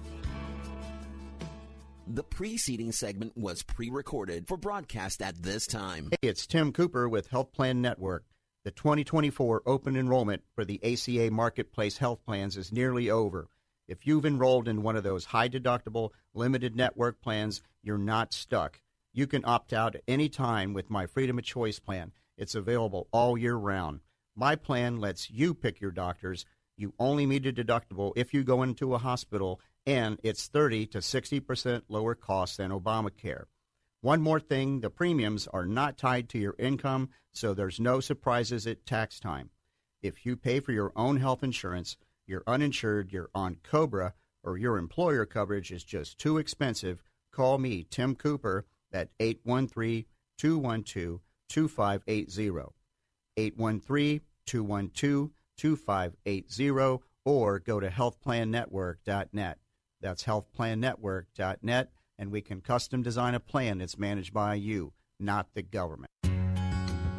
The preceding segment was pre recorded for broadcast at this time. Hey, it's Tim Cooper with Health Plan Network. The 2024 open enrollment for the ACA Marketplace health plans is nearly over. If you've enrolled in one of those high deductible, limited network plans, you're not stuck. You can opt out at any time with my Freedom of Choice plan. It's available all year round. My plan lets you pick your doctors. You only meet a deductible if you go into a hospital, and it's 30 to 60% lower cost than Obamacare. One more thing the premiums are not tied to your income, so there's no surprises at tax time. If you pay for your own health insurance, you're uninsured, you're on COBRA, or your employer coverage is just too expensive, call me, Tim Cooper, at 813 212 2580. 813 212 2580 or go to healthplannetwork.net. That's healthplannetwork.net, and we can custom design a plan that's managed by you, not the government.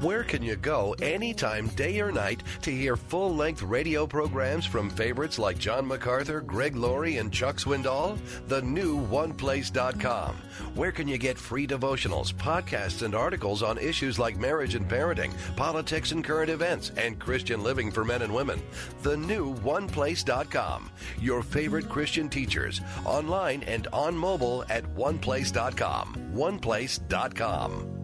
Where can you go anytime, day or night, to hear full length radio programs from favorites like John MacArthur, Greg Laurie, and Chuck Swindoll? The new OnePlace.com. Where can you get free devotionals, podcasts, and articles on issues like marriage and parenting, politics and current events, and Christian living for men and women? The new OnePlace.com. Your favorite Christian teachers, online and on mobile at OnePlace.com. OnePlace.com.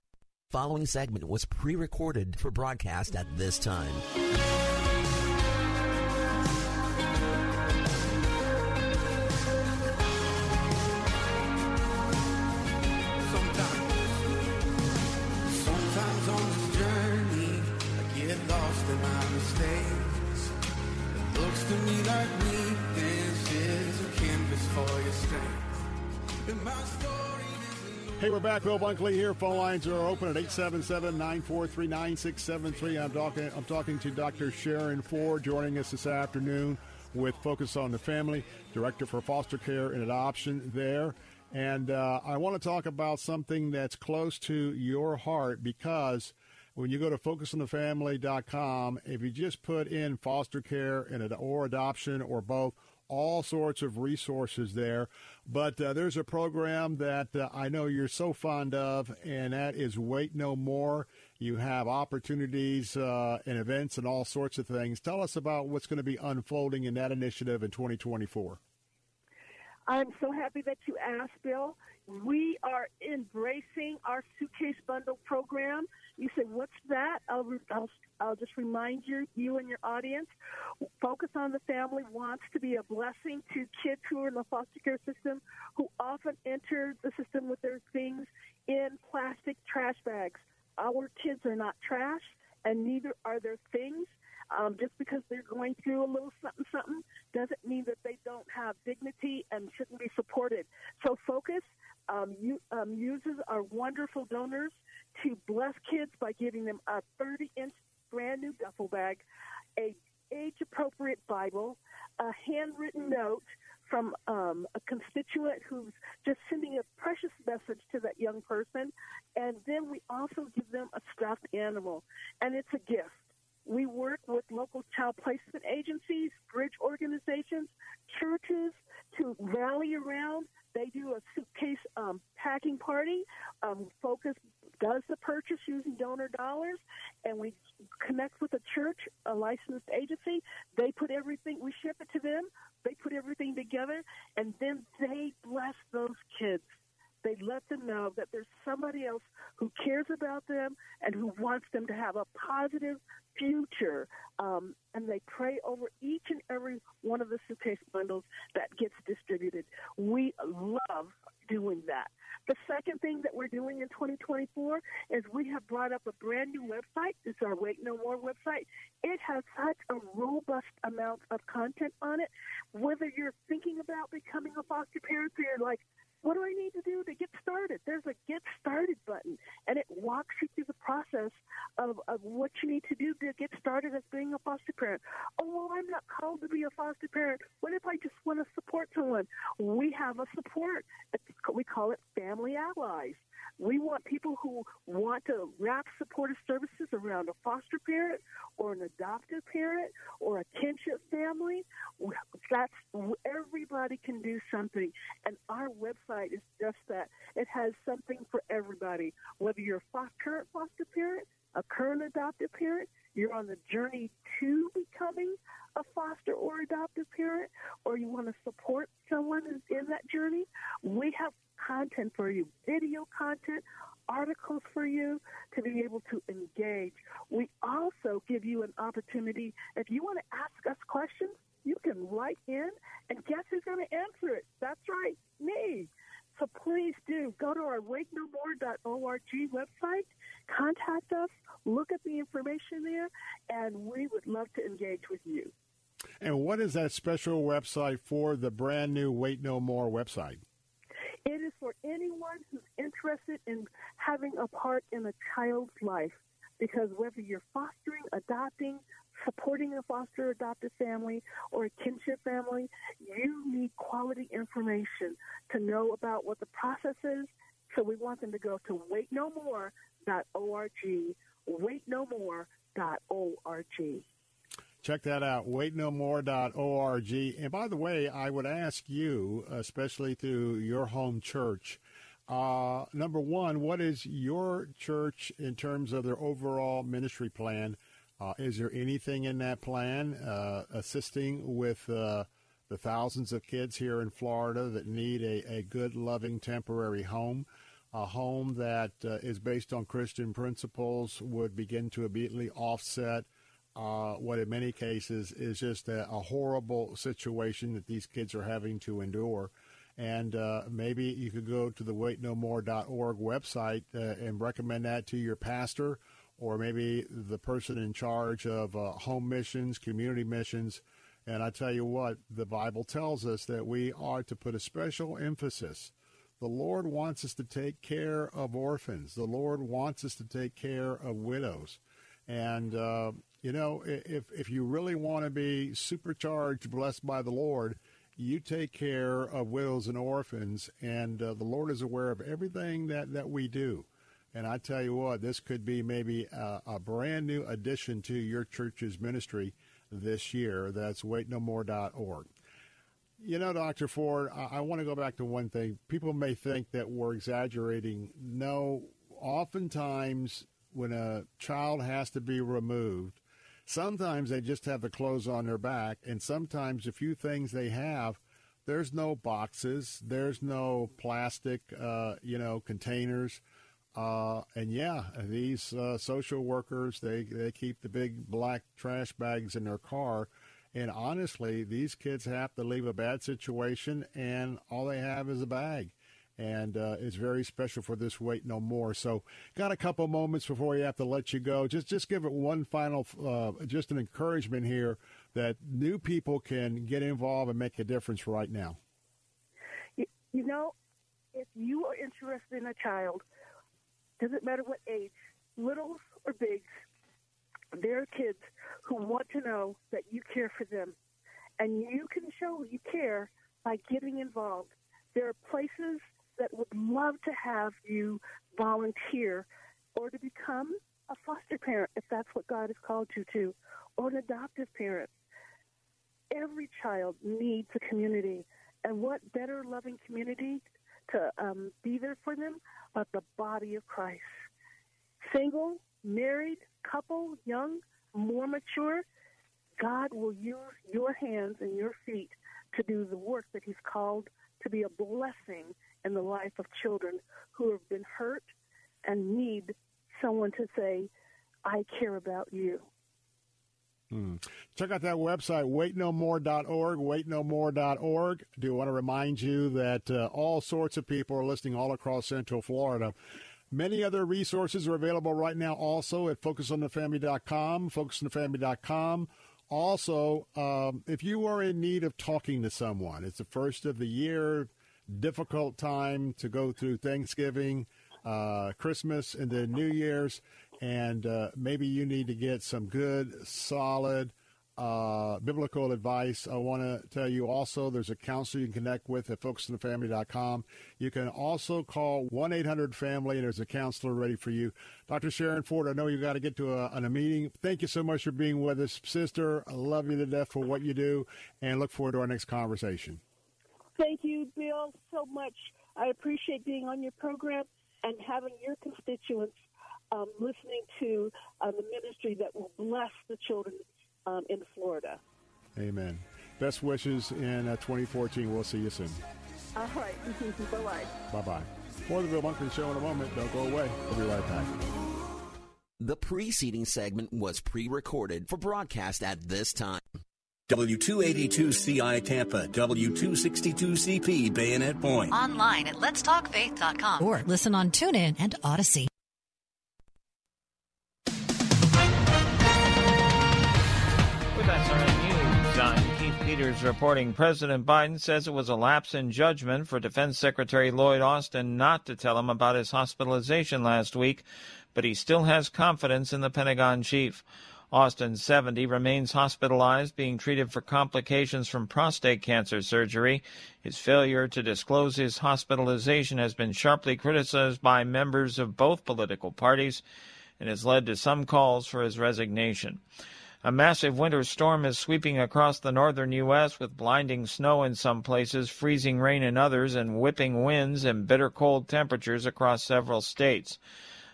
Following segment was pre recorded for broadcast at this time. Hey, we're back. Bill Bunkley here. Phone lines are open at 877-943-9673. I'm talking, I'm talking to Dr. Sharon Ford joining us this afternoon with Focus on the Family, Director for Foster Care and Adoption there. And uh, I want to talk about something that's close to your heart because when you go to focusonthefamily.com, if you just put in foster care and or adoption or both, all sorts of resources there. But uh, there's a program that uh, I know you're so fond of, and that is Wait No More. You have opportunities uh, and events and all sorts of things. Tell us about what's going to be unfolding in that initiative in 2024. I'm so happy that you asked, Bill. We are embracing our suitcase bundle program. You say, "What's that?" I'll, I'll, I'll just remind you, you and your audience. Focus on the Family wants to be a blessing to kids who are in the foster care system, who often enter the system with their things in plastic trash bags. Our kids are not trash, and neither are their things. Um, just because they're going through a little something something doesn't mean that they don't have dignity and shouldn't be supported. So focus um, you, um, uses our wonderful donors to bless kids by giving them a 30-inch brand new duffel bag, a age-appropriate Bible, a handwritten note from um, a constituent who's just sending a precious message to that young person, and then we also give them a stuffed animal, and it's a gift. We work with local child placement agencies, bridge organizations, churches to rally around. They do a suitcase um, packing party. Um, Focus does the purchase using donor dollars, and we connect with a church, a licensed agency. They put everything, we ship it to them. They put everything together, and then they bless those kids. They let them know that there's somebody else who cares about them and who wants them to have a positive future. Um, and they pray over each and every one of the suitcase bundles that gets distributed. We love doing that. The second thing that we're doing in 2024 is we have brought up a brand new website. It's our Wait No More website. It has such a robust amount of content on it. Whether you're thinking about becoming a foster parent or you're like, what do I need to do to get started? There's a get started button, and it walks you through the process of, of what you need to do to get started as being a foster parent. Oh, well, I'm not called to be a foster parent. What if I just want to support someone? We have a support. It's, we call it Family Allies. We want people who want to wrap supportive services around a foster parent or an adoptive parent or a kinship family. That's everybody can do something, and our website is just that. It has something for everybody. Whether you're a current foster parent, a current adoptive parent, you're on the journey to becoming a foster or adoptive parent, or you want to support someone in that journey, we have content for you, video content, articles for you to be able to engage. We also give you an opportunity, if you want to ask us questions, you can write in, and guess who's going to answer it? That's right, me. So please do go to our waitnomore.org website, contact us, look at the information there, and we would love to engage with you. And what is that special website for the brand new Wait No More website? It is for anyone who's interested in having a part in a child's life. Because whether you're fostering, adopting, supporting a foster adopted family or a kinship family, you need quality information to know about what the process is. So we want them to go to waitnomore.org, waitnomore.org. Check that out, waitnomore.org. And by the way, I would ask you, especially through your home church, uh, number one, what is your church in terms of their overall ministry plan? Uh, is there anything in that plan uh, assisting with uh, the thousands of kids here in Florida that need a, a good, loving, temporary home? A home that uh, is based on Christian principles would begin to immediately offset uh, what in many cases is just a, a, horrible situation that these kids are having to endure. And uh, maybe you could go to the waitnomore.org website uh, and recommend that to your pastor or maybe the person in charge of uh, home missions, community missions. And I tell you what, the Bible tells us that we are to put a special emphasis. The Lord wants us to take care of orphans. The Lord wants us to take care of widows. And uh, you know, if if you really want to be supercharged, blessed by the Lord, you take care of widows and orphans, and uh, the Lord is aware of everything that that we do. And I tell you what, this could be maybe a, a brand new addition to your church's ministry this year. That's waitnomore.org. You know, Dr. Ford, I, I want to go back to one thing. People may think that we're exaggerating. No, oftentimes when a child has to be removed, Sometimes they just have the clothes on their back, and sometimes a few things they have, there's no boxes, there's no plastic, uh, you know, containers. Uh, and yeah, these uh, social workers, they, they keep the big black trash bags in their car. And honestly, these kids have to leave a bad situation, and all they have is a bag and uh, it's very special for this wait no more. So, got a couple moments before we have to let you go. Just just give it one final, uh, just an encouragement here that new people can get involved and make a difference right now. You, you know, if you are interested in a child, doesn't matter what age, littles or bigs, there are kids who want to know that you care for them. And you can show you care by getting involved. There are places that would love to have you volunteer or to become a foster parent if that's what God has called you to, or an adoptive parent. Every child needs a community. And what better loving community to um, be there for them but the body of Christ? Single, married, couple, young, more mature, God will use your hands and your feet to do the work that He's called to be a blessing in the life of children who have been hurt and need someone to say, I care about you. Hmm. Check out that website, waitnomore.org, waitnomore.org. I do want to remind you that uh, all sorts of people are listening all across Central Florida. Many other resources are available right now also at focusonthefamily.com, focusonthefamily.com. Also, um, if you are in need of talking to someone, it's the first of the year, difficult time to go through Thanksgiving, uh, Christmas, and then New Year's, and uh, maybe you need to get some good, solid, uh, biblical advice. I want to tell you also there's a counselor you can connect with at focusonthefamily.com. You can also call 1 800 Family, and there's a counselor ready for you. Dr. Sharon Ford, I know you've got to get to a, a meeting. Thank you so much for being with us, sister. I love you to death for what you do, and look forward to our next conversation. Thank you, Bill, so much. I appreciate being on your program and having your constituents um, listening to uh, the ministry that will bless the children um, in Florida. Amen. Best wishes in uh, 2014. We'll see you soon. All right. *laughs* bye bye. Bye bye. More of the Bill Bunkley Show in a moment. Don't go away. We'll be right back. The preceding segment was pre recorded for broadcast at this time. W282CI Tampa, W262CP Bayonet Point. Online at letstalkfaith.com or listen on TuneIn and Odyssey. With SRN News, I'm Keith Peters reporting President Biden says it was a lapse in judgment for Defense Secretary Lloyd Austin not to tell him about his hospitalization last week, but he still has confidence in the Pentagon chief. Austin, 70, remains hospitalized, being treated for complications from prostate cancer surgery. His failure to disclose his hospitalization has been sharply criticized by members of both political parties and has led to some calls for his resignation. A massive winter storm is sweeping across the northern U.S. with blinding snow in some places, freezing rain in others, and whipping winds and bitter cold temperatures across several states.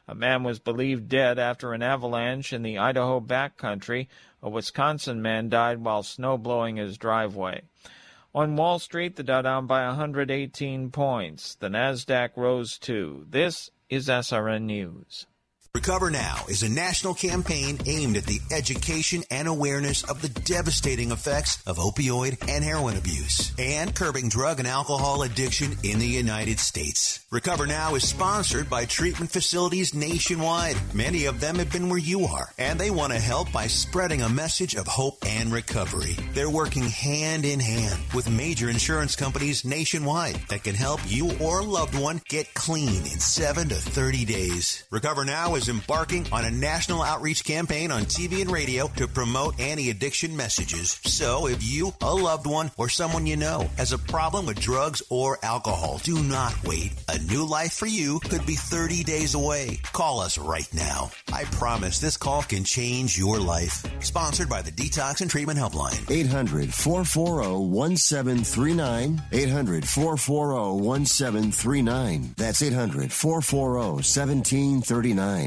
A man was believed dead after an avalanche in the Idaho backcountry. A Wisconsin man died while snow blowing his driveway. On Wall Street, the Dow down by 118 points. The Nasdaq rose too. This is SRN News. Recover Now is a national campaign aimed at the education and awareness of the devastating effects of opioid and heroin abuse and curbing drug and alcohol addiction in the United States. Recover Now is sponsored by treatment facilities nationwide. Many of them have been where you are, and they want to help by spreading a message of hope and recovery. They're working hand in hand with major insurance companies nationwide that can help you or a loved one get clean in 7 to 30 days. Recover Now is embarking on a national outreach campaign on TV and radio to promote anti addiction messages. So if you, a loved one, or someone you know has a problem with drugs or alcohol, do not wait. A new life for you could be 30 days away. Call us right now. I promise this call can change your life. Sponsored by the Detox and Treatment Helpline. 800 440 1739. 800 440 1739. That's 800 440 1739.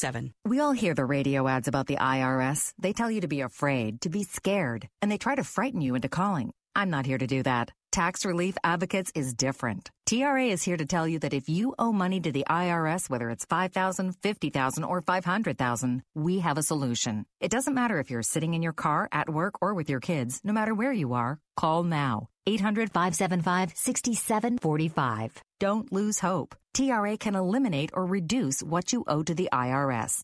We all hear the radio ads about the IRS. They tell you to be afraid, to be scared, and they try to frighten you into calling. I'm not here to do that. Tax Relief Advocates is different. TRA is here to tell you that if you owe money to the IRS, whether it's 5000 50000 or 500000 we have a solution. It doesn't matter if you're sitting in your car, at work, or with your kids, no matter where you are, call now. 800 575 6745. Don't lose hope. TRA can eliminate or reduce what you owe to the IRS.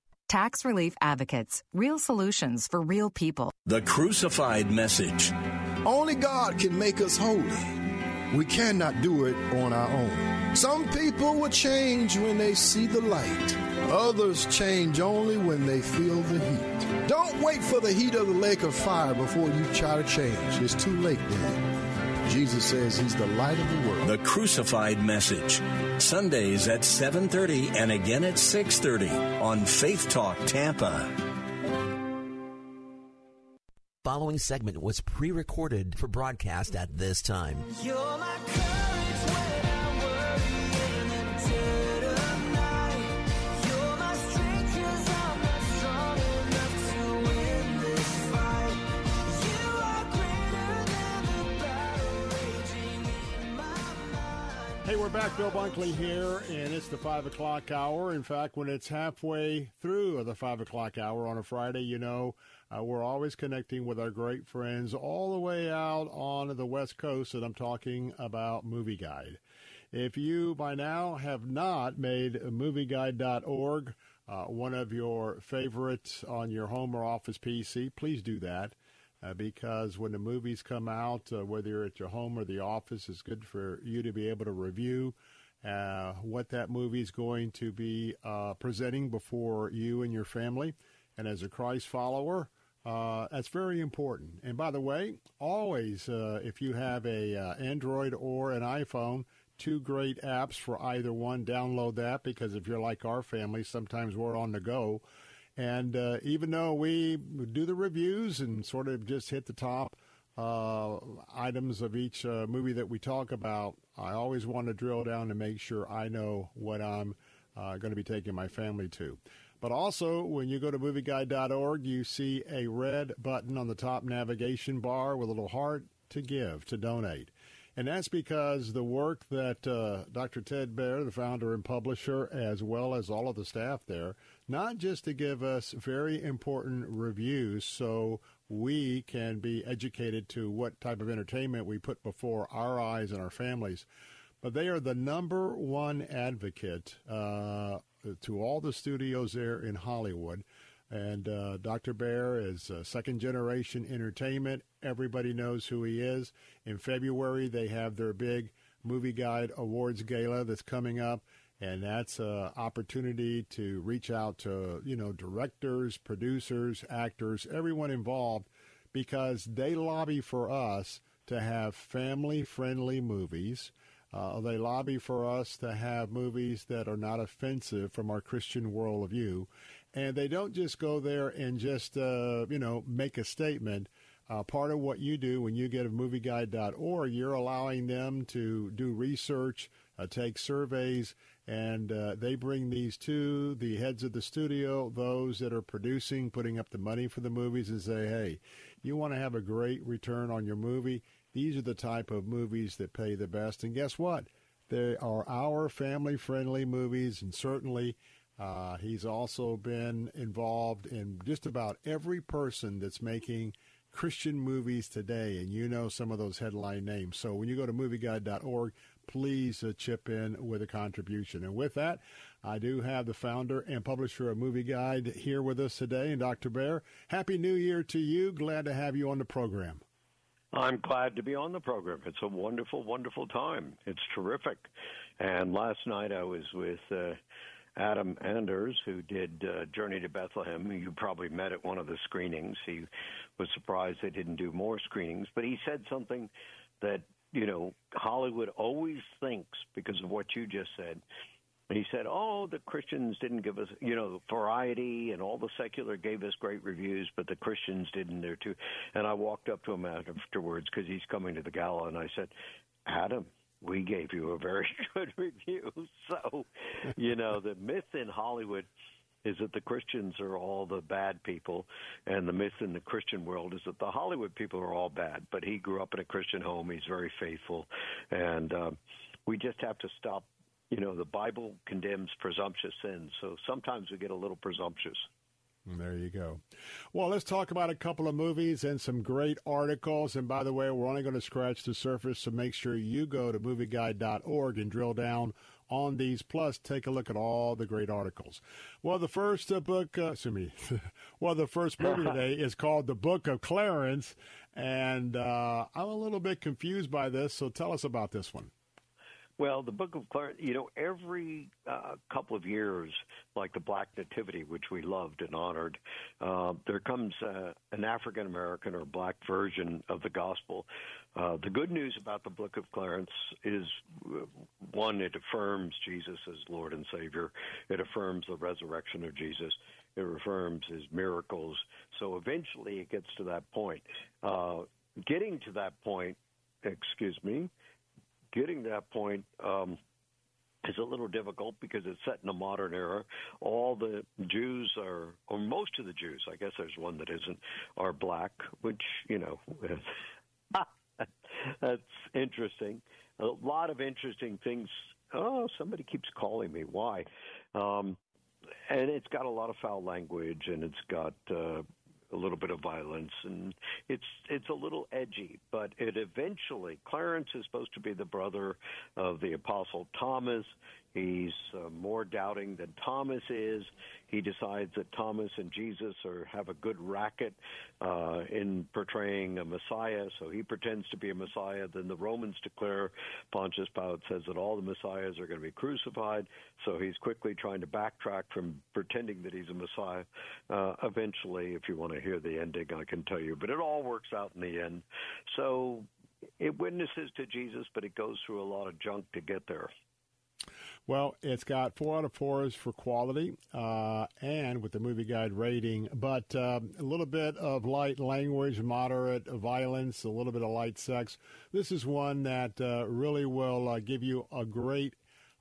Tax Relief Advocates. Real solutions for real people. The Crucified Message. Only God can make us holy. We cannot do it on our own. Some people will change when they see the light. Others change only when they feel the heat. Don't wait for the heat of the lake of fire before you try to change. It's too late then. Jesus says he's the light of the world. The Crucified Message. Sundays at 7:30 and again at 6:30 on Faith Talk Tampa. Following segment was pre-recorded for broadcast at this time. Hey, we're back. Bill Bunkley here, and it's the 5 o'clock hour. In fact, when it's halfway through the 5 o'clock hour on a Friday, you know, uh, we're always connecting with our great friends all the way out on the West Coast, and I'm talking about Movie Guide. If you by now have not made movieguide.org uh, one of your favorites on your home or office PC, please do that. Uh, because when the movies come out, uh, whether you're at your home or the office, it's good for you to be able to review uh, what that movie is going to be uh, presenting before you and your family. And as a Christ follower, uh, that's very important. And by the way, always, uh, if you have a Android or an iPhone, two great apps for either one. Download that because if you're like our family, sometimes we're on the go. And uh, even though we do the reviews and sort of just hit the top uh, items of each uh, movie that we talk about, I always want to drill down to make sure I know what I'm uh, going to be taking my family to. But also, when you go to movieguide.org, you see a red button on the top navigation bar with a little heart to give, to donate. And that's because the work that uh, Dr. Ted Baehr, the founder and publisher, as well as all of the staff there, not just to give us very important reviews so we can be educated to what type of entertainment we put before our eyes and our families, but they are the number one advocate uh, to all the studios there in Hollywood. And uh, Dr. Baehr is uh, second generation entertainment. Everybody knows who he is. In February, they have their big Movie Guide Awards Gala that's coming up and that's an opportunity to reach out to you know directors, producers, actors, everyone involved, because they lobby for us to have family-friendly movies. Uh, they lobby for us to have movies that are not offensive from our Christian worldview, and they don't just go there and just uh, you know make a statement. Uh, part of what you do when you get a movieguide.org, you're allowing them to do research, uh, take surveys, and uh, they bring these to the heads of the studio, those that are producing, putting up the money for the movies, and say, hey, you want to have a great return on your movie? These are the type of movies that pay the best. And guess what? They are our family friendly movies, and certainly uh, he's also been involved in just about every person that's making Christian movies today, and you know some of those headline names. So when you go to movieguide.org, please uh, chip in with a contribution. And with that, I do have the founder and publisher of Movie Guide here with us today, and Dr. Baehr. Happy New Year to you. Glad to have you on the program. I'm glad to be on the program. It's a wonderful, wonderful time. It's terrific. And last night I was with uh, Adam Anders, who did uh, Journey to Bethlehem. You probably met at one of the screenings. He was surprised they didn't do more screenings, but he said something that you know, Hollywood always thinks because of what you just said. He said, "Oh, the Christians didn't give us, you know, Variety and all the secular gave us great reviews, but the Christians didn't there too." And I walked up to him afterwards because he's coming to the gala, and I said, "Adam, we gave you a very *laughs* good review." So, you know, the myth in Hollywood is that the Christians are all the bad people, and the myth in the Christian world is that the Hollywood people are all bad. But he grew up in a Christian home; he's very faithful, and uh, we just have to stop. You know, the Bible condemns presumptuous sins, so sometimes we get a little presumptuous. There you go. Well, let's talk about a couple of movies and some great articles. And by the way, we're only going to scratch the surface, so make sure you go to movieguide.org and drill down on these. Plus, take a look at all the great articles. Well, the first uh, book, uh, excuse me, *laughs* well, the first movie *laughs* today is called The Book of Clarence. And uh, I'm a little bit confused by this, so tell us about this one. Well, the Book of Clarence, you know, every uh, couple of years, like the Black Nativity, which we loved and honored, uh, there comes uh, an African American or black version of the gospel. Uh, the good news about the Book of Clarence is uh, one, it affirms Jesus as Lord and Savior, it affirms the resurrection of Jesus. It affirms his miracles. So eventually it gets to that point. Uh, getting to that point, excuse me, getting that point um, is a little difficult because it's set in a modern era. All the Jews are, or most of the Jews, I guess there's one that isn't, are black, which, you know, *laughs* that's interesting. A lot of interesting things. Oh, somebody keeps calling me. Why? Um, and it's got a lot of foul language, and it's got uh, a little bit of violence, and it's it's a little edgy. But it eventually, Clarence is supposed to be the brother of the Apostle Thomas. He's uh, more doubting than Thomas is. He decides that Thomas and Jesus are have a good racket uh, in portraying a Messiah, so he pretends to be a Messiah. Then the Romans declare Pontius Pilate says that all the Messiahs are going to be crucified, so he's quickly trying to backtrack from pretending that he's a Messiah. Uh, eventually, if you want to hear the ending, I can tell you, but it all works out in the end. So it witnesses to Jesus, but it goes through a lot of junk to get there. Well, it's got four out of fours for quality uh, and with the movie guide rating, but uh, a little bit of light language, moderate violence, a little bit of light sex. This is one that uh, really will uh, give you a great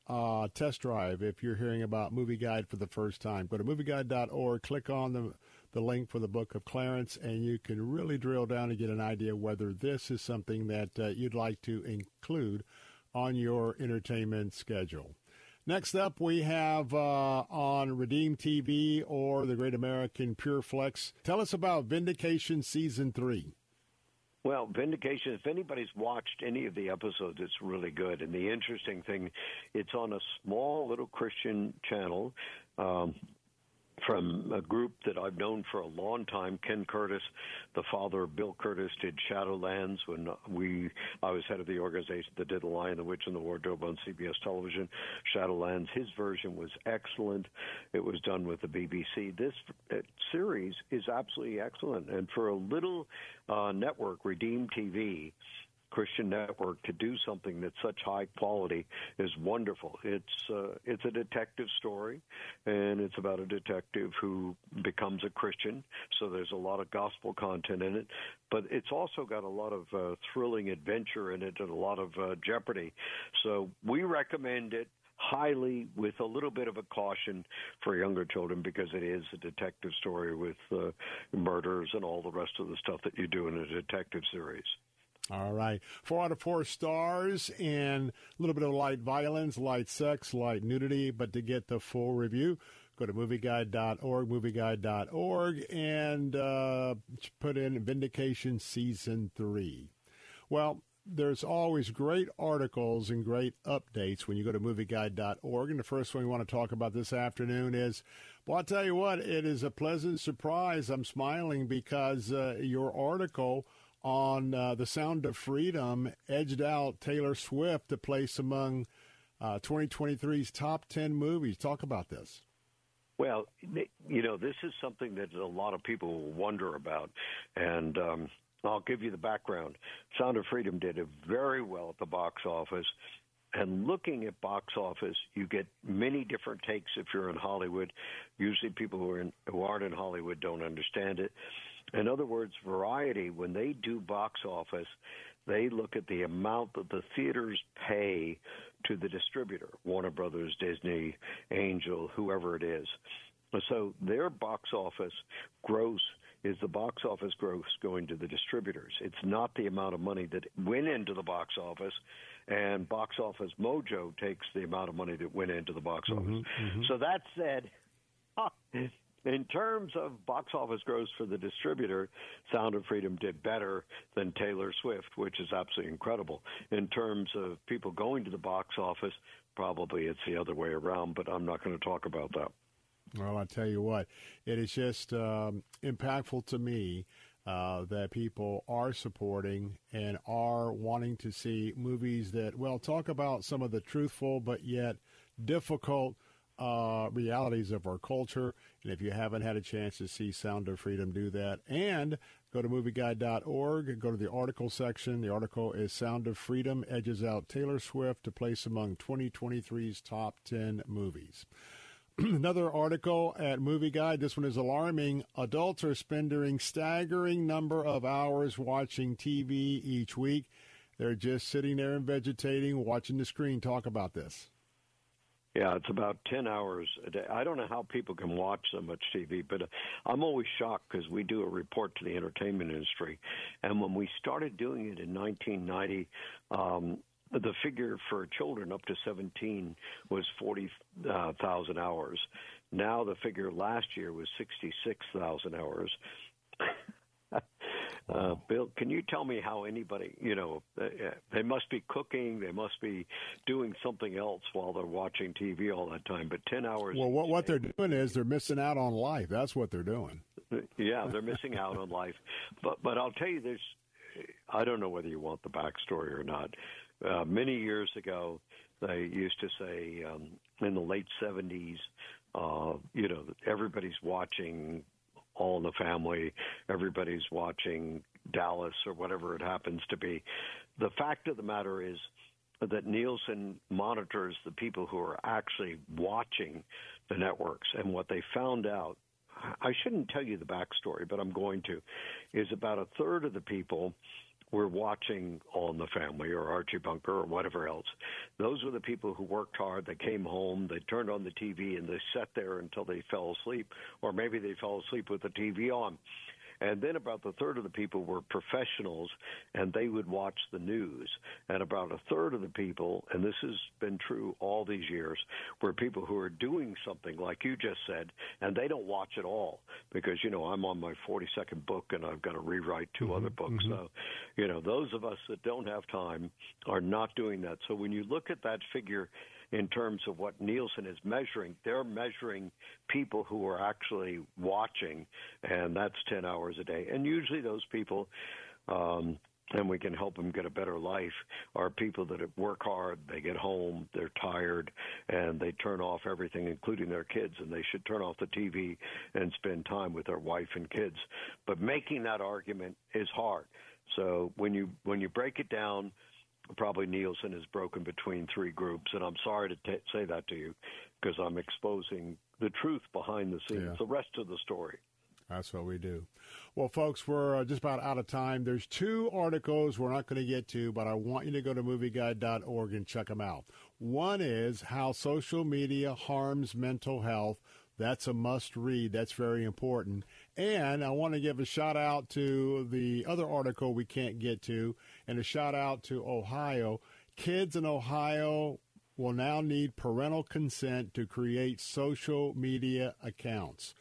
uh, test drive if you're hearing about Movie Guide for the first time. Go to movieguide.org, click on the the link for the Book of Clarence, and you can really drill down and get an idea whether this is something that uh, you'd like to include on your entertainment schedule. Next up, we have uh, on Redeem TV or the Great American Pure Flix. Tell us about Vindication Season 3. Well, Vindication, if anybody's watched any of the episodes, it's really good. And the interesting thing, it's on a small little Christian channel. Um, from a group that I've known for a long time. Ken Curtis, the father of Bill Curtis, did Shadowlands when we I was head of the organization that did The Lion, the Witch, and the Wardrobe on CBS television. Shadowlands, his version was excellent. It was done with the BBC. This uh, series is absolutely excellent, and for a little uh, network, Redeem TV, Christian network to do something that's such high quality is wonderful. It's uh, it's a detective story, and it's about a detective who becomes a Christian. So there's a lot of gospel content in it, but it's also got a lot of uh, thrilling adventure in it and a lot of uh, jeopardy. So we recommend it highly with a little bit of a caution for younger children because it is a detective story with uh, murders and all the rest of the stuff that you do in a detective series. All right. Four out of four stars and a little bit of light violence, light sex, light nudity. But to get the full review, go to movieguide.org, movieguide.org, and uh, put in Vindication Season 3. Well, there's always great articles and great updates when you go to movieguide.org. And the first one we want to talk about this afternoon is, well, I'll tell you what, it is a pleasant surprise. I'm smiling because uh, your article – on uh, The Sound of Freedom edged out Taylor Swift to place among uh, 2023's top 10 movies. Talk about this. Well, you know, this is something that a lot of people wonder about. And um, I'll give you the background. Sound of Freedom did it very well at the box office. And looking at box office, you get many different takes if you're in Hollywood. Usually, people who, are in, who aren't in Hollywood don't understand it. In other words, Variety, when they do box office, they look at the amount that the theaters pay to the distributor, Warner Brothers, Disney, Angel, whoever it is. So their box office gross is the box office gross going to the distributors. It's not the amount of money that went into the box office, and Box Office Mojo takes the amount of money that went into the box office. Mm-hmm, mm-hmm. So that said, *laughs* in terms of box office gross for the distributor, Sound of Freedom did better than Taylor Swift, which is absolutely incredible. In terms of people going to the box office, probably it's the other way around, but I'm not going to talk about that. Well, I tell you what, it is just um, impactful to me uh, that people are supporting and are wanting to see movies that, well, talk about some of the truthful but yet difficult uh, realities of our culture. And if you haven't had a chance to see Sound of Freedom, do that. And go to movieguide.org, go to the article section. The article is Sound of Freedom edges out Taylor Swift to place among 2023's top 10 movies. *clears throat* Another article at Movie Guide. This one is alarming. Adults are spending staggering number of hours watching TV each week. They're just sitting there and vegetating, watching the screen. Talk about this. Yeah, it's about 10 hours a day. I don't know how people can watch so much TV, but uh, I'm always shocked because we do a report to the entertainment industry. And when we started doing it in 1990, um, the figure for children up to 17 was 40,000 uh, hours. Now the figure last year was 66,000 hours. Uh, Bill, can you tell me how anybody, you know, uh, they must be cooking, they must be doing something else while they're watching TV all that time. But ten hours. Well, what what they're doing is they're missing out on life. That's what they're doing. Yeah, they're missing out on life. But but I'll tell you, this. I don't know whether you want the backstory or not. Uh, many years ago, they used to say um, in the late 70s, uh, you know, everybody's watching All in the Family, everybody's watching Dallas or whatever it happens to be. The fact of the matter is that Nielsen monitors the people who are actually watching the networks. And what they found out, I shouldn't tell you the backstory, but I'm going to, is about a third of the people were watching in the Family or Archie Bunker or whatever else. Those were the people who worked hard. They came home, they turned on the TV, and they sat there until they fell asleep, or maybe they fell asleep with the TV on. And then about a third of the people were professionals and they would watch the news. And about a third of the people, and this has been true all these years, were people who are doing something like you just said, and they don't watch at all because, you know, I'm on my 42nd book and I've got to rewrite 2 mm-hmm, other books. Mm-hmm. So, you know, those of us that don't have time are not doing that. So when you look at that figure, in terms of what Nielsen is measuring. They're measuring people who are actually watching, and that's 10 hours a day. And usually those people, um, and we can help them get a better life are people that work hard, they get home, they're tired, and they turn off everything, including their kids, and they should turn off the TV and spend time with their wife and kids. But making that argument is hard. So when you when you break it down, probably Nielsen is broken between three groups, and I'm sorry to t- say that to you because I'm exposing the truth behind the scenes, yeah. the rest of the story. That's what we do. Well, folks, we're uh, just about out of time. There's two articles we're not going to get to, but I want you to go to movieguide.org and check them out. One is How Social Media Harms Mental Health. That's a must read. That's very important. And I want to give a shout out to the other article we can't get to, and a shout out to Ohio. Kids in Ohio will now need parental consent to create social media accounts.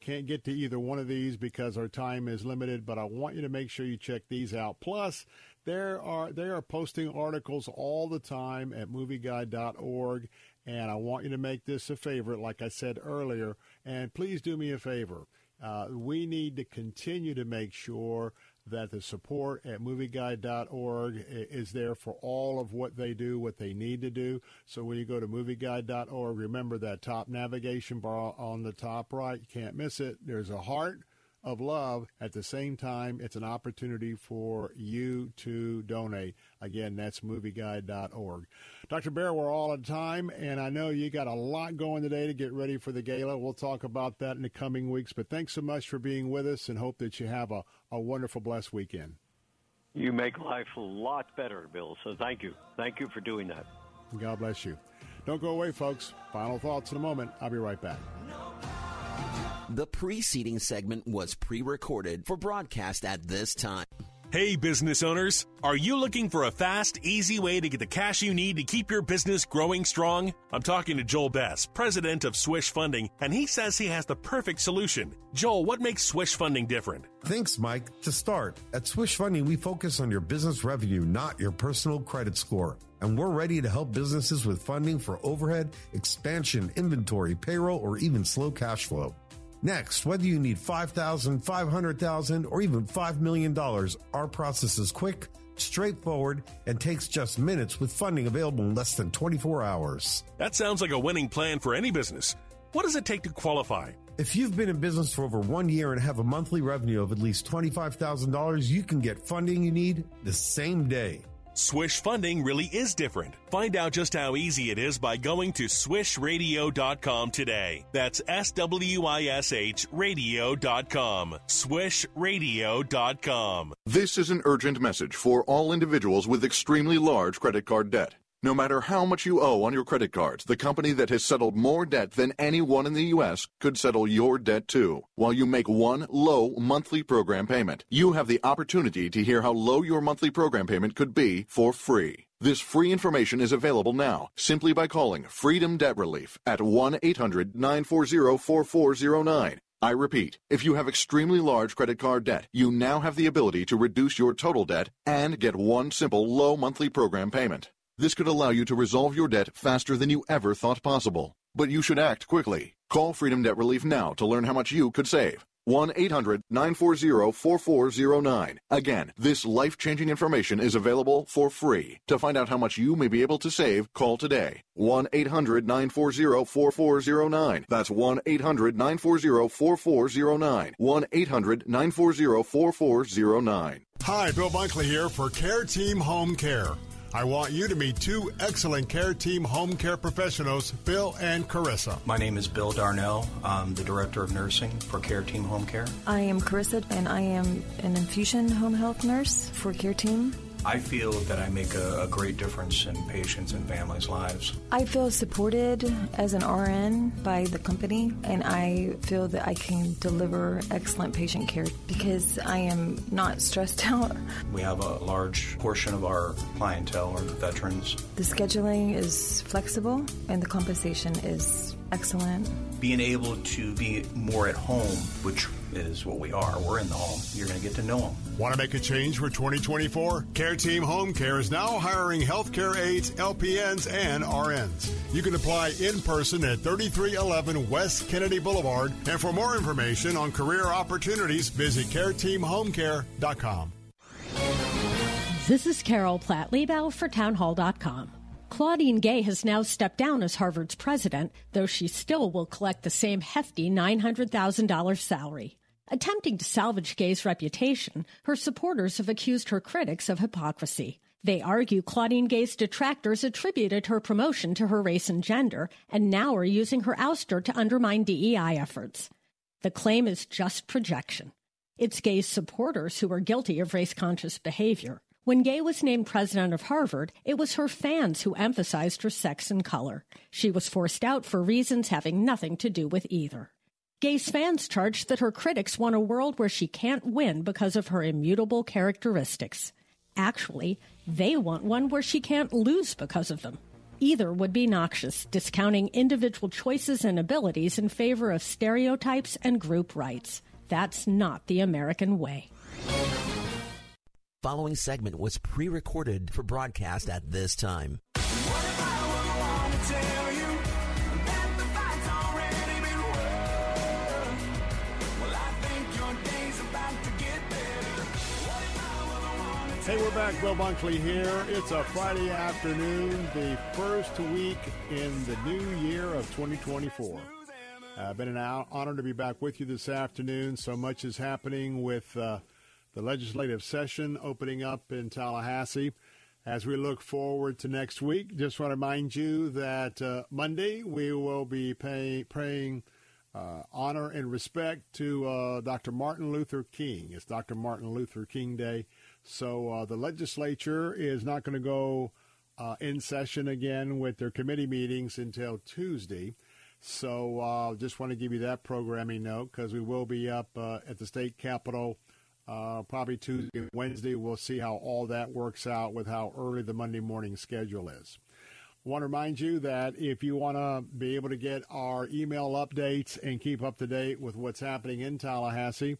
Can't get to either one of these because our time is limited, but I want you to make sure you check these out. Plus, there are they are posting articles all the time at movieguide.org and I want you to make this a favorite like I said earlier and please do me a favor. Uh, we need to continue to make sure that the support at movieguide.org is there for all of what they do, what they need to do. So when you go to movieguide.org, remember that top navigation bar on the top right. You can't miss it. There's a heart of love. At the same time, it's an opportunity for you to donate. Again, that's movieguide.org. Dr. Baehr, we're all out of time, and I know you got a lot going today to get ready for the gala. We'll talk about that in the coming weeks, but thanks so much for being with us and hope that you have a, a wonderful, blessed weekend. You make life a lot better, Bill, so thank you. Thank you for doing that. God bless you. Don't go away, folks. Final thoughts in a moment. I'll be right back. The preceding segment was pre recorded for broadcast at this time. Hey, business owners. Are you looking for a fast, easy way to get the cash you need to keep your business growing strong? I'm talking to Joel Bess, president of Swish Funding, and he says he has the perfect solution. Joel, what makes Swish Funding different? Thanks, Mike. To start, at Swish Funding, we focus on your business revenue, not your personal credit score. And we're ready to help businesses with funding for overhead, expansion, inventory, payroll, or even slow cash flow. Next, whether you need $5,000, $500,000, or even $5 million, our process is quick, straightforward, and takes just minutes with funding available in less than 24 hours. That sounds like a winning plan for any business. What does it take to qualify? If you've been in business for over one year and have a monthly revenue of at least $25,000, you can get funding you need the same day. Swish funding really is different. Find out just how easy it is by going to swishradio.com today. That's S W I S H radio.com. Swishradio.com. This is an urgent message for all individuals with extremely large credit card debt. No matter how much you owe on your credit cards, the company that has settled more debt than anyone in the U.S. could settle your debt too. While you make one low monthly program payment, you have the opportunity to hear how low your monthly program payment could be for free. This free information is available now simply by calling Freedom Debt Relief at 1 800 940 4409. I repeat, if you have extremely large credit card debt, you now have the ability to reduce your total debt and get one simple low monthly program payment. This could allow you to resolve your debt faster than you ever thought possible. But you should act quickly. Call Freedom Debt Relief now to learn how much you could save. 1 800 940 4409. Again, this life changing information is available for free. To find out how much you may be able to save, call today. 1 800 940 4409. That's 1 800 940 4409. 1 800 940 4409. Hi, Bill Bunkley here for Care Team Home Care. I want you to meet two excellent Care Team home care professionals, Bill and Carissa. My name is Bill Darnell. I'm the Director of Nursing for Care Team Home Care. I am Carissa, and I am an infusion home health nurse for Care Team. I feel that I make a, a, great difference in patients and families' lives. I feel supported as an RN by the company, and I feel that I can deliver excellent patient care because I am not stressed *laughs* out. We have a large portion of our clientele are veterans. The scheduling is flexible, and the compensation is excellent. Being able to be more at home, which is what we are, we're in the home, you're going to get to know them. Want to make a change for 2024? Care Team Home Care is now hiring healthcare aides, LPNs, and RNs. You can apply in person at 3311 West Kennedy Boulevard. And for more information on career opportunities, visit careteamhomecare.com. This is Carol Platt Liebau for townhall.com. Claudine Gay has now stepped down as Harvard's president, though she still will collect the same hefty $900,000 salary. Attempting to salvage Gay's reputation, her supporters have accused her critics of hypocrisy. They argue Claudine Gay's detractors attributed her promotion to her race and gender, and now are using her ouster to undermine DEI efforts. The claim is just projection. It's Gay's supporters who are guilty of race conscious behavior. When Gay was named president of Harvard, it was her fans who emphasized her sex and color. She was forced out for reasons having nothing to do with either. Gay's fans charged that her critics want a world where she can't win because of her immutable characteristics. Actually, they want one where she can't lose because of them. Either would be noxious, discounting individual choices and abilities in favor of stereotypes and group rights. That's not the American way. Following segment was pre recorded for broadcast at this time. Hey, we're back. Bill Bunkley here. It's a Friday afternoon, the first week in the new year of 2024. Uh, been an honor to be back with you this afternoon. So much is happening with uh, the legislative session opening up in Tallahassee. As we look forward to next week, just want to remind you that uh, Monday we will be pay, praying uh, honor and respect to uh, Dr. Martin Luther King. It's Dr. Martin Luther King Day. So uh, the legislature is not going to go uh, in session again with their committee meetings until Tuesday. So uh, just want to give you that programming note because we will be up uh, at the state capitol uh, probably Tuesday, Wednesday. We'll see how all that works out with how early the Monday morning schedule is. I want to remind you that if you want to be able to get our email updates and keep up to date with what's happening in Tallahassee,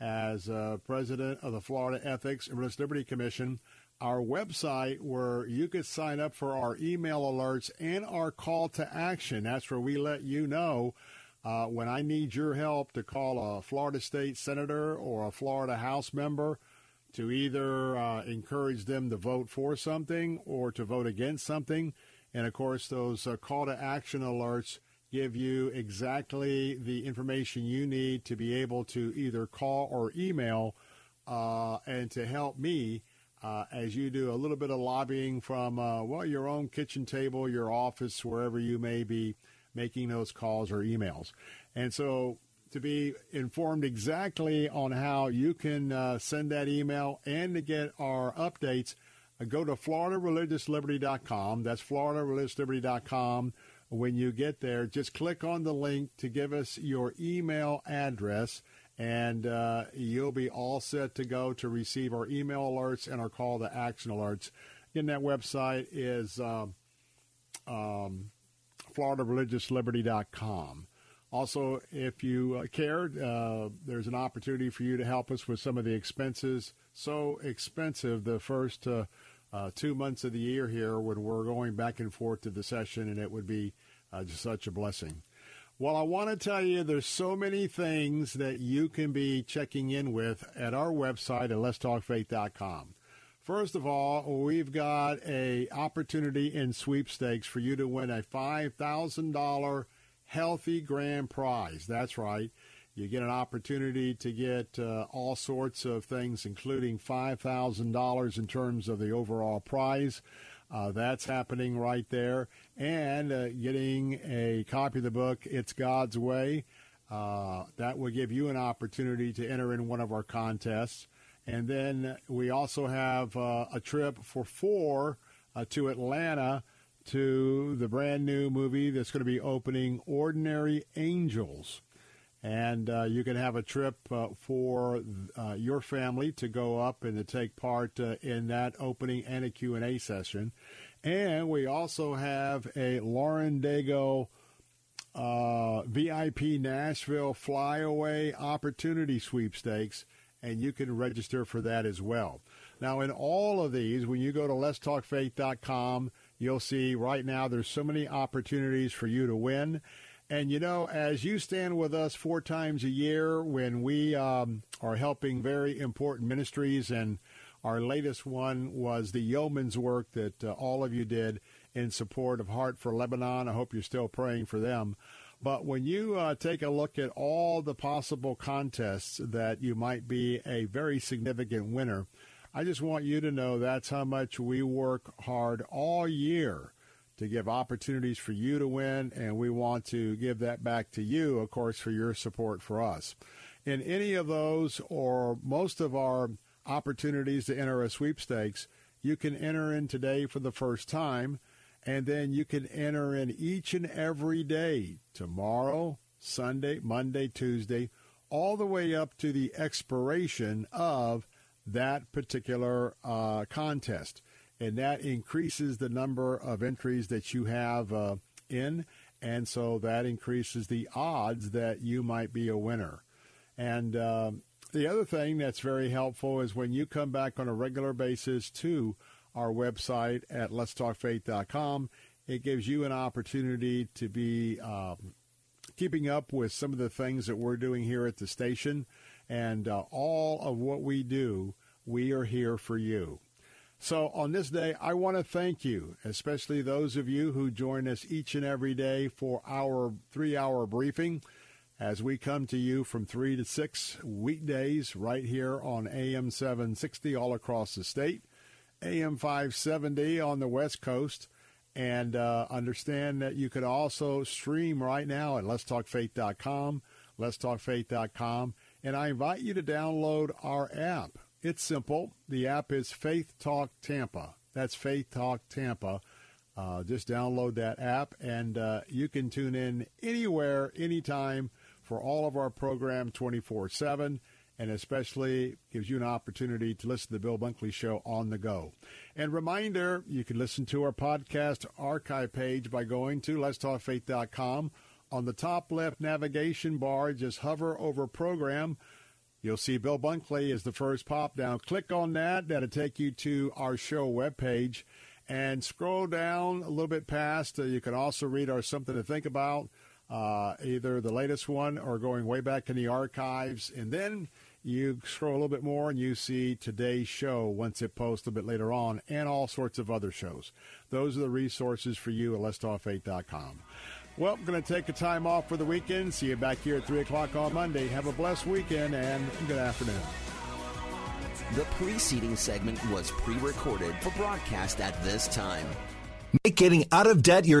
as uh, president of the Florida Ethics and Religious Liberty Commission, our website where you could sign up for our email alerts and our call to action. That's where we let you know uh, when I need your help to call a Florida state senator or a Florida House member to either uh, encourage them to vote for something or to vote against something. And of course, those uh, call to action alerts give you exactly the information you need to be able to either call or email uh, and to help me uh, as you do a little bit of lobbying from, uh, well, your own kitchen table, your office, wherever you may be making those calls or emails. And so to be informed exactly on how you can uh, send that email and to get our updates, uh, go to floridareligiousliberty.com. That's floridareligiousliberty.com. When you get there, just click on the link to give us your email address and uh, you'll be all set to go to receive our email alerts and our call to action alerts. Again, that website is um, um, FloridaReligiousLiberty.com. Also, if you uh, cared, uh, there's an opportunity for you to help us with some of the expenses. So expensive the first uh, uh two months of the year here when we're going back and forth to the session, and it would be uh, just such a blessing. Well, I want to tell you there's so many things that you can be checking in with at our website at letstalkfaith.com. First of all, we've got a opportunity in sweepstakes for you to win a $5,000 healthy grand prize. That's right. You get an opportunity to get uh, all sorts of things, including $5,000 in terms of the overall prize. Uh, that's happening right there. And uh, getting a copy of the book, It's God's Way. Uh, that will give you an opportunity to enter in one of our contests. And then we also have uh, a trip for four uh, to Atlanta to the brand new movie that's going to be opening Ordinary Angels and uh, you can have a trip uh, for uh, your family to go up and to take part uh, in that opening and a q&a session. And we also have a lauren daigle uh, vip nashville flyaway opportunity sweepstakes and you can register for that as well. Now in all of these when you go to letstalkfaith.com you'll see right now there's so many opportunities for you to win and you know, as you stand with us four times a year when we um, are helping very important ministries, and our latest one was the yeoman's work that uh, all of you did in support of Heart for Lebanon. I hope you're still praying for them. But when you uh, take a look at all the possible contests that you might be a very significant winner, I just want you to know that's how much we work hard all year to give opportunities for you to win, and we want to give that back to you, of course, for your support for us. In any of those or most of our opportunities to enter a sweepstakes, you can enter in today for the first time, and then you can enter in each and every day tomorrow, Sunday, Monday, Tuesday, all the way up to the expiration of that particular uh, contest and that increases the number of entries that you have uh, in, and so that increases the odds that you might be a winner. And uh, the other thing that's very helpful is when you come back on a regular basis to our website at letstalkfaith.com, it gives you an opportunity to be um, keeping up with some of the things that we're doing here at the station. And uh, all of what we do, we are here for you. So on this day, I want to thank you, especially those of you who join us each and every day for our three hour briefing as we come to you from 3 to 6 weekdays right here on AM 760 all across the state, AM 570 on the West Coast. And uh, understand that you could also stream right now at letstalkfaith.com, letstalkfaith.com. And I invite you to download our app. It's simple. The app is Faith Talk Tampa. That's Faith Talk Tampa. Uh, just download that app, and uh, you can tune in anywhere, anytime for all of our program 24 7 and especially gives you an opportunity to listen to the Bill Bunkley Show on the go. And reminder, you can listen to our podcast archive page by going to letstalkfaith.com. On the top left navigation bar, just hover over program. You'll see Bill Bunkley is the first pop down. Click on that. That'll take you to our show webpage. And scroll down a little bit past. Uh, you can also read our Something to Think About uh, either the latest one or going way back in the archives. And then you scroll a little bit more and you see today's show once it posts a bit later on and all sorts of other shows. Those are the resources for you at letstalkfaith.com. Well, I'm going to take a time off for the weekend. See you back here at 3 o'clock on Monday. Have a blessed weekend and good afternoon. The preceding segment was pre recorded for broadcast at this time. Make getting out of debt your